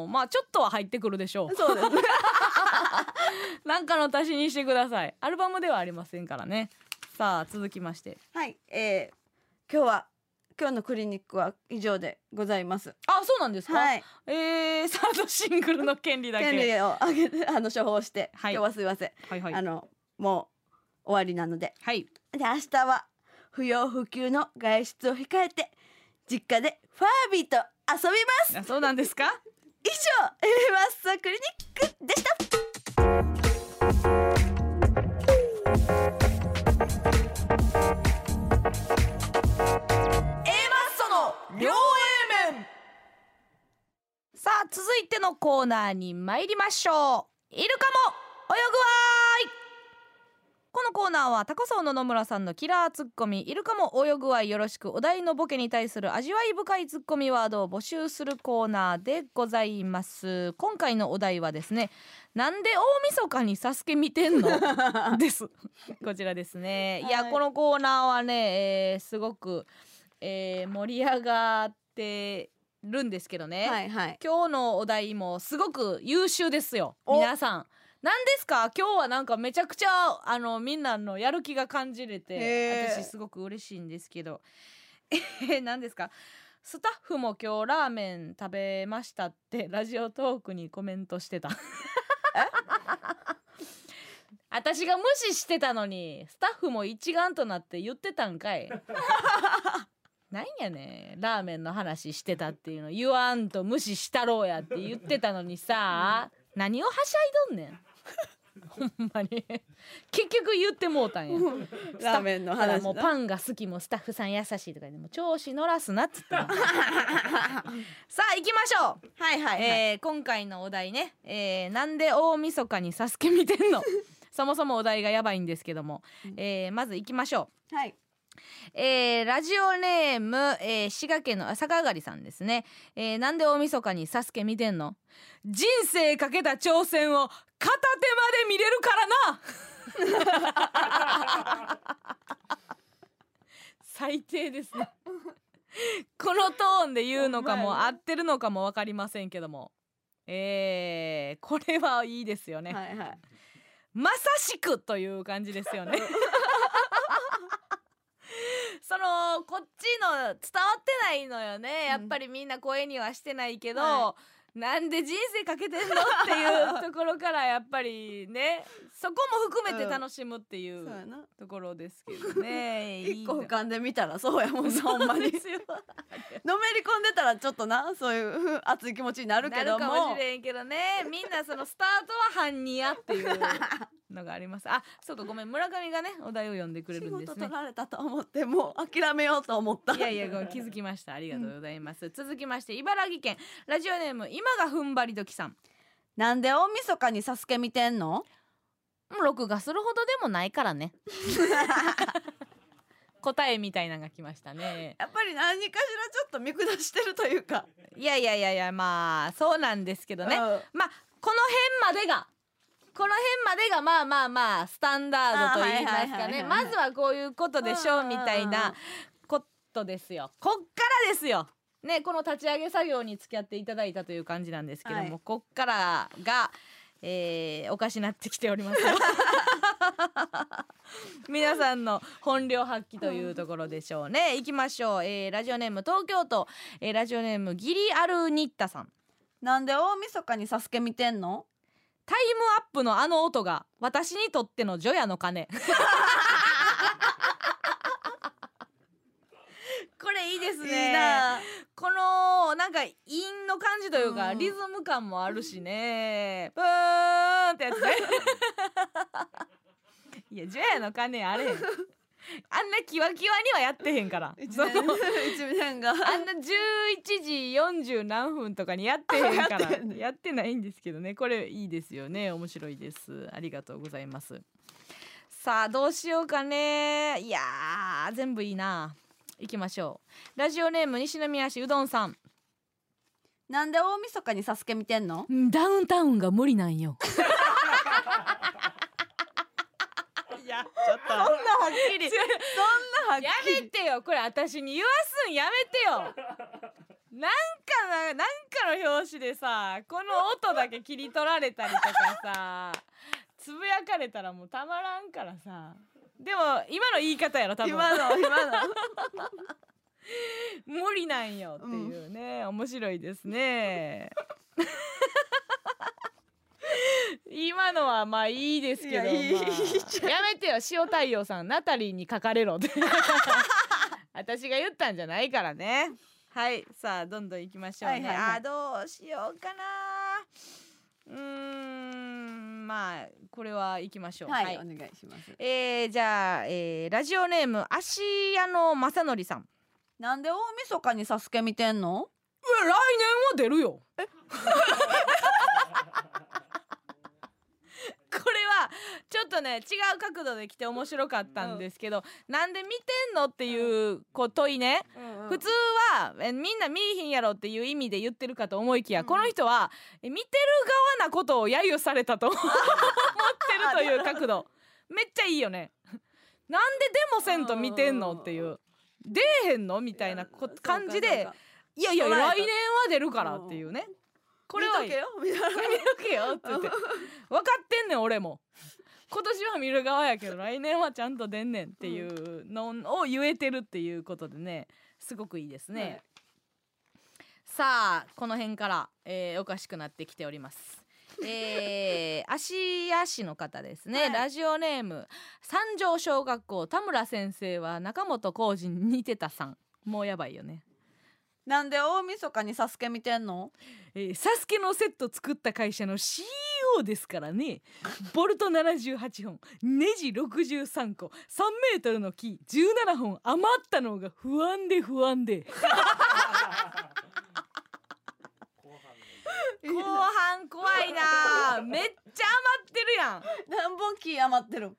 ん。まあちょっとは入ってくるでしょう。そうです。ね (laughs) なんかの足しにしてください。アルバムではありませんからねさあ続きまして。はいえー、今日は今日のクリニックは以上でございます。あそうなんですか、はい。えー、サードシングルの権利だけ。権利をあげてあの処方して、はい。今日はすいません、はいはい。あのもう終わりなので。はい。で明日は不要不急の外出を控えて実家でファービーと遊びます。あそうなんですか？以上エメマッソクリニックでしたさあ続いてのコーナーに参りましょう。イルカも泳ぐわこのコーナーは高層の野村さんのキラーツッコミ。イルカも泳ぐわいよろしくお題のボケに対する味わい深いツッコミワードを募集するコーナーでございます。今回のお題はですねなんで大晦日にサスケ見てんの？(laughs) です。こちらですね。い。や、はいこのコーナーはね、えーすごく、えー盛り上がってるんですけどね、はいはい。今日のお題もすごく優秀ですよ。お。皆さん。何ですか？今日はなんかめちゃくちゃあのみんなのやる気が感じれて私すごく嬉しいんですけど。えー何ですか？スタッフも今日ラーメン食べましたってラジオトークにコメントしてた。(laughs) 私が無視してたのにスタッフも一丸となって言ってたんかいなんやねん。ラーメンの話してたっていうの。言わんと無視したろうやって言ってたのにさ。何をはしゃいどんねん。ほんまに。結局言ってもうたんや。ラーメンの話な。もうパンが好きもスタッフさん優しいとか言ってもう調子乗らすなっつって (laughs) さあ行きましょう。はいはいはい、えー今回のお題ね、えーなんで大晦日にサスケ見てんの？(laughs) そもそもお題がやばいんですけども、えーまず行きましょう。はいえーラジオネーム、えー滋賀県のあ逆上がりさんですね、えーなんで大晦日にサスケ見てんの？人生かけた挑戦を片手まで見れるからな！(laughs) 最低ですね。このトーンで言うのかも合ってるのかも分かりませんけども。えーこれはいいですよね、はいはい。まさしくという感じですよね (laughs) (laughs) そのこっちの伝わってないのよね。やっぱりみんな声にはしてないけど、はなんで人生かけてんのっていうところからやっぱりね (laughs) そこも含めて楽しむっていうところですけどね。(laughs) 一個いい俯瞰で見たらそうやもんなほんまに。のめり込んでたらちょっとなそういう熱い気持ちになるけども。なるかもしれんけどね。みんなそのスタートは犯人やっていうのがあります。あそうかごめん村上がねお題を読んでくれ仕るんですね。事取られたと思ってもう諦めようと思った。いやいやごめん気づきました。ありがとうございます、続きまして茨城県。ラジオネーム今が踏ん張り時さん。なんで大晦日にサスケ見てんの？録画するほどでもないからね。(laughs) 答えみたいなのが来ましたね。やっぱり何かしらちょっと見下してるというか。いやいやいやいやまあそうなんですけどね、うん。まあこの辺までがこの辺までがまあまあまあスタンダードと言いますかね。はいまずはこういうことでしょうみたいなことですよ。こっからですよ。ねこの立ち上げ作業に付き合っていただいたという感じなんですけども、はい。こっからが、えーおかしなってきておりますよ。(laughs) 皆さんの本領発揮というところでしょうね。行きましょう、えーラジオネーム東京都、えーラジオネームギリアルニッタさん。なんで大晦日にサスケ見てんの？タイムアップのあの音が私にとっての除夜の鐘。(laughs) これいいですね。いいな。このなんか韻の感じというか、うん。リズム感もあるしね。ブーンってやつね。(laughs) いや除夜の鐘あれ (laughs) あんなキワキワにはやってへんから。(laughs) 一その年 (laughs) 一年が。あんな11時40何分とかにやってへんから。やってないんですけどね。これいいですよね。面白いです。ありがとうございます。さあどうしようかね。いやー全部いいな。行きましょう。ラジオネーム西宮市うどんさん。なんで大晦日にサスケ見てんの？ダウンタウンが無理なんよいやちょっと。そんなはっきり。そんなはっやきり。めてよこれ私に言わすんやめてよ。なんかななんかの表紙でさこの音だけ切り取られたりとかさつぶやかれたらもうたまらんからさ。でも今の言い方やろ多分。今の今の。無理なんよっていうね、面白いですね今のはまあいいですけど、まあ、いやめてよ塩太陽さんナタリーに書かれろって。(laughs) 私が言ったんじゃないからね。はいさあどんどん行きましょうね、はいはいはい。あーどうしようかな。うーんまあこれは行きましょう。はい、お願いします。えー、じゃあ、えー、ラジオネーム芦屋の正則さん。なんで大晦日にサスケ見てんの？来年は出るよ。こ (laughs) れはちょっとね違う角度で来て面白かったんですけど、なんで見てんのっていうこう問いね、普通はえみんな見いひんやろっていう意味で言ってるかと思いきや、この人はえ見てる側なことを揶揄されたと思 (laughs) ってるという角度。めっちゃいいよね。なんででもせんと見てんのっていう。出えへんのみたいなこ感じでいやいや来年は出るからっていうね。これは見とけよ。見とけよって言って。分かってんねん俺も今年は見る側やけど (laughs) 来年はちゃんと出んねんっていうのを言えてるっていうことでねすごくいいですね、さあこの辺から、えーおかしくなってきております。えー、芦屋市の方ですね、はい。ラジオネーム三条小学校田村先生は中本浩二に似てたさん。もうやばいよねなんで大晦日にサスケ見てんの？えーサスケのセット作った会社の CEO ですからね。(laughs) ボルト78本ネジ63個3メートルの木17本余ったのが不安で不安で。(laughs) 後半怖いな。めっちゃ余ってるやん。何本木余ってる？ん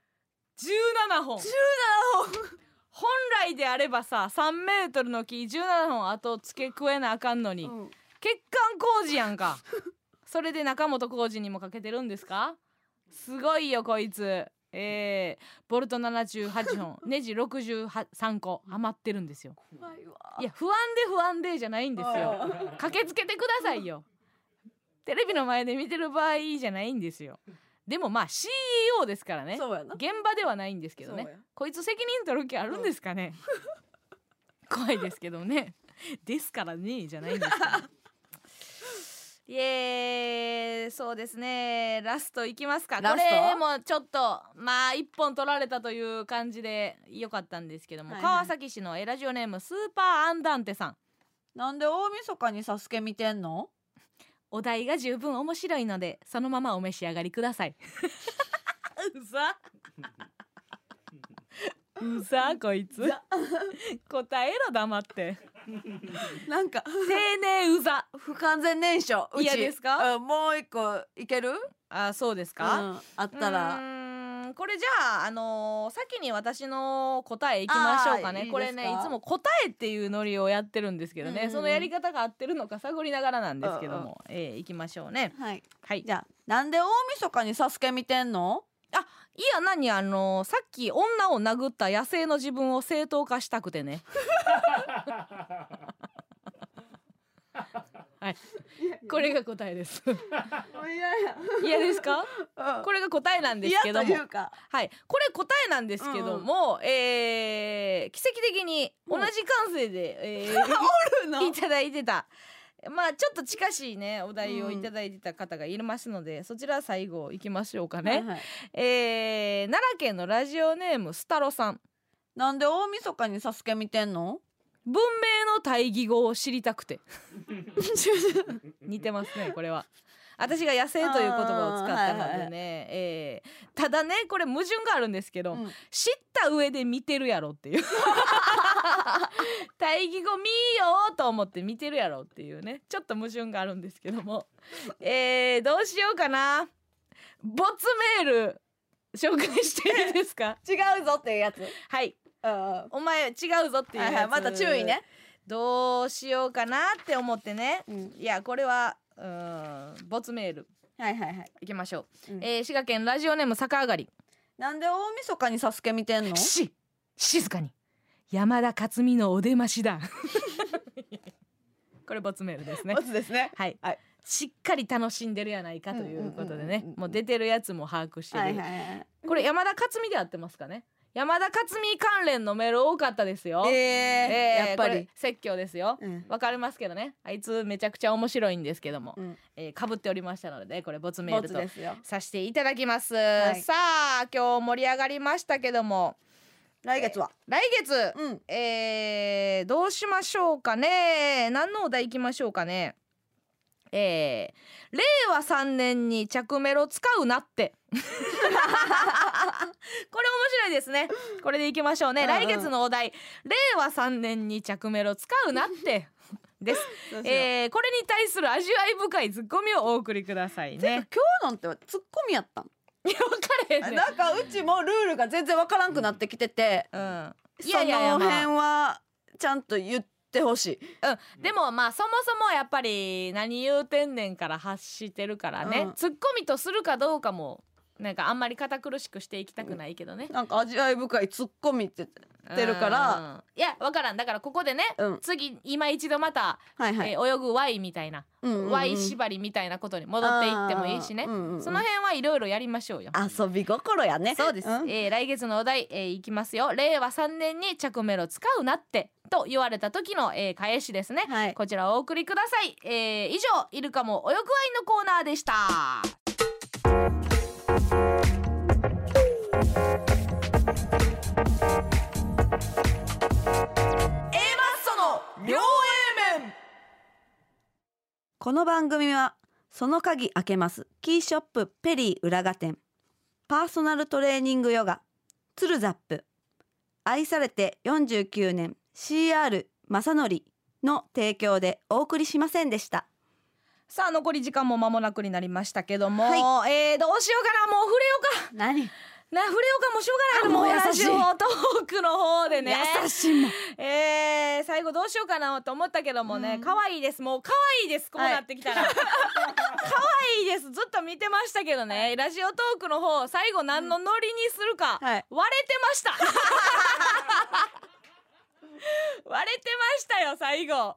17本。17本来であればさ3メートルの木17本あと付け加えなあかんのに、本、うん。血管工事やんか。(laughs) それで中本浩二にもかけてるんですか？すごいよこいつ。えー、ボルト78本 (laughs) ネジ63個余ってるんですよ。いや不安で不安でじゃないんですよ。駆けつけてくださいよ。テレビの前で見てる場合じゃないんですよでもまあ CEO ですからね。現場ではないんですけどね。こいつ責任取る気あるんですかね、(laughs) 怖いですけどね。ですからねじゃないんですから (laughs) いえそうですね。ラストいきますか。これもちょっとまあ一本取られたという感じでよかったんですけども、はいはい。川崎市のえラジオネームスーパーアンダンテさん。なんで大晦日にサスケ見てんの？お題が十分面白いのでそのままお召し上がりください。うざうざこいつ。答えろ黙って。なんか。丁寧うざ不完全燃焼。うち。嫌ですか？うんもう一個いける？あそうですうか、ん。あったらうーんこれじゃあ、あのー先に私の答えいきましょうかね。あーいいですか？これねいつも答えっていうノリをやってるんですけどね、うんうんそのやり方が合ってるのか探りながらなんですけども、えーいきましょうね。はい。はい。じゃあなんで大晦日にサスケ見てんの？いや何あのーさっき女を殴った野生の自分を正当化したくてね (laughs) はい。これが答えです。嫌ですか？うん。これが答えなんですけども。はい。これ答えなんですけども、えー奇跡的に同じ感性で、えー (laughs) いただいてた。まあちょっと近しいねお題をいただいてた方がいますので、そちら最後いきましょうかね、はいはい。えー奈良県のラジオネームスタロさん。なんで大晦日にサスケ見てんの？文明の対義語を知りたくて。(laughs) 似てますねこれは。私が野生という言葉を使ったのでね、はいはいえーただねこれ矛盾があるんですけど、うん。知った上で見てるやろっていう。(laughs) 対義語見ようと思って見てるやろっていうね。ちょっと矛盾があるんですけども。えー、どうしようかな。ボツメール紹介していいですか？(laughs) 違うぞっていうやつ。はい。うんお前違うぞっていうやつ、はいはいまた注意ね。どうしようかなって思ってね、うん。いやこれはうーんボツメール。はいはいはい。いきましょう、うん。えー滋賀県ラジオネーム逆上がり。なんで大晦日にサスケ見てんの？し静かに。山田勝美のお出ましだ。(laughs) これボツメールですね。ボツですね。はい、はい。しっかり楽しんでるやないかということでね。もう出てるやつも把握してる、はいはいはい。これ山田勝美で合ってますかね？山田勝美関連のメール多かったですよ。えーえーやっぱり。説教ですよ。うん。わかりますけどね。あいつめちゃくちゃ面白いんですけども、うん。えー、かぶっておりましたのでこれボツメーボルとツですよ。させていただきます、い。さあ今日盛り上がりましたけども。来月は？来月、うん。えーどうしましょうかね。何のお題いきましょうかねえー令和3年に着メロ使うなって。(laughs) これ面白いですね。これでいきましょうね、うんうん。来月のお題。令和3年に着メロ使うなって。(laughs) です、えーこれに対する味わい深いツッコミをお送りくださいね。今日なんてツッコミやったん？いや分かれへんねなんかうちもルールが全然わからんくなってきてて、うん。いその辺はちゃんと言ってほしい。うん、でもまあそもそもやっぱり何言うてんねんから発してるからね、うん。ツッコミとするかどうかもなんかあんまり堅苦しくしていきたくないけどね。なんか味わい深いツッコミっててるから、うん。いやわからん。だからここでね、うん。次今一度また、はいはい。えー泳ぐ Y みたいな、うんうんうん。Y 縛りみたいなことに戻っていってもいいしね、うんうんうん。その辺はいろいろやりましょうよ。遊び心やね。そうです、ん。えー来月のお題、えーいきますよ。令和3年に着メロ使うなってと言われた時の、えー返しですね、はい。こちらをお送りください、えー以上イルカも泳ぐワインのコーナーでした両 A 面この番組はその鍵開けます。キーショップペリー浦賀店。パーソナルトレーニングヨガ。ツルザップ。愛されて49年。CR 正則の提供でお送りしませんでした。さあ残り時間も間もなくになりましたけども、はえーどうしようかな。もう触れようか。何？な触れようかもうしょうがないあもうラ優しい。ジオトークの方でね。優しいもん。えー、最後どうしようかなと思ったけどもね、うん。可愛いです。もう可愛いです。こうなってきたら、(laughs) (laughs) 可愛いです。ずっと見てましたけどね、ラジオトークの方最後何のノリにするか、はい。割れてました。(laughs) 割れてましたよ最後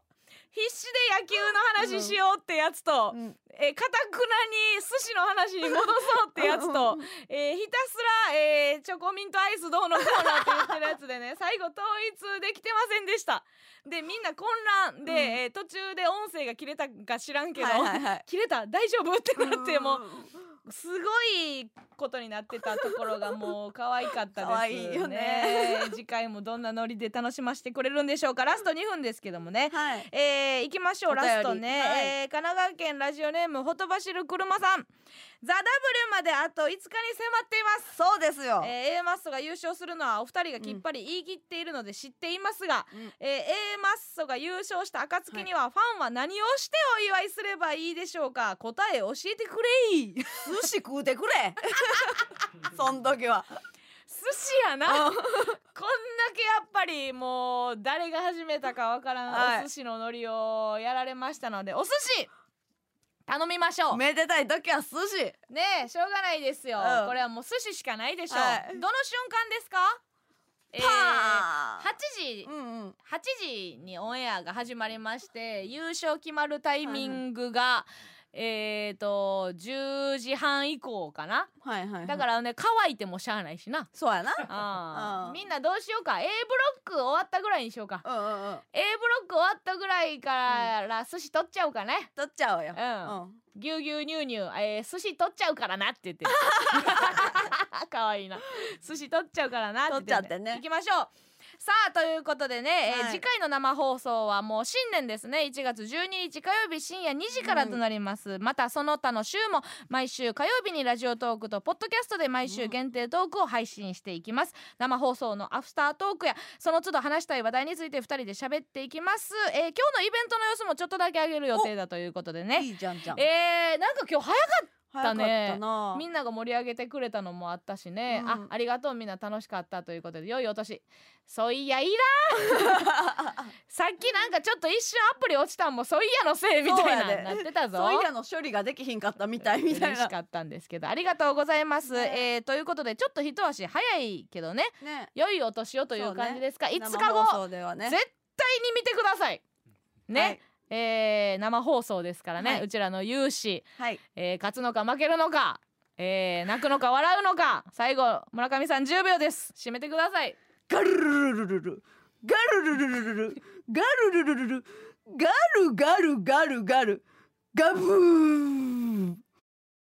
必死で野球の話しようってやつと、うん。えー、かたくなに寿司の話に戻そうってやつと、えー、ひたすら、えー、チョコミントアイスどうのこうのって言ってるやつでね (laughs) 最後統一できてませんでした。でみんな混乱で、うん。えー途中で音声が切れたか知らんけど、はいはいはい。(laughs) 切れた大丈夫？ってなってもううすごいことになってたところがもう可愛かったです可愛いよね。(laughs) 次回もどんなノリで楽しませてくれるんでしょうか。ラスト2分ですけどもね。はい。えー、行きましょう。ラストね、はい。えー神奈川県ラジオネームほとばしる車さんザ・ダブルまであと5日に迫っています。そうですよ、えー A マッソが優勝するのはお二人がきっぱり言い切っているので知っていますが、うん。えー A マッソが優勝した暁にはファンは何をしてお祝いすればいいでしょうか？答え教えてくれい。寿司食うてくれ。(laughs) そん時は。寿司やな。こんだけやっぱりもう誰が始めたかわからん、はい。お寿司の海苔をやられましたのでお寿司頼みましょう。めでたい時は寿司。ねえしょうがないですよ、うん。これはもう寿司しかないでしょう、はい。どの瞬間ですか？えー、パ8時。うんうん。8時にオンエアが始まりまして優勝決まるタイミングが、えっ、と10時半以降かな？はいはい、はい、だからね乾いてもしゃあないしな。そうやな。うん。あーみんなどうしようか？A ブロック終わったぐらいにしようか。うんうんうん。A ブロック終わったぐらいから寿司取っちゃうかね。取っちゃおうよ。うん。ぎゅうぎゅうにゅうにゅう、えー、寿司取っちゃうからなって言ってる。かわいいな。寿司取っちゃうからなって言取っちゃってね。行きましょうさあということでね、えーはい。次回の生放送はもう新年ですね。1月12日火曜日深夜2時からとなります、またその他の週も毎週火曜日にラジオトークとポッドキャストで毎週限定トークを配信していきます。生放送のアフタートークやその都度話したい話題について2人で喋っていきます、えー今日のイベントの様子もちょっとだけ上げる予定だということでね。いいじゃんじゃん。えー、なんか今日早かっ早かったねな。みんなが盛り上げてくれたのもあったしね、うん。あありがとうみんな楽しかったということで良いお年。そういやいらんさっきなんかちょっと一瞬アプリ落ちたんもそういやのせいみたいななってたぞ。そういやの処理ができひんかったみたいみたいな。嬉しかったんですけどありがとうございます、ねえーということでちょっと一足早いけどね。ね。良いお年をという感じですか、5日生後ね。絶対に見てください。ね、はいえー生放送ですからね、はい。うちらの勇姿はい。えー勝つのか負けるのか、えー泣くのか笑うのか最後村上さん10秒です。締めてください。ガルルルルルル。ガルルルルルルガルルルルル。ガルガルガルガル。ガブー